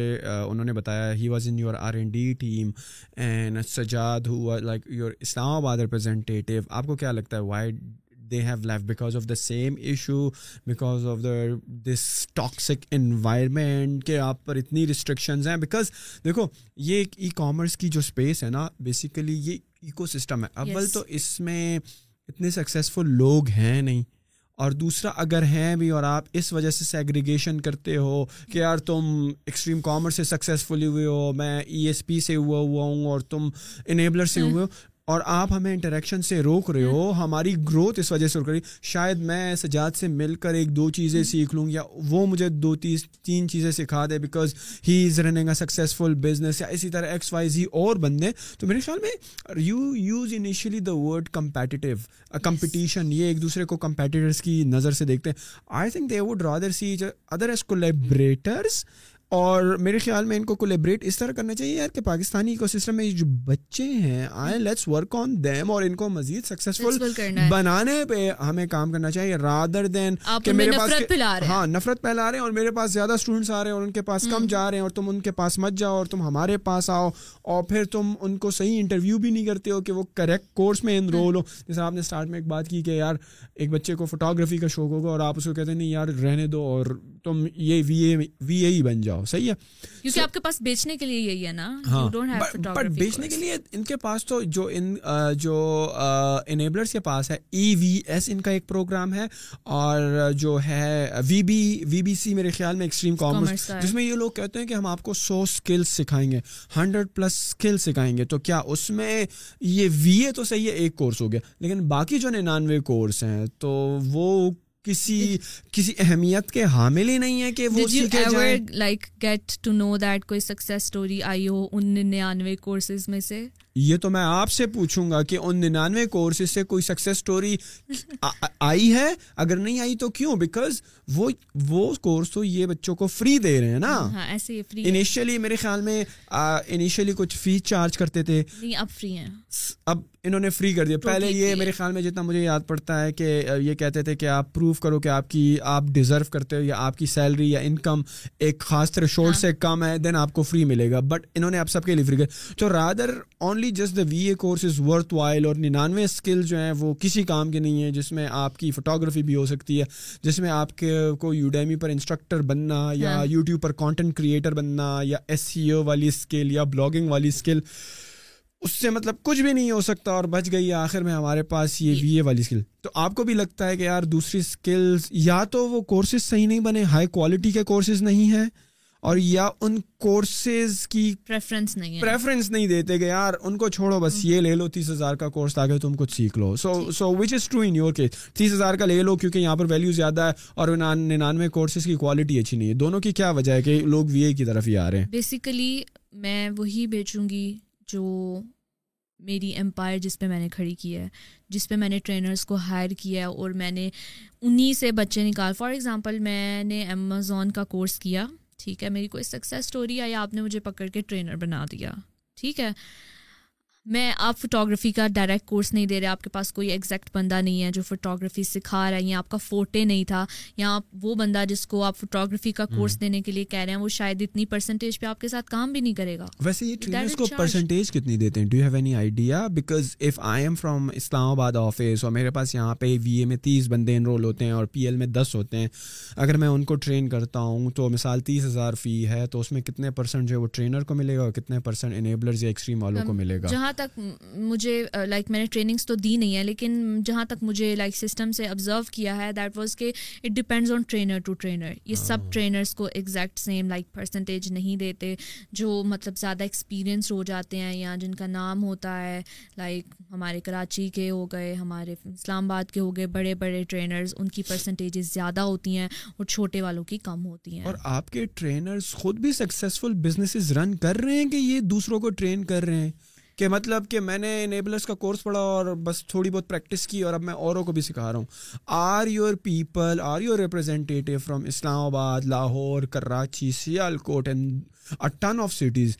انہوں نے بتایا he was in your R N D team and Sajjad who like your Islamabad representative آپ کو کیا لگتا ہے why they have left because of the same issue because of the this toxic environment کے آپ پر اتنی ریسٹرکشنز ہیں بیکاز دیکھو یہ ایک ای کامرس کی جو اسپیس ہے نا بیسیکلی یہ ایکو سسٹم ہے اول تو اس میں اتنے سکسیزفل لوگ ہیں نہیں اور دوسرا اگر ہیں بھی اور آپ اس وجہ سے سیگریگیشن کرتے ہو کہ یار تم ایکسٹریم کامرس سے سکسیزفلی ہوئے ہو میں ای ایس پی سے ہوا ہوا ہوں اور تم انیبلر سے ہوئے ہو اور آپ ہمیں انٹریکشن سے روک رہے ہو ہماری گروتھ اس وجہ سے رک رہی شاید میں سجاد سے مل کر ایک دو چیزیں سیکھ لوں یا وہ مجھے دو تیس تین چیزیں سکھا دے because he is running a successful business یا اسی طرح ایکس وائی زی اور بندے تو میرے خیال میں you use initially the word competitive competition یہ ایک دوسرے کو کمپیٹیٹرس کی نظر سے دیکھتے ہیں I think they would rather see other as collaborators اور میرے خیال میں ان کو کولیبریٹ اس طرح کرنا چاہیے یار کہ پاکستانی اکو سسٹم میں جو بچے ہیں I let's work on them اور ان کو مزید سکسیزفل بنانے پہ ہمیں کام کرنا چاہیے رادر دین
کہ میرے پاس
ہاں نفرت پھیلا رہے ہیں اور میرے پاس زیادہ اسٹوڈنٹس آ رہے ہیں اور ان کے پاس کم جا رہے ہیں اور تم ان کے پاس مت جاؤ اور تم ہمارے پاس آؤ اور پھر تم ان کو صحیح انٹرویو بھی نہیں کرتے ہو کہ وہ کریکٹ کورس میں انرول ہو جیسے آپ نے اسٹارٹ میں ایک بات کی کہ یار ایک بچے کو فوٹوگرافی کا شوق ہوگا اور آپ اس کو کہتے ہیں نہیں یار رہنے دو اور تم یہ وی اے وی اے ہی بن جاؤ جاؤ صحیح ہے
کیونکہ آپ کے پاس بیچنے کے لیے یہی ہے نا ہاں بٹ بیچنے کے لیے
ان کے پاس تو جو ان جو انیبلرس کے پاس ہے ای وی ایس ان کا ایک پروگرام ہے اور جو ہے V B V B C میرے خیال میں ایکسٹریم کامرس جس میں یہ لوگ کہتے ہیں کہ ہم آپ کو سو اسکل سکھائیں گے ہنڈریڈ پلس اسکل سکھائیں گے تو کیا اس میں یہ وی اے تو صحیح ہے ایک کورس ہو گیا لیکن باقی جو ننانوے کورس ہیں تو وہ کسی کسی اہمیت کے حامل ہی نہیں ہے
کہ وہ like get to know that کوئی سکسیس اسٹوری آئی ہو ان ننانوے کورسز میں سے
یہ تو میں آپ سے پوچھوں گا کہ ان ننانوے کورس سے کوئی سکسیس سٹوری آئی ہے اگر نہیں آئی تو کیوں بیکاز وہ وہ کورس تو یہ بچوں کو فری دے رہے ہیں نا ہاں، میرے خیال میں کچھ چارج کرتے تھے اب فری ہیں اب انہوں نے فری کر دیا پہلے یہ میرے خیال میں جتنا مجھے یاد پڑتا ہے کہ یہ کہتے تھے کہ آپ پروف کرو کہ آپ کی آپ ڈیزرو کرتے ہو یا آپ کی سیلری یا انکم ایک خاص طرح شورٹ ہاں۔ سے کم ہے دین آپ کو فری ملے گا بٹ انہوں نے آپ سب کے لیے فری کر تو rather on only just the V A course is worthwhile اور ننانوے اسکل جو ہیں وہ کسی کام کے نہیں ہیں جس میں آپ کی فوٹوگرافی بھی ہو سکتی ہے جس میں آپ کے کو یوڈیمی پر انسٹرکٹر بننا یا یوٹیوب ہاں۔ پر کانٹینٹ کریٹر بننا یا ایس سی او والی اسکل یا بلاگنگ والی اسکل اس سے مطلب کچھ بھی نہیں ہو سکتا اور بچ گئی آخر میں ہمارے پاس یہ وی جی۔ اے والی اسکل تو آپ کو بھی لگتا ہے کہ یار دوسری اسکلز یا تو وہ کورسز صحیح نہیں بنے ہائی کوالٹی کے کورسز نہیں ہیں اور یا ان کورسز
پریفرنس
نہیں دیتے کہ یار ان کو چھوڑو بس یہ لے لو تیس ہزار کا کورس تاکہ تم کچھ سیکھ لو so so which is true in your case تیس ہزار کا لے لو کیونکہ یہاں پر ویلیو زیادہ ہے اور ننانوے کورسز کی کوالٹی اچھی نہیں ہے دونوں کی کیا وجہ ہے کہ لوگ وی اے کی طرف ہی آ رہے ہیں
بیسیکلی میں وہی بیچوں گی جو میری امپائر جس پہ میں نے کھڑی کی ہے جس پہ میں نے ٹرینرس کو ہائر کیا ہے اور میں نے انہیں سے بچے نکال فار ایگزامپل میں نے امیزون کا کورس کیا ٹھیک ہے میری کوئی سکسیز اسٹوری آئی آپ نے مجھے پکڑ کے ٹرینر بنا دیا ٹھیک ہے میں آپ فوٹو گرافی کا ڈائریکٹ کورس نہیں دے رہے آپ کے پاس کوئی ایگزیکٹ بندہ نہیں ہے جو فوٹو گرافی سکھا رہا ہے یا آپ کا فوٹے نہیں تھا آپ وہ بندہ جس کو آپ فوٹو گرافی کا کورس دینے کے لیے کہہ رہے ہیں وہ شاید اتنی پرسنٹیج پہ آپ کے ساتھ کام بھی
نہیں کرے گا ویسے یہ کو پرسنٹیج کتنی دیتے ہیں do you have any idea because if I am from Islamabad office اور میرے پاس یہاں پہ وی اے میں تیس بندے انرول ہوتے ہیں اور پی ایل میں دس ہوتے ہیں اگر میں ان کو ٹرین کرتا ہوں تو مثال تیس ہزار فی ہے تو اس میں کتنے پرسینٹ جو ہے وہ ٹرینر کو ملے گا اور کتنے پرسینٹ والوں کو ملے گا
جہاں تک مجھے لائک میں نے ٹریننگس تو دی نہیں ہے لیکن جہاں تک مجھے لائک سسٹم سے آبزرو کیا ہے دیٹ واز کہ it depends on trainer trainer to یہ ہاں۔ سب ٹرینرس کو ایگزیکٹ سیم لائک پرسنٹیج نہیں دیتے جو مطلب زیادہ ایکسپیرئنس ہو جاتے ہیں یا جن کا نام ہوتا ہے لائک ہمارے کراچی کے ہو گئے ہمارے اسلام آباد کے ہو گئے بڑے بڑے ٹرینرز ان کی پرسنٹیجز زیادہ ہوتی ہیں اور چھوٹے والوں کی کم ہوتی ہیں
اور آپ کے ٹرینرس خود بھی سکسیزفل بزنسز رن کر رہے ہیں کہ یہ دوسروں کو ٹرین کر رہے ہیں کہ مطلب کہ میں نے انیبلرس کا کورس پڑھا اور بس تھوڑی بہت پریکٹس کی اور اب میں اوروں کو بھی سکھا رہا ہوں are your people are your representative from Islamabad Lahore Karachi Sialkot and a ton of cities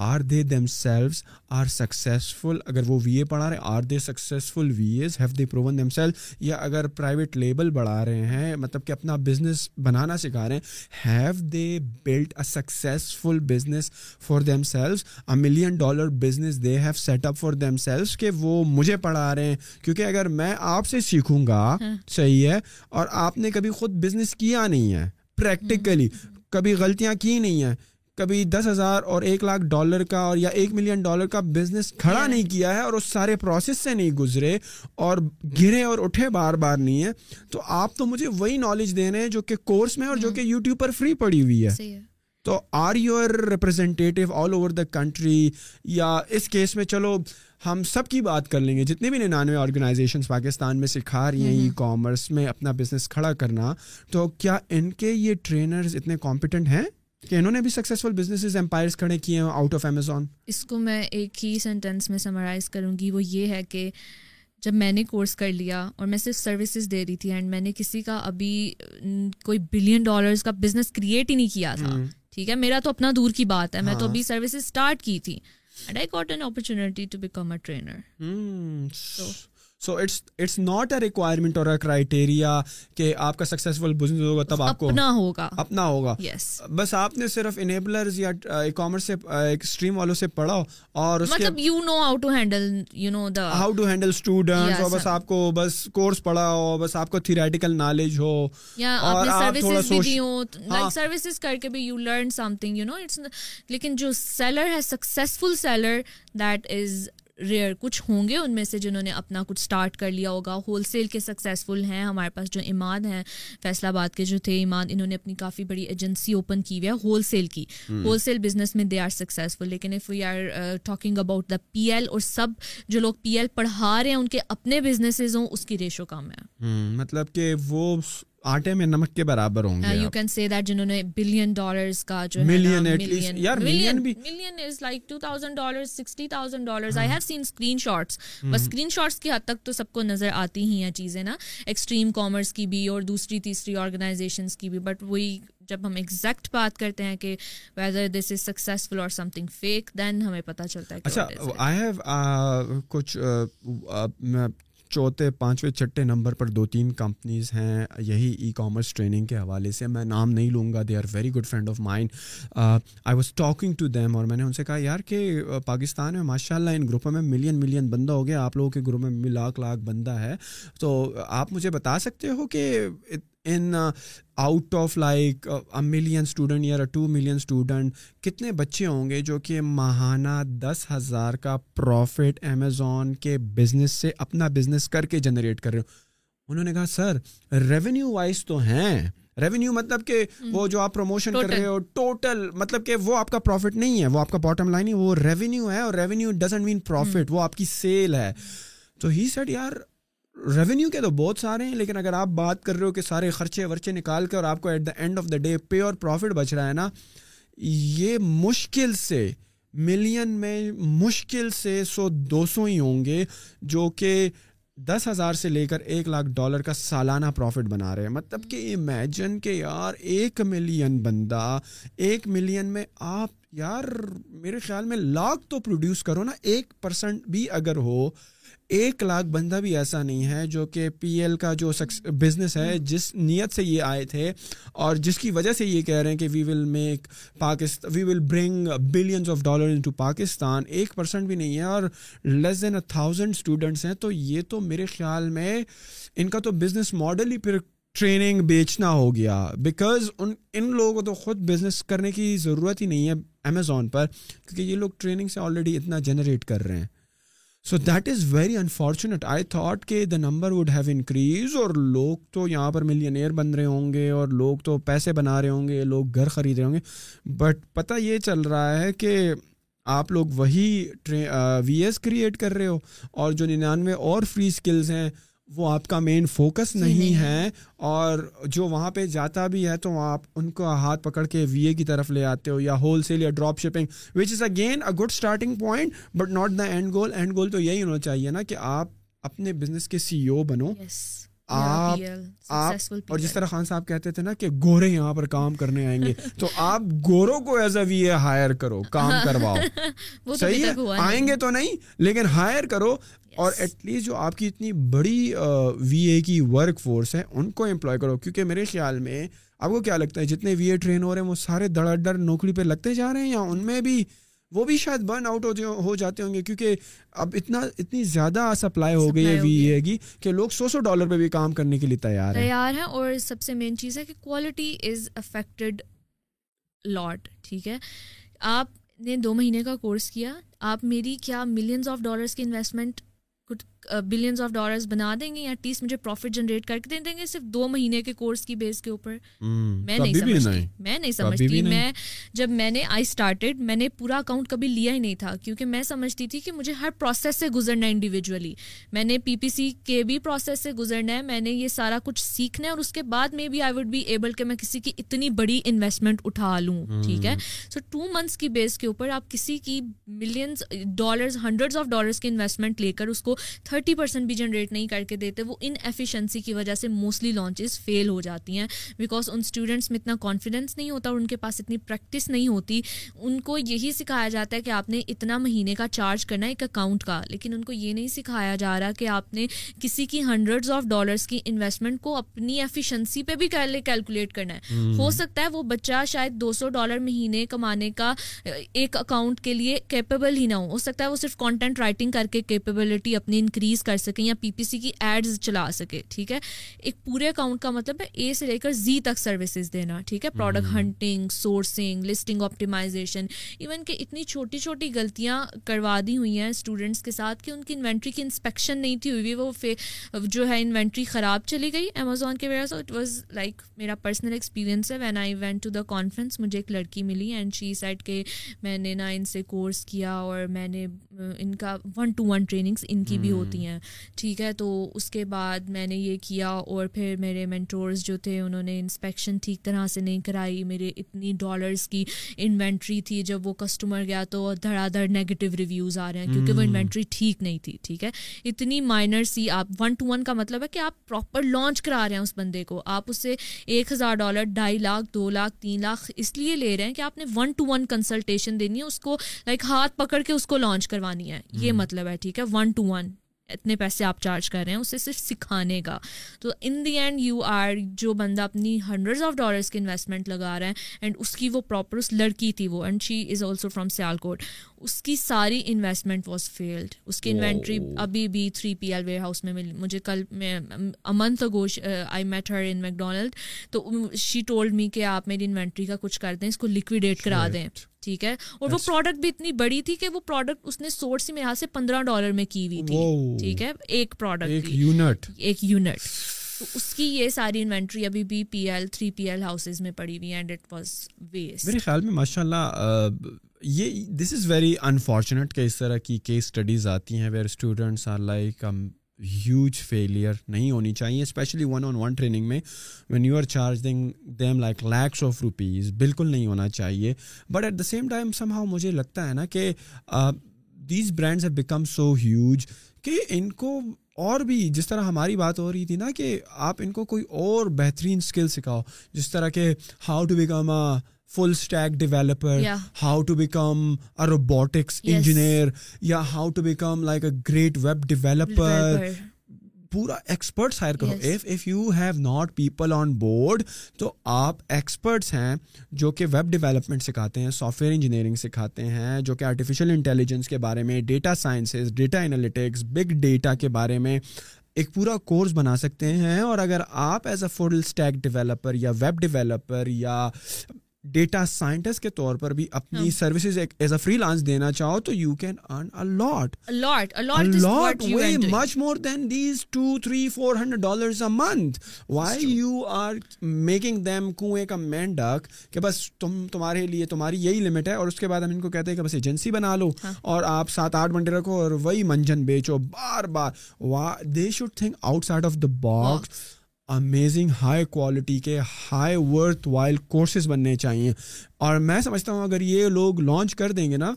are they themselves are successful اگر وہ وی اے پڑھا رہے ہیں are they successful we as have they proven themselves یا اگر پرائیویٹ لیبل بڑھا رہے ہیں مطلب کہ اپنا بزنس بنانا سکھا رہے ہیں have they build a successful business for themselves a million dollar business they have set up for themselves کہ وہ مجھے پڑھا رہے ہیں کیونکہ اگر میں آپ سے سیکھوں گا ہاں. صحیح ہے اور آپ نے کبھی خود بزنس کیا نہیں ہے پریکٹیکلی ہاں. کبھی غلطیاں کی نہیں ہیں کبھی دس ہزار اور ایک لاکھ ڈالر کا اور یا ایک ملین ڈالر کا بزنس کھڑا نہیں کیا ہے اور اس سارے پروسیس سے نہیں گزرے اور گرے اور اٹھے بار بار نہیں ہے تو آپ تو مجھے وہی نالج دے رہے ہیں جو کہ کورس میں اور جو کہ یوٹیوب پر فری پڑی ہوئی ہے تو are your representative all over the country یا اس کیس میں چلو ہم سب کی بات کر لیں گے جتنے بھی ننانوے آرگنائزیشن پاکستان میں سکھا رہی ہیں ای mm-hmm. کامرس میں اپنا بزنس کھڑا کرنا تو کیا ان کے یہ ٹرینرز اتنے کمپیٹنٹ ہیں کہ انہوں نے بھی سکسیزفل بزنسز امپائرس کھڑے کیے ہیں آؤٹ
آف امیزون اس کو میں ایک ہی سینٹینس میں سمرائز کروں گی وہ یہ ہے کہ جب میں نے کورس کر لیا اور میں صرف سروسز دے رہی تھی اینڈ میں نے کسی کا ابھی کوئی بلین ڈالرز کا بزنس کریٹ ہی نہیں کیا تھا ٹھیک ہے میرا تو اپنا دور کی بات ہے میں تو ہاں۔ ابھی سروسز اسٹارٹ کی تھی and I got an opportunity to become a trainer
so it's it's not a requirement اور کرائیٹیریا کہ آپ کا سکسیزفل بزنس ہوگا تب آپ کو اپنا ہوگا اپنا ہوگا بس آپ نے صرف انیبلرز یا ای کامرس سے اسٹریم والوں سے
پڑھا اور اس مطلب you know how to handle you know the how
to handle students اور بس آپ کو بس کورس پڑھا ہو بس آپ کو تھیوریٹیکل نالج ہو اور آپ
تھوڑا لائک ہاں۔ سروسز کر کے بھی you learn something you know it's لیکن جو سیلر ہے successful seller that is rare کچھ ہوں گے ان میں سے جنہوں نے اپنا کچھ اسٹارٹ کر لیا ہوگا ہول سیل کے سکسیزفل ہیں ہمارے پاس جو اماد ہیں فیصلہ آباد کے جو تھے ایمان انہوں نے اپنی کافی بڑی ایجنسی اوپن کی ہوئی ہے ہول سیل کی ہول سیل بزنس میں دے آر سکسیزفل لیکن if we are talking about the P L اور سب جو لوگ پی ایل پڑھا رہے ہیں ان کے اپنے بزنسز ہوں اس کی ریشو کم ہے
hmm. مطلب کہ وہ آٹے میں نمک کے
برابر ہوں گے کی کی ہاں۔ ہاں۔ کی حد تک تو سب کو نظر آتی ہی ہیں چیزیں نا ایکسٹریم کامرس بھی بھی اور دوسری تیسری بٹ وہی جب ہم بات کرتے ہیں کہ ویدر دس از سکسیزفل اور سم تھنگ فیک دین ہمیں پتہ چلتا ہے اچھا،
کچھ چوتھے پانچویں چھٹے نمبر پر دو تین کمپنیز ہیں یہی ای کامرس ٹریننگ کے حوالے سے میں نام نہیں لوں گا they are very good friend of mind I was talking to them اور میں نے ان سے کہا یار کہ uh, پاکستان میں ماشاء اللہ ان گروپوں میں ملین ملین بندہ ہو گیا آپ لوگوں کے گروپ میں لاکھ لاکھ بندہ ہے تو آپ مجھے بتا سکتے ہو کہ ان out of like million student یا ٹو ملین اسٹوڈنٹ کتنے بچے ہوں گے جو کہ ماہانہ دس ہزار کا پروفٹ امیزون کے بزنس سے اپنا بزنس کر کے جنریٹ کر رہے انہوں نے کہا سر ریونیو وائز تو ہیں ریونیو مطلب کہ وہ جو آپ پروموشن کر رہے ہو ٹوٹل مطلب کہ وہ آپ کا پروفٹ نہیں ہے وہ آپ کا باٹم لائن ہی وہ ریونیو ہے اور ریونیو ڈزنٹ مین پروفٹ وہ آپ کی سیل ہے تو ہی سیٹ یار ریونیو کے تو بہت سارے ہیں لیکن اگر آپ بات کر رہے ہو کہ سارے خرچے ورچے نکال کے اور آپ کو at the end of the day پے اور پروفٹ بچ رہا ہے نا یہ مشکل سے ملین میں مشکل سے سو دو سو ہی ہوں گے جو کہ دس ہزار سے لے کر ایک لاکھ ڈالر کا سالانہ پروفٹ بنا رہے ہیں مطلب کہ امیجن کہ یار ایک ملین بندہ ایک ملین میں آپ یار میرے خیال میں لاکھ تو پروڈیوس کرو نا ایک پرسنٹ بھی اگر ہو ایک لاکھ بندہ بھی ایسا نہیں ہے جو کہ پی ایل کا جو بزنس ہے جس نیت سے یہ آئے تھے اور جس کی وجہ سے یہ کہہ رہے ہیں کہ we will make Pakistan we will bring billions of dollar into Pakistan ایک پرسنٹ بھی نہیں ہے اور less than a thousand students ہیں تو یہ تو میرے خیال میں ان کا تو بزنس ماڈل ہی پھر ٹریننگ بیچنا ہو گیا بیکاز ان ان لوگوں کو تو خود بزنس کرنے کی ضرورت ہی نہیں ہے امیزون پر کیونکہ یہ لوگ ٹریننگ سے آلریڈی اتنا جنریٹ کر رہے ہیں so that is very unfortunate I thought کہ the number would have increase اور لوگ تو یہاں پر ملینئر بن رہے ہوں گے اور لوگ تو پیسے بنا رہے ہوں گے لوگ گھر خرید رہے ہوں گے بٹ پتہ یہ چل رہا ہے کہ آپ لوگ وہی وی ایس کریٹ کر رہے ہو اور جو ننانوے اور فری اسکلز ہیں وہ آپ کا مین جی فوکس نہیں ہے اور جو وہاں پہ جاتا بھی ہے تو آپ ان کو ہاتھ پکڑ کے وی اے کی طرف لے آتے ہو یا ہول سیل یا drop shipping which is again a good starting point but not the end goal and goal تو یہی ہونا چاہیے نا کہ آپ اپنے بزنس کے سی او e بنو اور جس طرح خان صاحب کہتے تھے نا کہ گورے یہاں پر کام کرنے آئیں گے تو آپ گورو کو as a V A hire کام کرواؤ صحیح ہے آئیں گے تو نہیں لیکن ہائر کرو اور ایٹ لیسٹ جو آپ کی اتنی بڑی وی اے کی ورک فورس ہے ان کو امپلائی کرو کیونکہ میرے خیال میں آپ کو کیا لگتا ہے جتنے وی اے ٹرین ہو رہے ہیں وہ سارے دڑ نوکری پہ لگتے جا رہے ہیں یا ان میں بھی وہ بھی شاید برن آؤٹ ہو جاتے ہوں گے کیونکہ اب اتنا اتنی زیادہ سپلائی ہو گئی ہے یہ ہے کہ لوگ سو سو ڈالر پہ بھی کام کرنے کے لیے تیار
ہیں تیار ہیں اور سب سے مین چیز ہے کہ کوالٹی از افیکٹڈ لاٹ ٹھیک ہے آپ نے دو مہینے کا کورس کیا آپ میری کیا ملینس آف ڈالرس کی انویسٹمنٹ بلینز آف ڈالرز بنا دیں گے یا ایٹ مجھے پروفٹ جنریٹ کر کے دے دیں گے صرف دو مہینے کے کورس کی بیس کے اوپر میں نہیں سمجھتی میں نہیں سمجھتی میں جب میں نے آئی اسٹارٹیڈ میں نے پورا اکاؤنٹ کبھی لیا ہی نہیں تھا کیونکہ میں سمجھتی تھی کہ مجھے ہر پروسیس سے گزرنا ہے انڈیویجولی میں نے پی پی سی کے بھی پروسیس سے گزرنا ہے میں نے یہ سارا کچھ سیکھنا ہے اور اس کے بعد میں بھی آئی وڈ بی ایبل کہ میں کسی کی اتنی بڑی انویسٹمنٹ اٹھا لوں ٹھیک ہے سو ٹو منتھس کی بیس کے اوپر آپ کسی کی millions dollars hundred of dollars کی انویسٹمنٹ لے کر اس کو تھرٹی تھرٹی پرسینٹ بھی جنریٹ نہیں کر کے دیتے وہ ان ایفیشنسی کی وجہ سے موسٹلی لانچز فیل ہو جاتی ہیں بیکاز ان اسٹوڈنٹس میں اتنا کانفیڈنس نہیں ہوتا اور ان کے پاس اتنی پریکٹس نہیں ہوتی ان کو یہی سکھایا جاتا ہے کہ آپ نے اتنا مہینے کا چارج کرنا ایک اکاؤنٹ کا لیکن ان کو یہ نہیں سکھایا جا رہا کہ آپ نے کسی کی ہنڈریڈز آف ڈالرس کی انویسٹمنٹ کو اپنی ایفیشنسی پہ بھی کیلکولیٹ کرنا ہے ہو سکتا ہے وہ بچہ شاید دو سو ڈالر مہینے کمانے کا ایک اکاؤنٹ کے لیے کیپیبل ہی نہ ہو ہو سکتا ہے وہ صرف کانٹینٹ رائٹنگ کر کے کیپیبلٹی اپنی انکریز ریلیز کر سکیں یا پی پی سی کی ایڈز چلا سکے ٹھیک ہے ایک پورے اکاؤنٹ کا مطلب ہے اے سے لے کر زی تک سروسز دینا ٹھیک ہے product hunting sourcing listing optimisation even کہ اتنی چھوٹی چھوٹی غلطیاں کروا دی ہوئی ہیں اسٹوڈنٹس کے ساتھ کہ ان کی انوینٹری کی انسپیکشن نہیں تھی ہوئی وہ جو ہے انوینٹری خراب چلی گئی امیزون کے وجہ سے اٹ واز لائک میرا پرسنل ایکسپیرینس ہے when I went to the conference مجھے ایک لڑکی ملی اینڈ شی سیٹ کہ میں نے نا ان سے کورس کیا اور میں نے ان کا ون ٹو ون ٹریننگس ان کی بھی ہوتی ہیں ٹھیک ہے تو اس کے بعد میں نے یہ کیا اور پھر میرے مینٹورز جو تھے انہوں نے انسپیکشن ٹھیک طرح سے نہیں کرائی میرے اتنی ڈالرس کی انوینٹری تھی جب وہ کسٹمر گیا تو دھڑا دھڑ نگیٹو ریویوز آ رہے ہیں کیونکہ وہ انوینٹری ٹھیک نہیں تھی ٹھیک ہے اتنی مائنر سی آپ ون ٹو ون کا مطلب ہے کہ آپ پراپر لانچ کرا رہے ہیں اس بندے کو آپ اس سے ایک ہزار ڈالر ڈھائی لاکھ دو لاکھ تین لاکھ اس لیے لے رہے ہیں کہ آپ نے ون ٹو ون کنسلٹیشن دینی ہے اس کو لائک ہاتھ پکڑ کے اس کو لانچ کروانی ہے یہ مطلب ہے ٹھیک ہے ون ٹو ون اتنے پیسے آپ چارج کر رہے ہیں اسے صرف سکھانے کا تو in the end you are جو بندہ اپنی ہنڈریڈ آف ڈالرس کی انویسٹمنٹ لگا رہا ہے اینڈ اس کی وہ پراپر اس لڑکی تھی وہ and she is also from Sialkot اس کی ساری انویسٹمنٹ واز فیلڈ اس کی انوینٹری ابھی بھی three P L warehouse میں ملی مجھے کل میں گوش I met her McDonald تو شی ٹولڈ می کہ آپ میری انوینٹری کا کچھ کر دیں اس کو لکویڈیٹ کرا دیں ٹھیک ہے اور وہ پروڈکٹ بھی اتنی بڑی تھی کہ وہ پروڈکٹ اس نے سورس ہی میرے یہاں سے پندرہ ڈالر میں کی ہوئی تھی ٹھیک ہے ایک پروڈکٹ ایک یونٹ اس کی یہ ساری انوینٹری ابھی B P L three P L houses میں پڑی ہوئی ہیں
میرے خیال میں ماشاء اللہ یہ دس از ویری انفارچونیٹ کہ اس طرح کی کیس اسٹڈیز آتی ہیں where students are like huge failure نہیں ہونی چاہیے especially one on one training میں when you are charging them like lakhs of rupees بالکل نہیں ہونا چاہیے but at the same time somehow مجھے لگتا ہے نا کہ these have become so huge کہ ان کو اور بھی جس طرح ہماری بات ہو رہی تھی نا کہ آپ ان کو کوئی اور بہترین اسکل سکھاؤ جس طرح کے how to become full stack developer how to become robotics engineer یا how to become like a great web developer پورا ایکسپرٹس ہائر کرو if if you have not people on board تو آپ ایکسپرٹس ہیں جو کہ ویب ڈیولپمنٹ سکھاتے ہیں سافٹ ویئر انجینئرنگ سکھاتے ہیں جو کہ آرٹیفیشیل انٹیلیجنس کے بارے میں data sciences data analytics big data کے بارے میں ایک پورا کورس بنا سکتے ہیں اور اگر آپ as a full stack developer یا ویب ڈیولپر یا ڈیٹا سائنٹسٹ کے طور پر بھی اپنی services as a freelance دینا چاہو تو you can earn a lot a lot way much more than these two three four hundred dollars a month why you are making them کنویں کا مین مینڈک کہ بس تم تمہارے لیے تمہاری یہی لمٹ ہے اور اس کے بعد ہم ان کو کہتے ہیں کہ بس ایجنسی بنا لو اور آپ سات آٹھ گھنٹے رکھو اور وہی منجن بیچو بار بار they should think outside of the box amazing high quality کے ہائی ورتھ وائل کورسز بننے چاہئیں اور میں سمجھتا ہوں اگر یہ لوگ لانچ کر دیں گے نا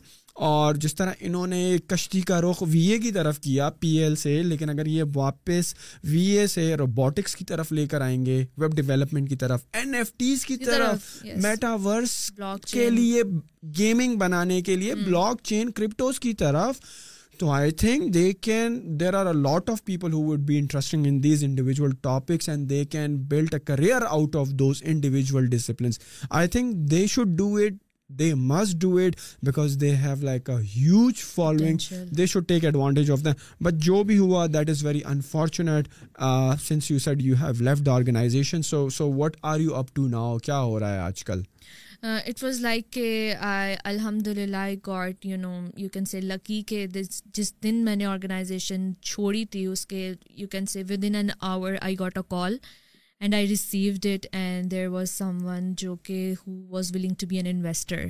اور جس طرح انہوں نے کشتی کا رخ وی اے کی طرف کیا پی ایل سے لیکن اگر یہ واپس وی اے سے روبوٹکس کی طرف لے کر آئیں گے ویب ڈیولپمنٹ کی طرف این ایف ٹیز کی طرف میٹاورس کے لیے گیمنگ بنانے کے لیے بلاک چین کرپٹوز کی طرف تو I think they can there are a lot of people who would be interesting in these individual topics and they can build a career out of those individual disciplines I think they should do it they must do it because they have like a huge following they should take advantage of them but جو بھی ہوا that is very unfortunate since you said you have leaf the organization so so what are you up to now کیا ہو رہا ہے آج کل
it was like کہ آئی الحمد للہ I got you know you can say lucky کہ جس دن میں نے آرگنائزیشن چھوڑی تھی اس کے you can say within an hour I got a call and I received it and there was someone جو کہ who was willing to be an investor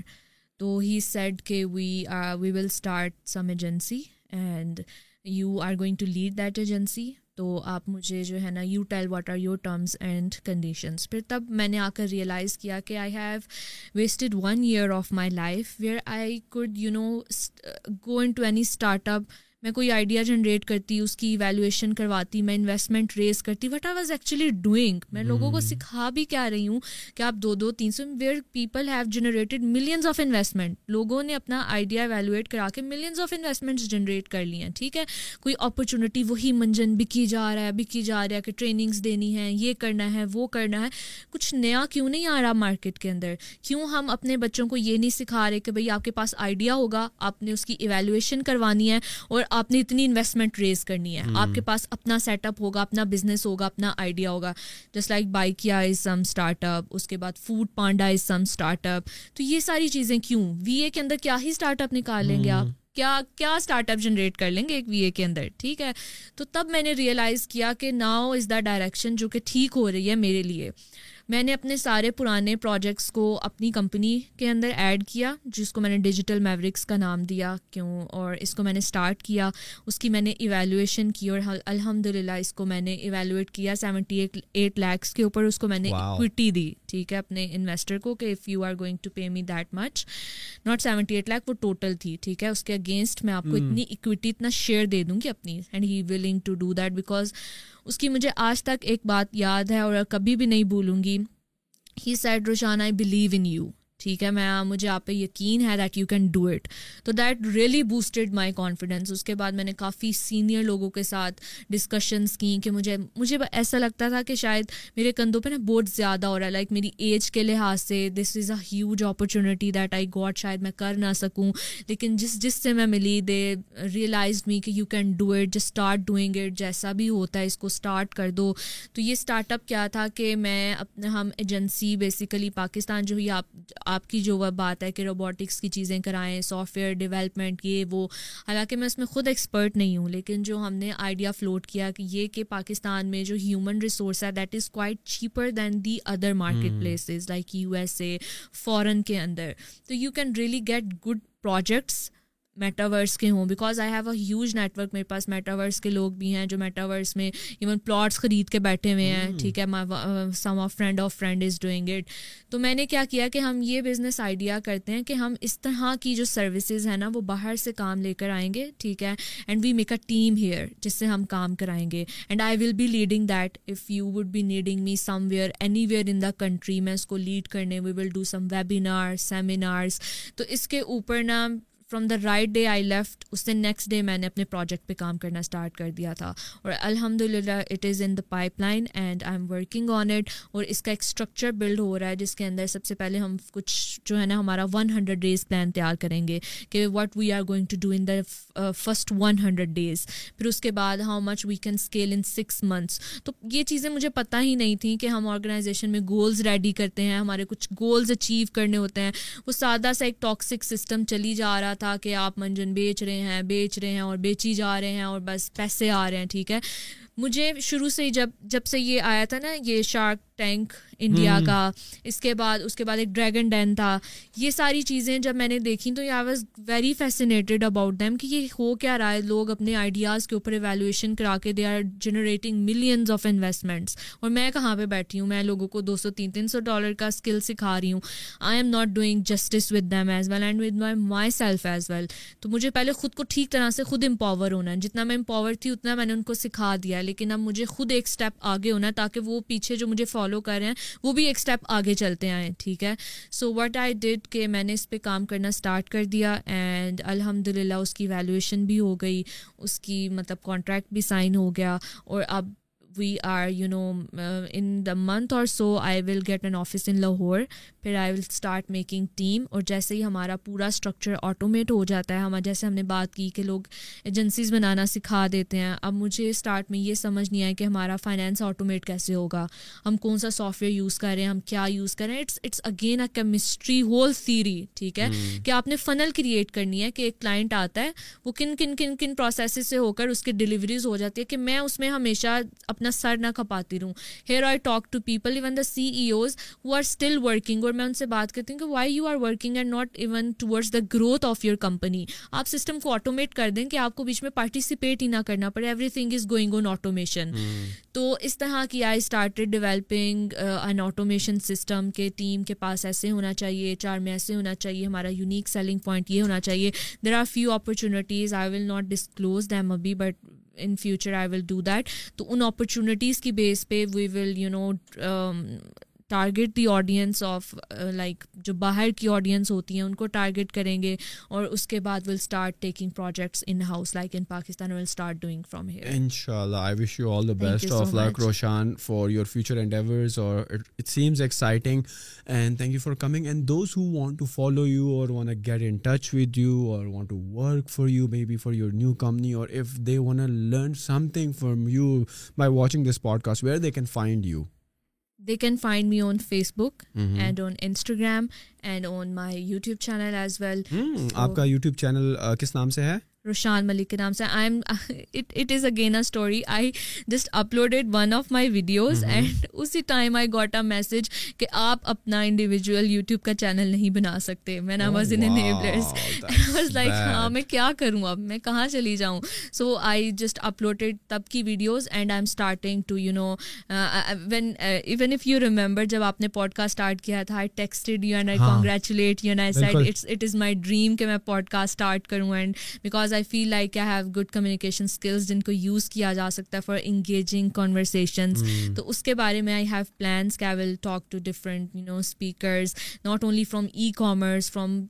تو ہی سیڈ کہ we we will start some agency and you are going to lead that agency تو آپ مجھے جو ہے نا you tell what are your terms and conditions پھر تب میں نے آ کر ریئلائز کیا کہ I have wasted one year of my life where I could you know go into any startup میں کوئی آئیڈیا جنریٹ کرتی اس کی ایویلویشن کرواتی میں انویسٹمنٹ ریز کرتی what I was actually doing میں لوگوں کو hmm. سکھا بھی کیا رہی ہوں کہ آپ دو دو تین سو where people have generated millions of investment لوگوں نے اپنا آئیڈیا ایویلویٹ کرا کے ملینس آف انویسٹمنٹس جنریٹ کر لی ہیں ٹھیک ہے کوئی اپرچونیٹی وہی منجن بکی جا رہا ہے بکی جا رہا ہے کہ ٹریننگس دینی ہے یہ کرنا ہے وہ کرنا ہے کچھ نیا کیوں نہیں آ رہا مارکیٹ کے اندر کیوں ہم اپنے بچوں کو یہ نہیں سکھا رہے کہ بھائی آپ کے پاس آئیڈیا ہوگا آپ نے اس کی ایویلویشن کروانی ہے اور آپ نے اتنی انویسٹمنٹ ریز کرنی ہے hmm. آپ کے پاس اپنا سیٹ اپ ہوگا اپنا بزنس ہوگا اپنا آئیڈیا ہوگا جس like Bykea is some start up اس کے بعد food panda is some start up تو یہ ساری چیزیں کیوں وی اے کے اندر کیا ہی اسٹارٹ اپ نکالیں گے hmm. آپ کیا کیا اسٹارٹ اپ جنریٹ کر لیں گے ایک وی اے کے اندر ٹھیک ہے تو تب میں نے ریئلائز کیا کہ ناؤ از دا ڈائریکشن جو کہ ٹھیک ہو رہی ہے میرے لیے میں نے اپنے سارے پرانے پروجیکٹس کو اپنی کمپنی کے اندر ایڈ کیا جس کو میں نے ڈیجیٹل میورکس کا نام دیا کیوں اور اس کو میں نے اسٹارٹ کیا اس کی میں نے ایویلویشن کی اور الحمد للہ اس کو میں نے ایویلویٹ کیا سیونٹی ایٹ ایٹ لیکس کے اوپر اس کو میں نے اکوٹی دی ٹھیک ہے اپنے انویسٹر کو کہ if you are going to pay me that much not seventy eight lakh وہ ٹوٹل تھی ٹھیک ہے اس کے اگینسٹ میں آپ کو hmm. اتنی اکویٹی اتنا شیئر دے دوں گی اپنی and he willing to do that because اس کی مجھے آج تک ایک بات یاد ہے اور کبھی بھی نہیں بھولوں گی he said Roshan I believe in you ٹھیک ہے میں مجھے آپ پہ یقین ہے that you can do it تو that really boosted my confidence اس کے بعد میں نے کافی سینئر لوگوں کے ساتھ ڈسکشنس کیں کہ مجھے مجھے ایسا لگتا تھا کہ شاید میرے کندھوں پہ نا بوٹ زیادہ ہو رہا ہے لائک میری ایج کے لحاظ سے this is a huge opportunity that I got شاید میں کر نہ سکوں لیکن جس جس سے میں ملی دے ریئلائز می کہ یو کین ڈو اٹ جس اسٹارٹ ڈوئنگ اٹ جیسا بھی ہوتا ہے اس کو اسٹارٹ کر دو تو یہ اسٹارٹ اپ کیا تھا کہ میں اپنے ہم ایجنسی بیسیکلی پاکستان جو ہی آپ آپ کی جو بات ہے کہ روبوٹکس کی چیزیں کرائیں سافٹ ویئر ڈیولپمنٹ یہ وہ حالانکہ میں اس میں خود ایکسپرٹ نہیں ہوں لیکن جو ہم نے آئیڈیا فلوٹ کیا کہ یہ کہ پاکستان میں جو ہیومن ریسورس ہے that is quite cheaper than the other market places like U S A foreign کے اندر تو you can really get good projects metaverse کے ہوں because I have a huge network میرے پاس میٹاورس کے لوگ بھی ہیں جو میٹاورس میں ایون پلاٹس خرید کے بیٹھے ہوئے ہیں hmm. ٹھیک ہے some of friend of friend is doing it تو میں نے کیا کیا کہ ہم یہ بزنس آئیڈیا کرتے ہیں کہ ہم اس طرح کی جو سروسز ہیں نا وہ باہر سے کام لے کر آئیں گے ٹھیک ہے and we make a team here جس سے ہم کام کرائیں گے and I will be leading that if you would be needing me somewhere anywhere in the country میں اس کو لیڈ کرنے we will do some webinar seminars تو اس کے اوپر نا from the right day I left اس سے نیکسٹ ڈے میں نے اپنے پروجیکٹ پہ کام کرنا اسٹارٹ کر دیا تھا اور الحمد للہ it is in the pipeline and I am working on it اور اس کا ایک اسٹرکچر بلڈ ہو رہا ہے جس کے اندر سب سے پہلے ہم کچھ جو ہے نا ہمارا ون ہنڈریڈ ڈیز پلان تیار کریں گے کہ what we are going to do in the first one hundred days پھر اس کے بعد how much we can scale in six months تو یہ چیزیں مجھے پتہ ہی نہیں تھیں کہ ہم آرگنائزیشن میں گولز ریڈی کرتے ہیں ہمارے کچھ گولز اچیو کرنے ہوتے ہیں وہ سادہ سا ایک ٹاکسک سسٹم چلی جا رہا تھا تھا کہ آپ منجن بیچ رہے ہیں بیچ رہے ہیں اور بیچی جا رہے ہیں اور بس پیسے آ رہے ہیں ٹھیک ہے مجھے شروع سے ہی جب جب سے یہ آیا تھا نا یہ شارک ٹینک انڈیا کا اس کے بعد اس کے بعد ایک ڈریگن ڈین تھا یہ ساری چیزیں جب میں نے دیکھی تو I was very fascinated about them کہ یہ ہو کیا رہا ہے لوگ اپنے آئیڈیاز کے اوپر ایویلویشن کرا کے they are generating millions of investments اور میں کہاں پہ بیٹھی ہوں میں لوگوں کو دو سو تین تین سو ڈالر کا اسکل سکھا رہی ہوں I am not doing justice with them as well and with my my self as well تو مجھے پہلے خود کو ٹھیک طرح سے خود امپاور ہونا ہے جتنا میں امپاور تھی اتنا میں نے ان کو سکھا دیا ہے لیکن اب مجھے خود ایک اسٹیپ آگے ہونا ہے تاکہ وہ پیچھے جو مجھے فالو کر رہے ہیں وہ بھی ایک اسٹیپ آگے چلتے آئیں ٹھیک ہے سو وٹ آئی ڈڈ کہ میں نے اس پہ کام کرنا اسٹارٹ کر دیا اینڈ الحمد للہ اس کی ویلویشن بھی ہو گئی اس کی مطلب کانٹریکٹ بھی سائن ہو گیا اور اب we are you know in the month اور so I will get an office in Lahore پھر I will start making team اور جیسے ہی ہمارا پورا اسٹرکچر آٹومیٹ ہو جاتا ہے ہمارے جیسے ہم نے بات کی کہ لوگ ایجنسیز بنانا سکھا دیتے ہیں اب مجھے اسٹارٹ میں یہ سمجھ نہیں آئے کہ ہمارا فائنینس آٹومیٹ کیسے ہوگا ہم کون سا سافٹ ویئر یوز کریں ہم کیا یوز کریں it's it's again a chemistry whole theory ٹھیک ہے کہ آپ نے فنل کریٹ کرنی ہے کہ ایک کلائنٹ آتا ہے وہ کن کن کن کن پروسیسز سے ہو کر اس کی ڈلیوریز ہو جاتی ہے کہ میں اس میں ہمیشہ اپنے اپنا سر نہ کھپاتی رہوں here I talk to people even the C E Os are still working اور میں ان سے بات کرتی ہوں کہ why you are working and not even the growth of your company آپ سسٹم کو آٹومیٹ کر دیں کہ آپ کو بیچ میں پارٹیسپیٹ ہی نہ کرنا پڑے everything is going on automation تو اس طرح کی I started developing an automation system کے ٹیم کے پاس ایسے ہونا چاہیے چار میں ایسے ہونا چاہیے ہمارا یونیک سیلنگ پوائنٹ یہ ہونا چاہیے there are few opportunities I will not disclose them ابھی but in future I will do that تو ان اپرچونیٹیز کی بیس پہ we will you know target the audience of like جو باہر کی آڈینس ہوتی ہیں ان کو ٹارگیٹ کریں گے اور اس کے بعد will start taking projects in house like in Pakistan will start doing from here ان
شاء اللہ I wish you all the best of Roshan for your future اور it seems exciting and thank you for for for coming and those who want want to to follow you you you you اور اور اور get in touch with work be your new company if they learn something from by watching this podcast where they can find you
they can find me on Facebook and on Instagram and on my YouTube channel as well
آپ کا YouTube channel کس نام سے ہے
روشان ملک کے نام سے I am it is again a story I just uploaded one of my videos and اسی time I got a message کہ آپ اپنا انڈیویژل یوٹیوب کا چینل نہیں بنا سکتے میں نا واز ان واز لائک ہاں میں کیا کروں اب میں کہاں چلی جاؤں سو آئی جسٹ اپلوڈیڈ تب کی videos and I am starting to you know when even if you remember جب آپ نے پوڈ کاسٹ اسٹارٹ کیا تھا I congratulate you and I it is my dream کہ میں پوڈ کاسٹ اسٹارٹ کروں and because I feel like I have good communication skills جن کو یوز کیا جا سکتا ہے فار انگیجنگ کانورسیشنز تو اس کے بارے میں آئی ہیو پلانس کہ I will talk to different you know speakers not only from e commerce from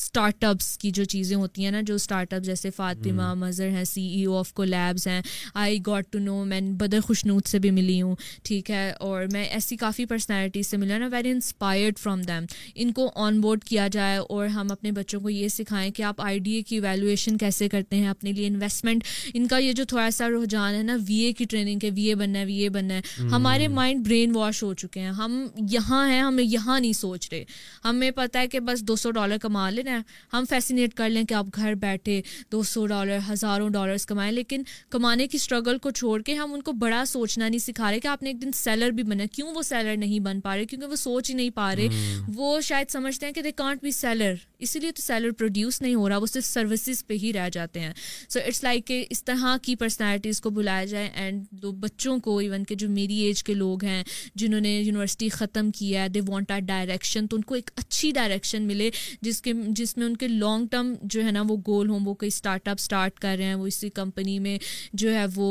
startups کی جو چیزیں ہوتی ہیں نا جو اسٹارٹ اپ جیسے فاطمہ مظہر ہیں سی ای او آف کو لیبس ہیں آئی گاٹ ٹو نو میں بدر خوشنود سے بھی ملی ہوں ٹھیک ہے اور میں ایسی کافی پرسنالٹیز سے ملی ویری انسپائرڈ فرام دیم ان کو آن بورڈ کیا جائے اور ہم اپنے بچوں کو یہ سکھائیں کہ آپ آئی ڈی اے کی ویلیویشن کیسے کرتے ہیں اپنے لیے انویسٹمنٹ ان کا یہ جو تھوڑا سا رجحان ہے نا وی اے کی ٹریننگ کے وی اے بننا ہے وی اے بننا ہے ہمارے مائنڈ برین واش ہو چکے ہیں ہم یہاں ہیں ہم یہاں نہیں سوچ رہے ہمیں پتہ ہے کہ بس دو سو ڈالر کما لیں نا ہم فیسینیٹ کر لیں کہ آپ گھر بیٹھے دو سو ڈالر ہزاروں ڈالرس کمائیں لیکن کمانے کی اسٹرگل کو چھوڑ کے ہم ان کو بڑا سوچنا نہیں سکھا رہے کہ آپ نے ایک دن سیلر بھی بنا کیوں وہ سیلر نہیں بن پا رہے کیونکہ وہ سوچ ہی نہیں پا رہے وہ شاید سمجھتے ہیں کہ دے کانٹ بی سیلر اسی لیے تو سیلر پروڈیوس نہیں ہو رہا وہ صرف سروسز پہ ہی رہ جاتے ہیں سو اٹس لائک کہ اس طرح کی پرسنالٹیز کو بلایا جائے اینڈ دو بچوں کو ایون کہ جو میری ایج کے لوگ ہیں جنہوں نے یونیورسٹی ختم کیا ہے دے وانٹ آر ڈائریکشن تو ان کو ایک اچھی ڈائریکشن ملے جس کے جس میں ان کے لانگ ٹرم جو ہے نا وہ گول ہوں وہ کوئی اسٹارٹ اپ اسٹارٹ کر رہے ہیں وہ اسی کمپنی میں جو ہے وہ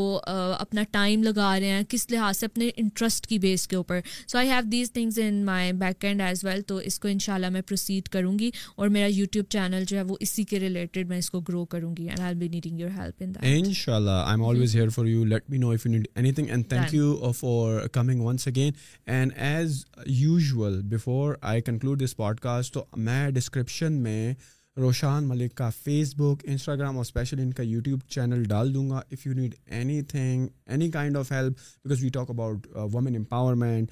اپنا ٹائم لگا رہے ہیں کس لحاظ سے اپنے انٹرسٹ کی بیس کے اوپر so I have these things in my back and as well تو اس کو ان شاء اللہ میں پروسیڈ کروں گی اور میرا یوٹیوب چینل جو ہے وہ اسی کے ریلیٹڈ میں اس کو گرو کروں گی and I be needing your help in ان شاء اللہ I am always here for you let me know if you need anything and thank you for coming once again and as usual before I conclude this podcast تو میں description میں میں روشان ملک کا Facebook Instagram اور special ان کا YouTube channel ڈال دوں گا if you need anything any kind of help because we talk about women empowerment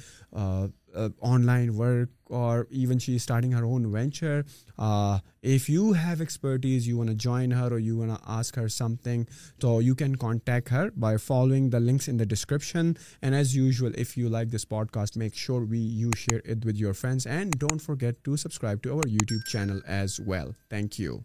Uh, online work, or even she's starting her own venture. Uh, if you have expertise, you want to join her or you want to ask her something, so you can contact her by following the links in the description. And as usual, if you like this podcast, make sure you share it with your friends, and don't forget to subscribe to our YouTube channel as well. Thank you.